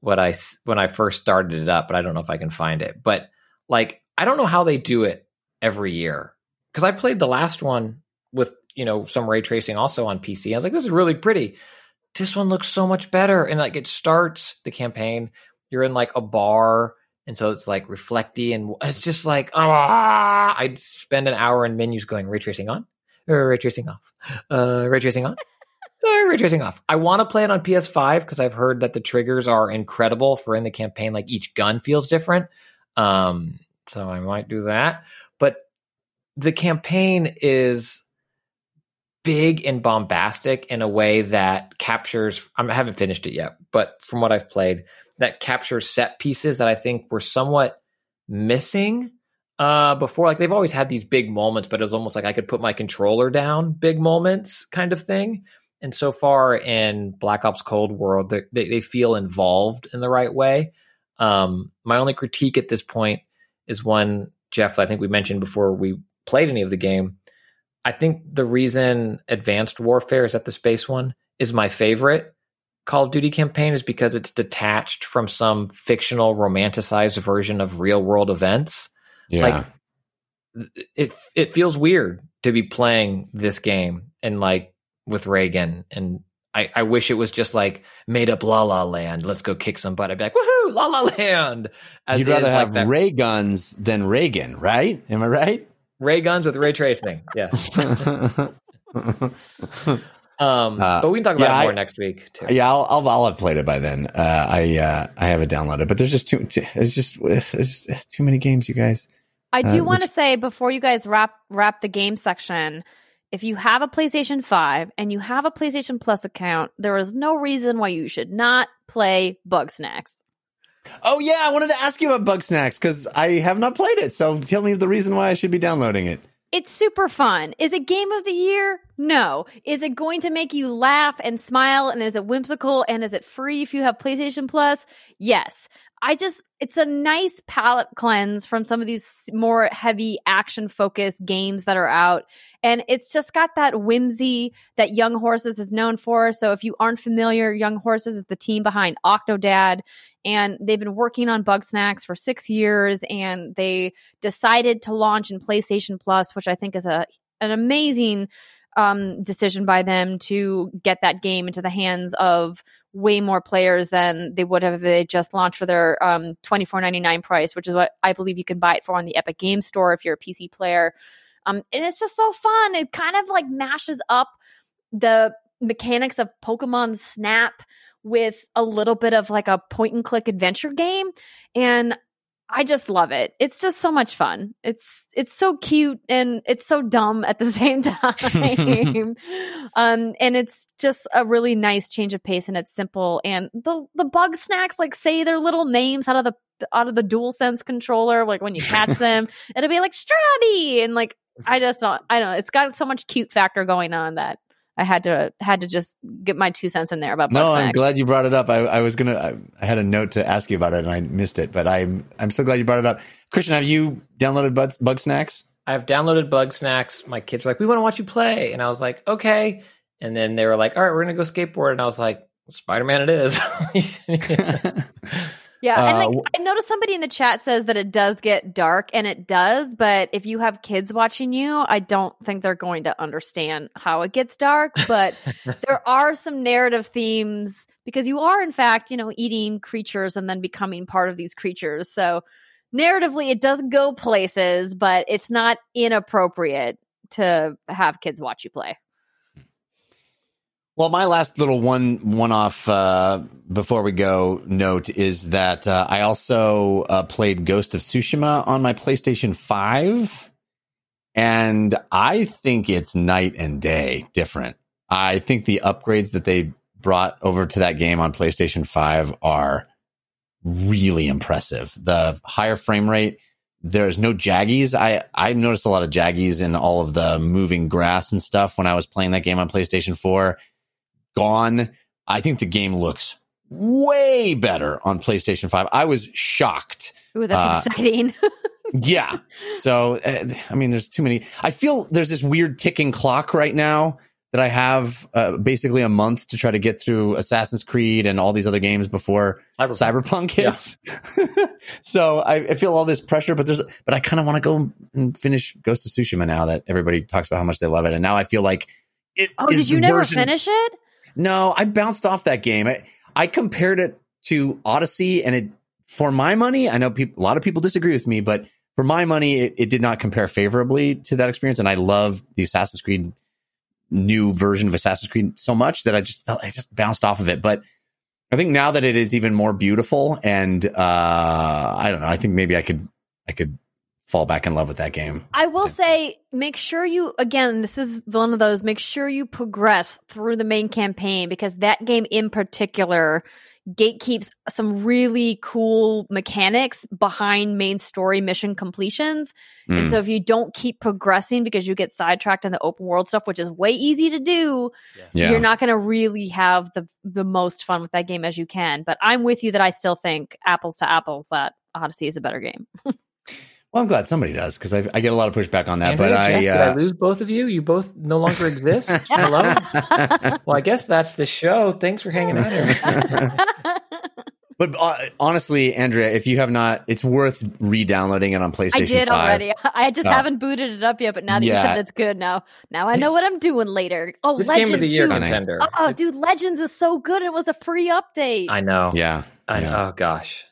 what I when I first started it up, but I don't know if I can find it. But like, I don't know how they do it every year because I played the last one with you know some ray tracing also on PC. I was like, this is really pretty this one looks so much better. And like it starts the campaign, you're in like a bar, and so it's like reflecty, and it's just like ah, I'd spend an hour in menus going ray tracing on, or ray tracing off, uh, ray tracing on. Ray tracing off. I want to play it on PS5 because I've heard that the triggers are incredible for in the campaign. Like each gun feels different, um, so I might do that. But the campaign is big and bombastic in a way that captures I haven't finished it yet, but from what I've played, that captures set pieces that I think were somewhat missing uh before. Like they've always had these big moments but it was almost like I could put my controller down big moments kind of thing. And so far in Black Ops Cold World, they they, they feel involved in the right way. Um my only critique at this point is one Jeff I think we mentioned before we played any of the game. I think the reason Advanced Warfare is at the space one is my favorite Call of Duty campaign is because it's detached from some fictional romanticized version of real world events. Yeah. Like it it feels weird to be playing this game and like with Reagan and I, I wish it was just like made up La La Land. Let's go kick some butt. I'd be like, woohoo, La La Land. As You'd rather is, have like that ray guns than Reagan, right? Am I right? ray guns with ray tracing. Yes. Um, Uh, but we can talk about yeah, it more I- next week too. yeah, I'll, I'll I'll have played it by then. Uh, I uh, I have it downloaded, but there's just too, too it's just it's just too many games, you guys. I do Uh, want to which- say before you guys wrap wrap the game section, if you have a PlayStation 5 and you have a PlayStation Plus account, there is no reason why you should not play Bugsnax. Oh yeah, I wanted to ask you about Bugsnax because I have not played it. So tell me the reason why I should be downloading it. It's super fun. Is it game of the year? No. Is it going to make you laugh and smile and is it whimsical and is it free if you have PlayStation Plus? Yes. I just it's a nice palate cleanse from some of these more heavy action focused games that are out and it's just got that whimsy that Young Horses is known for. So if you aren't familiar, Young Horses is the team behind Octodad and they've been working on Bugsnax for 6 years and they decided to launch in PlayStation Plus, which I think is a an amazing um, decision by them to get that game into the hands of way more players than they would have if they just launched for their um, twenty four ninety nine price, which is what I believe you can buy it for on the Epic Game Store if you're a PC player. Um, and it's just so fun. It kind of like mashes up the mechanics of Pokemon Snap with a little bit of like a point and click adventure game. And I just love it. It's just so much fun. It's it's so cute and it's so dumb at the same time. um and it's just a really nice change of pace and it's simple and the the Bugsnax like say their little names out of the out of the DualSense controller like when you catch them it'll be like Strabby and like I just don't I don't know it's got so much cute factor going on that I had to had to just get my two cents in there about. No, Bugsnax. I'm glad you brought it up. I, I was gonna. I, I, had a note to ask you about it and I missed it, but I'm I'm so glad you brought it up. Christian, have you downloaded Bug, Snacks? I've downloaded Bugsnax. My kids were like, "We want to watch you play," and I was like, "Okay." And then they were like, "All right, we're gonna go skateboard," and I was like, "Spider Man, it is." Yeah, and Uh, like I noticed somebody in the chat says that it does get dark, and it does. But if you have kids watching you, I don't think they're going to understand how it gets dark. But there are some narrative themes because you are, in fact, you know, eating creatures and then becoming part of these creatures. So narratively, it does go places, but it's not inappropriate to have kids watch you play. Well, my last little one one off uh, before we go note is that uh, I also uh, played Ghost of Tsushima on my PlayStation Five, and I think it's night and day different. I think the upgrades that they brought over to that game on PlayStation Five are really impressive. The higher frame rate. There's no jaggies. I I noticed a lot of jaggies in all of the moving grass and stuff when I was playing that game on PlayStation Four gone. I think the game looks way better on PlayStation 5. I was shocked. Ooh, that's Uh, exciting. Yeah. So, uh, I mean, there's too many. I feel there's this weird ticking clock right now that I have uh, basically a month to try to get through Assassin's Creed and all these other games before Cyberpunk. Cyberpunk hits. so I, I feel all this pressure, but there's, but I kind of want to go and finish Ghost of Tsushima now that everybody talks about how much they love it. And now I feel like it. oh, is did you never version- finish it? No, I bounced off that game. I, I compared it to Odyssey, and it for my money, I know people, a lot of people disagree with me, but for my money, it, it did not compare favorably to that experience. And I love the Assassin's Creed new version of Assassin's Creed so much that I just felt I just bounced off of it. But I think now that it is even more beautiful, and uh, I don't know, I think maybe I could I could fall back in love with that game. I will say, make sure you, again, this is one of those, make sure you progress through the main campaign because that game in particular gatekeeps some really cool mechanics behind main story mission completions. And Mm. so if you don't keep progressing because you get sidetracked in the open world stuff, which is way easy to do, yeah. you're not going to really have the the most fun with that game as you can. But I'm with you that I still think apples to apples that Odyssey is a better game. well, I'm glad somebody does because I, I get a lot of pushback on that. Andrea, but Jeff, I, did I uh, lose both of you? You both no longer exist. Hello. Well, I guess that's the show. Thanks for hanging out here. But uh, honestly, Andrea, if you have not, it's worth re-downloading it on PlayStation. I did 5. already. I just Oh. haven't booted it up yet, but now that you said it's good now, now I know what I'm doing later. Oh, It's Legends game of the year too. Funny. contender. Oh, dude, Legends is so good. It was a free update. I know. Yeah, I yeah. Oh gosh.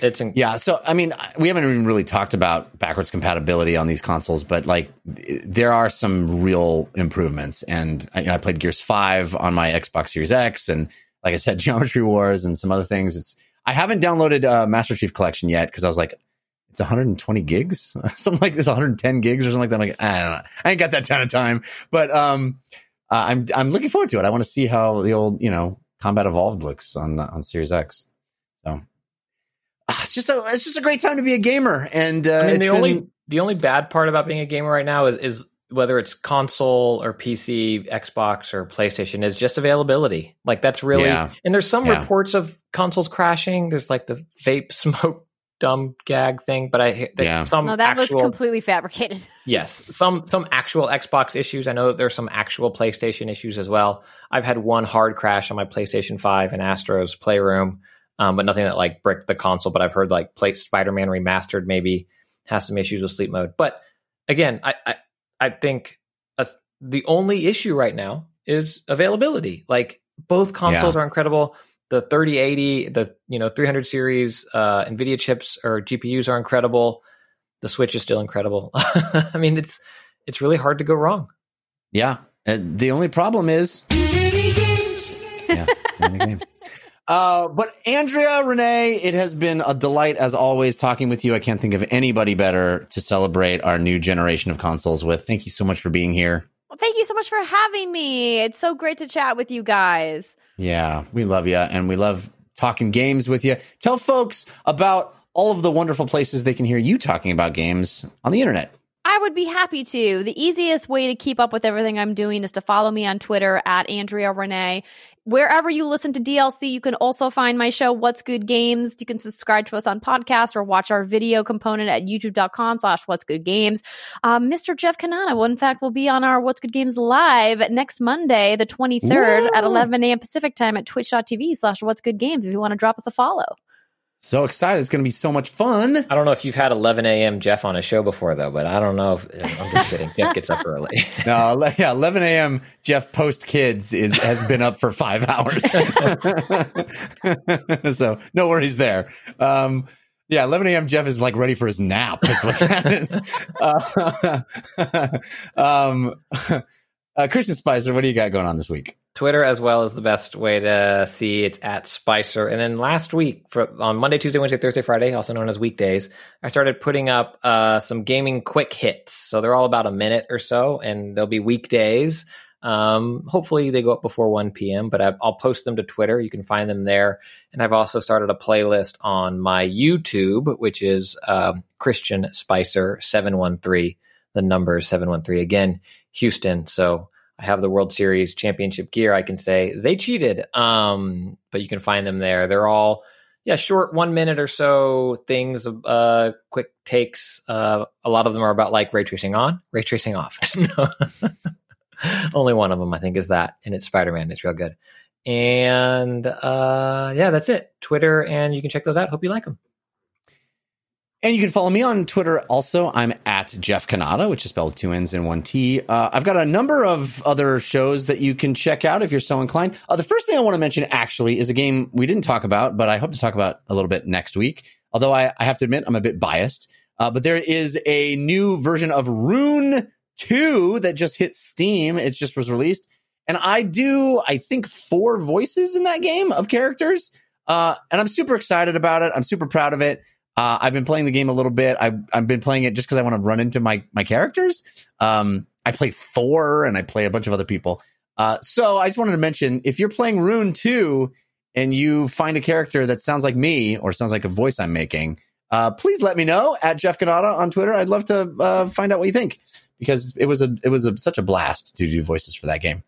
It's in- Yeah, so I mean, we haven't even really talked about backwards compatibility on these consoles, but like, there are some real improvements. And I, you know, I played Gears Five on my Xbox Series X, and like I said, Geometry Wars and some other things. It's I haven't downloaded uh, Master Chief Collection yet because I was like, it's 120 gigs, something like this, 110 gigs or something like that. I'm like, I don't know, I ain't got that ton of time, but um, uh, I'm I'm looking forward to it. I want to see how the old you know Combat Evolved looks on on Series X. So it's just a it's just a great time to be a gamer. And uh, I mean, it's the been- only the only bad part about being a gamer right now is is whether it's console or PC, Xbox or PlayStation is just availability. Like that's really Yeah. and there's some Yeah. reports of consoles crashing. There's like the vape smoke dumb gag thing, but I hear that Yeah. some no, that was completely fabricated. yes, some some actual Xbox issues. I know that there's some actual PlayStation issues as well. I've had one hard crash on my PlayStation 5 in Astro's Playroom, um, but nothing that like bricked the console. But I've heard like play Spider-Man Remastered maybe has some issues with sleep mode. But again, I I, I think a, the only issue right now is availability. Like both consoles Yeah. are incredible. The 3080, the you know 300 series uh, NVIDIA chips or GPUs are incredible. The Switch is still incredible. I mean, it's it's really hard to go wrong. Yeah. Uh, the only problem is. Yeah, mini game. Uh, but Andrea, Rene, it has been a delight as always talking with you. I can't think of anybody better to celebrate our new generation of consoles with. Thank you so much for being here. Well, thank you so much for having me. It's so great to chat with you guys. Yeah, we love you and we love talking games with you. Tell folks about all of the wonderful places they can hear you talking about games on the internet. I would be happy to. The easiest way to keep up with everything I'm doing is to follow me on Twitter at Andrea Rene. Wherever you listen to DLC, you can also find my show, What's Good Games. You can subscribe to us on podcast or watch our video component at youtube.com slash What's Good Games. Um, Mr. Jeff Cannata, well, in fact, will be on our What's Good Games live next Monday, the 23rd at 11 a.m. Pacific time at twitch.tv slash What's Good Games if you want to drop us a follow. So excited. It's going to be so much fun. I don't know if you've had 11 a.m. Jeff on a show before though, but I don't know if I'm just kidding. Jeff gets up early. No, yeah, 11 a.m. Jeff post kids is has been up for five hours. so no worries there. Um, yeah, 11 a.m. Jeff is like ready for his nap. That's what that is. Uh, um, uh, Christian Spicer, what do you got going on this week? Twitter as well is the best way to see. It's at Spicer. And then last week, for on Monday, Tuesday, Wednesday, Thursday, Friday, also known as weekdays, I started putting up uh, some gaming quick hits. So they're all about a minute or so, and they'll be weekdays. Um, hopefully they go up before 1 p.m., but I, I'll post them to Twitter. You can find them there. And I've also started a playlist on my YouTube, which is um, Christian Spicer 713. The number is 713. Again, Houston. So I have the World Series championship gear. I can say they cheated. Um, but you can find them there. They're all yeah, short one minute or so things, uh, quick takes. Uh, a lot of them are about like ray tracing on, ray tracing off. Only one of them, I think, is that, and it's Spider Man. It's real good. And uh, yeah, that's it. Twitter, and you can check those out. Hope you like them. And you can follow me on Twitter also. I'm at Jeff Cannata, which is spelled with two N's and one T. Uh, I've got a number of other shows that you can check out if you're so inclined. Uh, the first thing I want to mention actually is a game we didn't talk about, but I hope to talk about a little bit next week. Although I, I have to admit, I'm a bit biased. Uh, but there is a new version of Rune 2 that just hit Steam. It just was released. And I do, I think, four voices in that game of characters. Uh, and I'm super excited about it. I'm super proud of it. Uh, I've been playing the game a little bit. I've, I've been playing it just because I want to run into my my characters. Um, I play Thor and I play a bunch of other people. Uh, so I just wanted to mention if you're playing Rune 2 and you find a character that sounds like me or sounds like a voice I'm making, uh, please let me know at Jeff Cannata on Twitter. I'd love to uh, find out what you think because it was a it was a, such a blast to do voices for that game.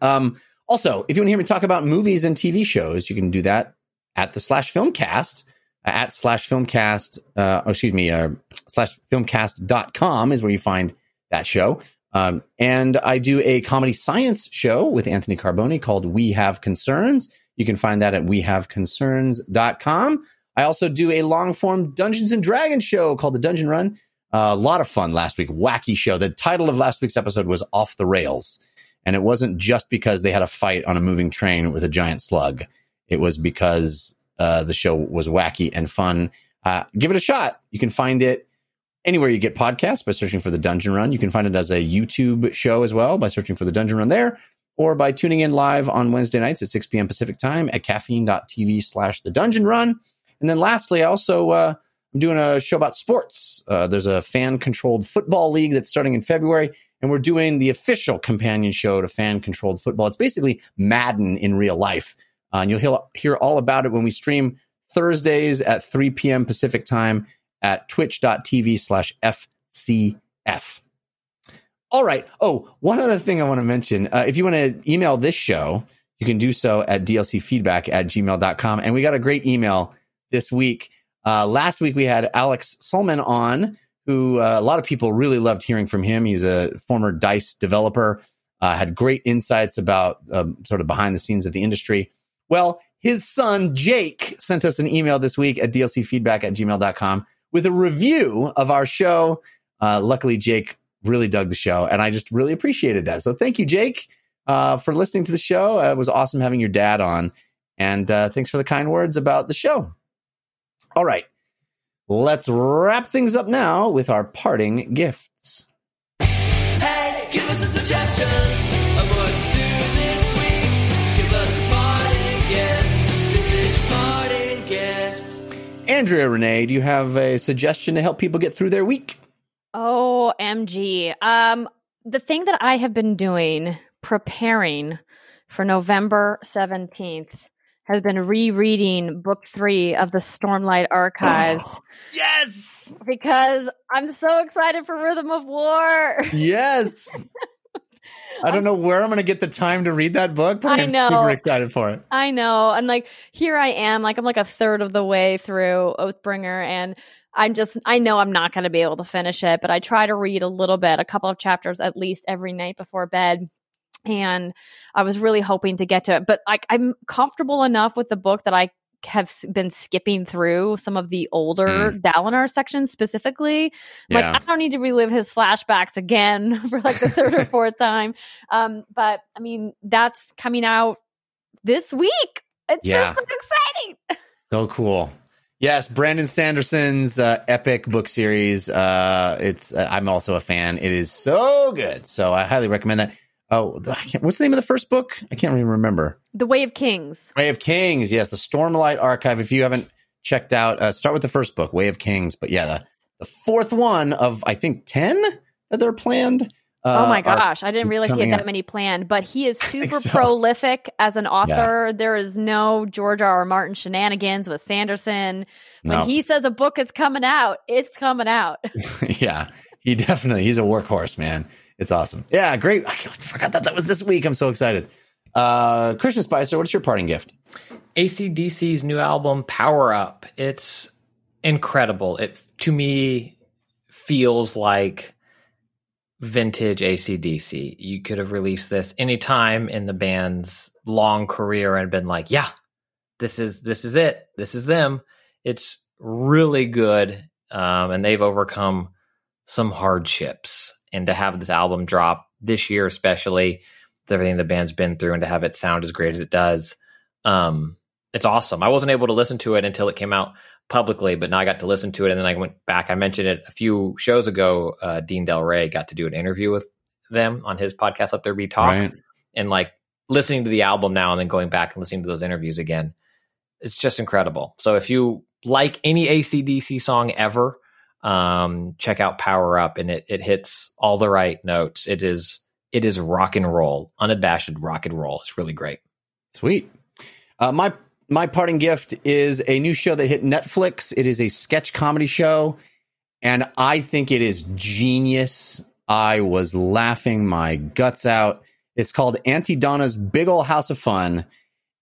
Um, also, if you want to hear me talk about movies and TV shows, you can do that at the slash filmcast at slash filmcast, uh, oh, excuse me, uh, slash filmcast.com is where you find that show. Um, and I do a comedy science show with Anthony Carboni called We Have Concerns. You can find that at wehaveconcerns.com. I also do a long form Dungeons and Dragons show called The Dungeon Run. Uh, a lot of fun last week. Wacky show. The title of last week's episode was Off the Rails. And it wasn't just because they had a fight on a moving train with a giant slug. It was because uh, the show was wacky and fun. Uh, give it a shot. You can find it anywhere you get podcasts by searching for the Dungeon Run. You can find it as a YouTube show as well by searching for the Dungeon Run there, or by tuning in live on Wednesday nights at 6 p.m. Pacific time at caffeine.tv slash the Dungeon Run. And then lastly, I also uh, I'm doing a show about sports. Uh, there's a fan controlled football league that's starting in February, and we're doing the official companion show to fan controlled football. It's basically Madden in real life. Uh, and you'll hear, hear all about it when we stream Thursdays at 3 p.m. Pacific time at twitch.tv slash FCF. All right. Oh, one other thing I want to mention. Uh, if you want to email this show, you can do so at dlcfeedback at gmail.com. And we got a great email this week. Uh, last week we had Alex Solman on, who uh, a lot of people really loved hearing from him. He's a former DICE developer, uh, had great insights about um, sort of behind the scenes of the industry. Well, his son, Jake, sent us an email this week at dlcfeedback at gmail.com with a review of our show. Uh, luckily, Jake really dug the show, and I just really appreciated that. So thank you, Jake, uh, for listening to the show. Uh, it was awesome having your dad on, and uh, thanks for the kind words about the show. All right, let's wrap things up now with our parting gifts. Hey, give us a suggestion Andrea Rene, do you have a suggestion to help people get through their week? Oh, MG. Um, the thing that I have been doing, preparing for November 17th, has been rereading book three of the Stormlight Archives Yes, because I'm so excited for Rhythm of War. yes. I don't know where I'm going to get the time to read that book, but I I'm super excited for it. I know. And like, here I am, like, I'm like a third of the way through Oathbringer, and I'm just, I know I'm not going to be able to finish it, but I try to read a little bit, a couple of chapters at least every night before bed. And I was really hoping to get to it, but like, I'm comfortable enough with the book that I have been skipping through some of the older Dalinar sections specifically. Like, Yeah. I don't need to relive his flashbacks again for like the third or fourth time. Um, but I mean, that's coming out this week. It's Yeah. just so exciting. So cool. Yes, Brandon Sanderson's uh, epic book series. Uh, it's uh, I'm also a fan. It is so good. So I highly recommend that. Oh, what's the name of the first book? I can't even remember. The Way of Kings. Way of Kings. Yes, the Stormlight Archive. If you haven't checked out, uh, start with the first book, Way of Kings. But yeah, the, the fourth one of I think ten that they're planned. Uh, oh my are- gosh, I didn't realize he had that many planned, but he is super so. prolific as an author. There is no George R. R. Martin shenanigans with Sanderson. When No. he says a book is coming out, it's coming out. yeah, he definitely he's a workhorse, man. It's awesome. Yeah, great. I forgot that that was this week. I'm so excited. Uh, Christian Spicer, what's your parting gift? ACDC's new album Power Up. It's incredible. It to me feels like vintage ACDC. You could have released this anytime in the band's long career and been like, yeah, this is this is it. This is them. It's really good. Um, and they've overcome some hardships. And to have this album drop this year, especially with everything the band's been through, and to have it sound as great as it does, um, it's awesome. I wasn't able to listen to it until it came out publicly, but now I got to listen to it, and then I went back. I mentioned it a few shows ago. Uh, Dean Delray got to do an interview with them on his podcast, Let There Be Talk, Right. and like listening to the album now and then going back and listening to those interviews again. It's just incredible. So if you like any ACDC song ever, um, check out Power Up, and it it hits all the right notes. It is it is rock and roll, unabashed rock and roll. It's really great. Sweet. Uh, my my parting gift is a new show that hit Netflix. It is a sketch comedy show, and I think it is genius. I was laughing my guts out. It's called Aunty Donna's Big Ol' House of Fun,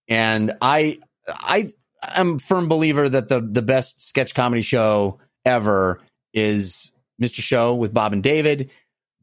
and I I am firm believer that the the best sketch comedy show ever is Mr. Show with Bob and David,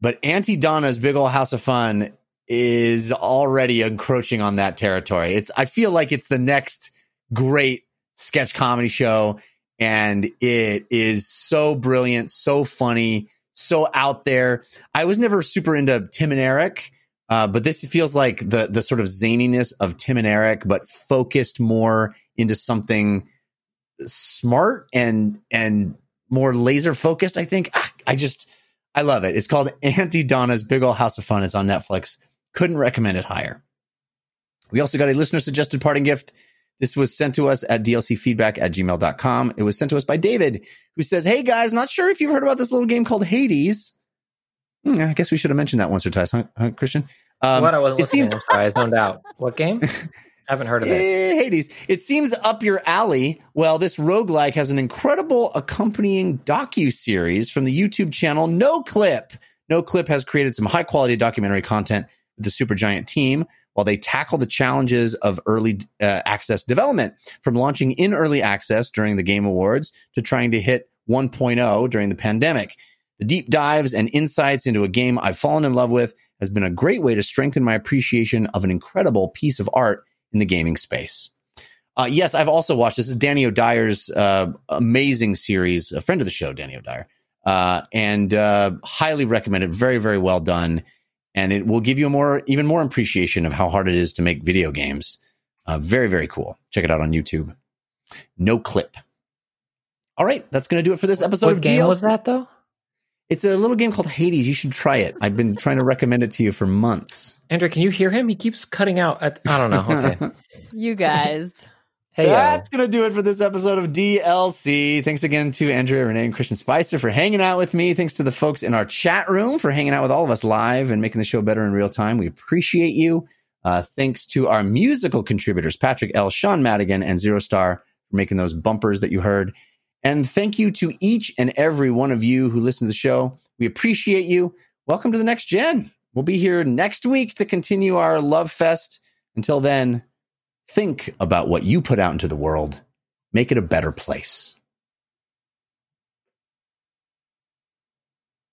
but Aunty Donna's Big Ol' House of Fun is already encroaching on that territory. It's I feel like it's the next great sketch comedy show and it is so brilliant, so funny, so out there. I was never super into Tim and Eric, uh, but this feels like the the sort of zaniness of Tim and Eric, but focused more into something smart and and more laser focused. I think Ah, I just I love it. It's called Aunty Donna's Big Ol' House of Fun. It's on Netflix. Couldn't recommend it higher. We also got a listener suggested parting gift. This was sent to us at dlcfeedback at gmail.com. It was sent to us by David, who says, Hey guys, not sure if you've heard about this little game called Hades. Hmm, I guess we should have mentioned that once or twice, huh, huh, Christian? Um, what I wasn't it listening. seems I zoned out. What game? Haven't heard of it. Eh, Hades. It seems up your alley. Well, this roguelike has an incredible accompanying docu-series from the YouTube channel No Clip. No Clip has created some high-quality documentary content with the Supergiant team while they tackle the challenges of early uh, access development from launching in early access during the Game Awards to trying to hit 1.0 during the pandemic. The deep dives and insights into a game I've fallen in love with has been a great way to strengthen my appreciation of an incredible piece of art in the gaming space. Uh, yes, I've also watched. This is Danny O'Dwyer's uh, amazing series, a friend of the show, Danny O'Dwyer. uh, and uh, highly recommend it. Very, very well done, and it will give you a more, even more appreciation of how hard it is to make video games. Uh, very, very cool. Check it out on YouTube. No clip. All right, that's going to do it for this episode what of game DLC. was that though? It's a little game called Hades. You should try it. I've been trying to recommend it to you for months. Andrew, can you hear him? He keeps cutting out. At, I don't know. Okay. You guys. Hey, uh, That's going to do it for this episode of DLC. Thanks again to Andrea, Rene, and Christian Spicer for hanging out with me. Thanks to the folks in our chat room for hanging out with all of us live and making the show better in real time. We appreciate you. Uh, thanks to our musical contributors, Patrick L., Sean Madigan, and Zero Star for making those bumpers that you heard. And thank you to each and every one of you who listen to the show. We appreciate you. Welcome to the next gen. We'll be here next week to continue our love fest. Until then, think about what you put out into the world. Make it a better place.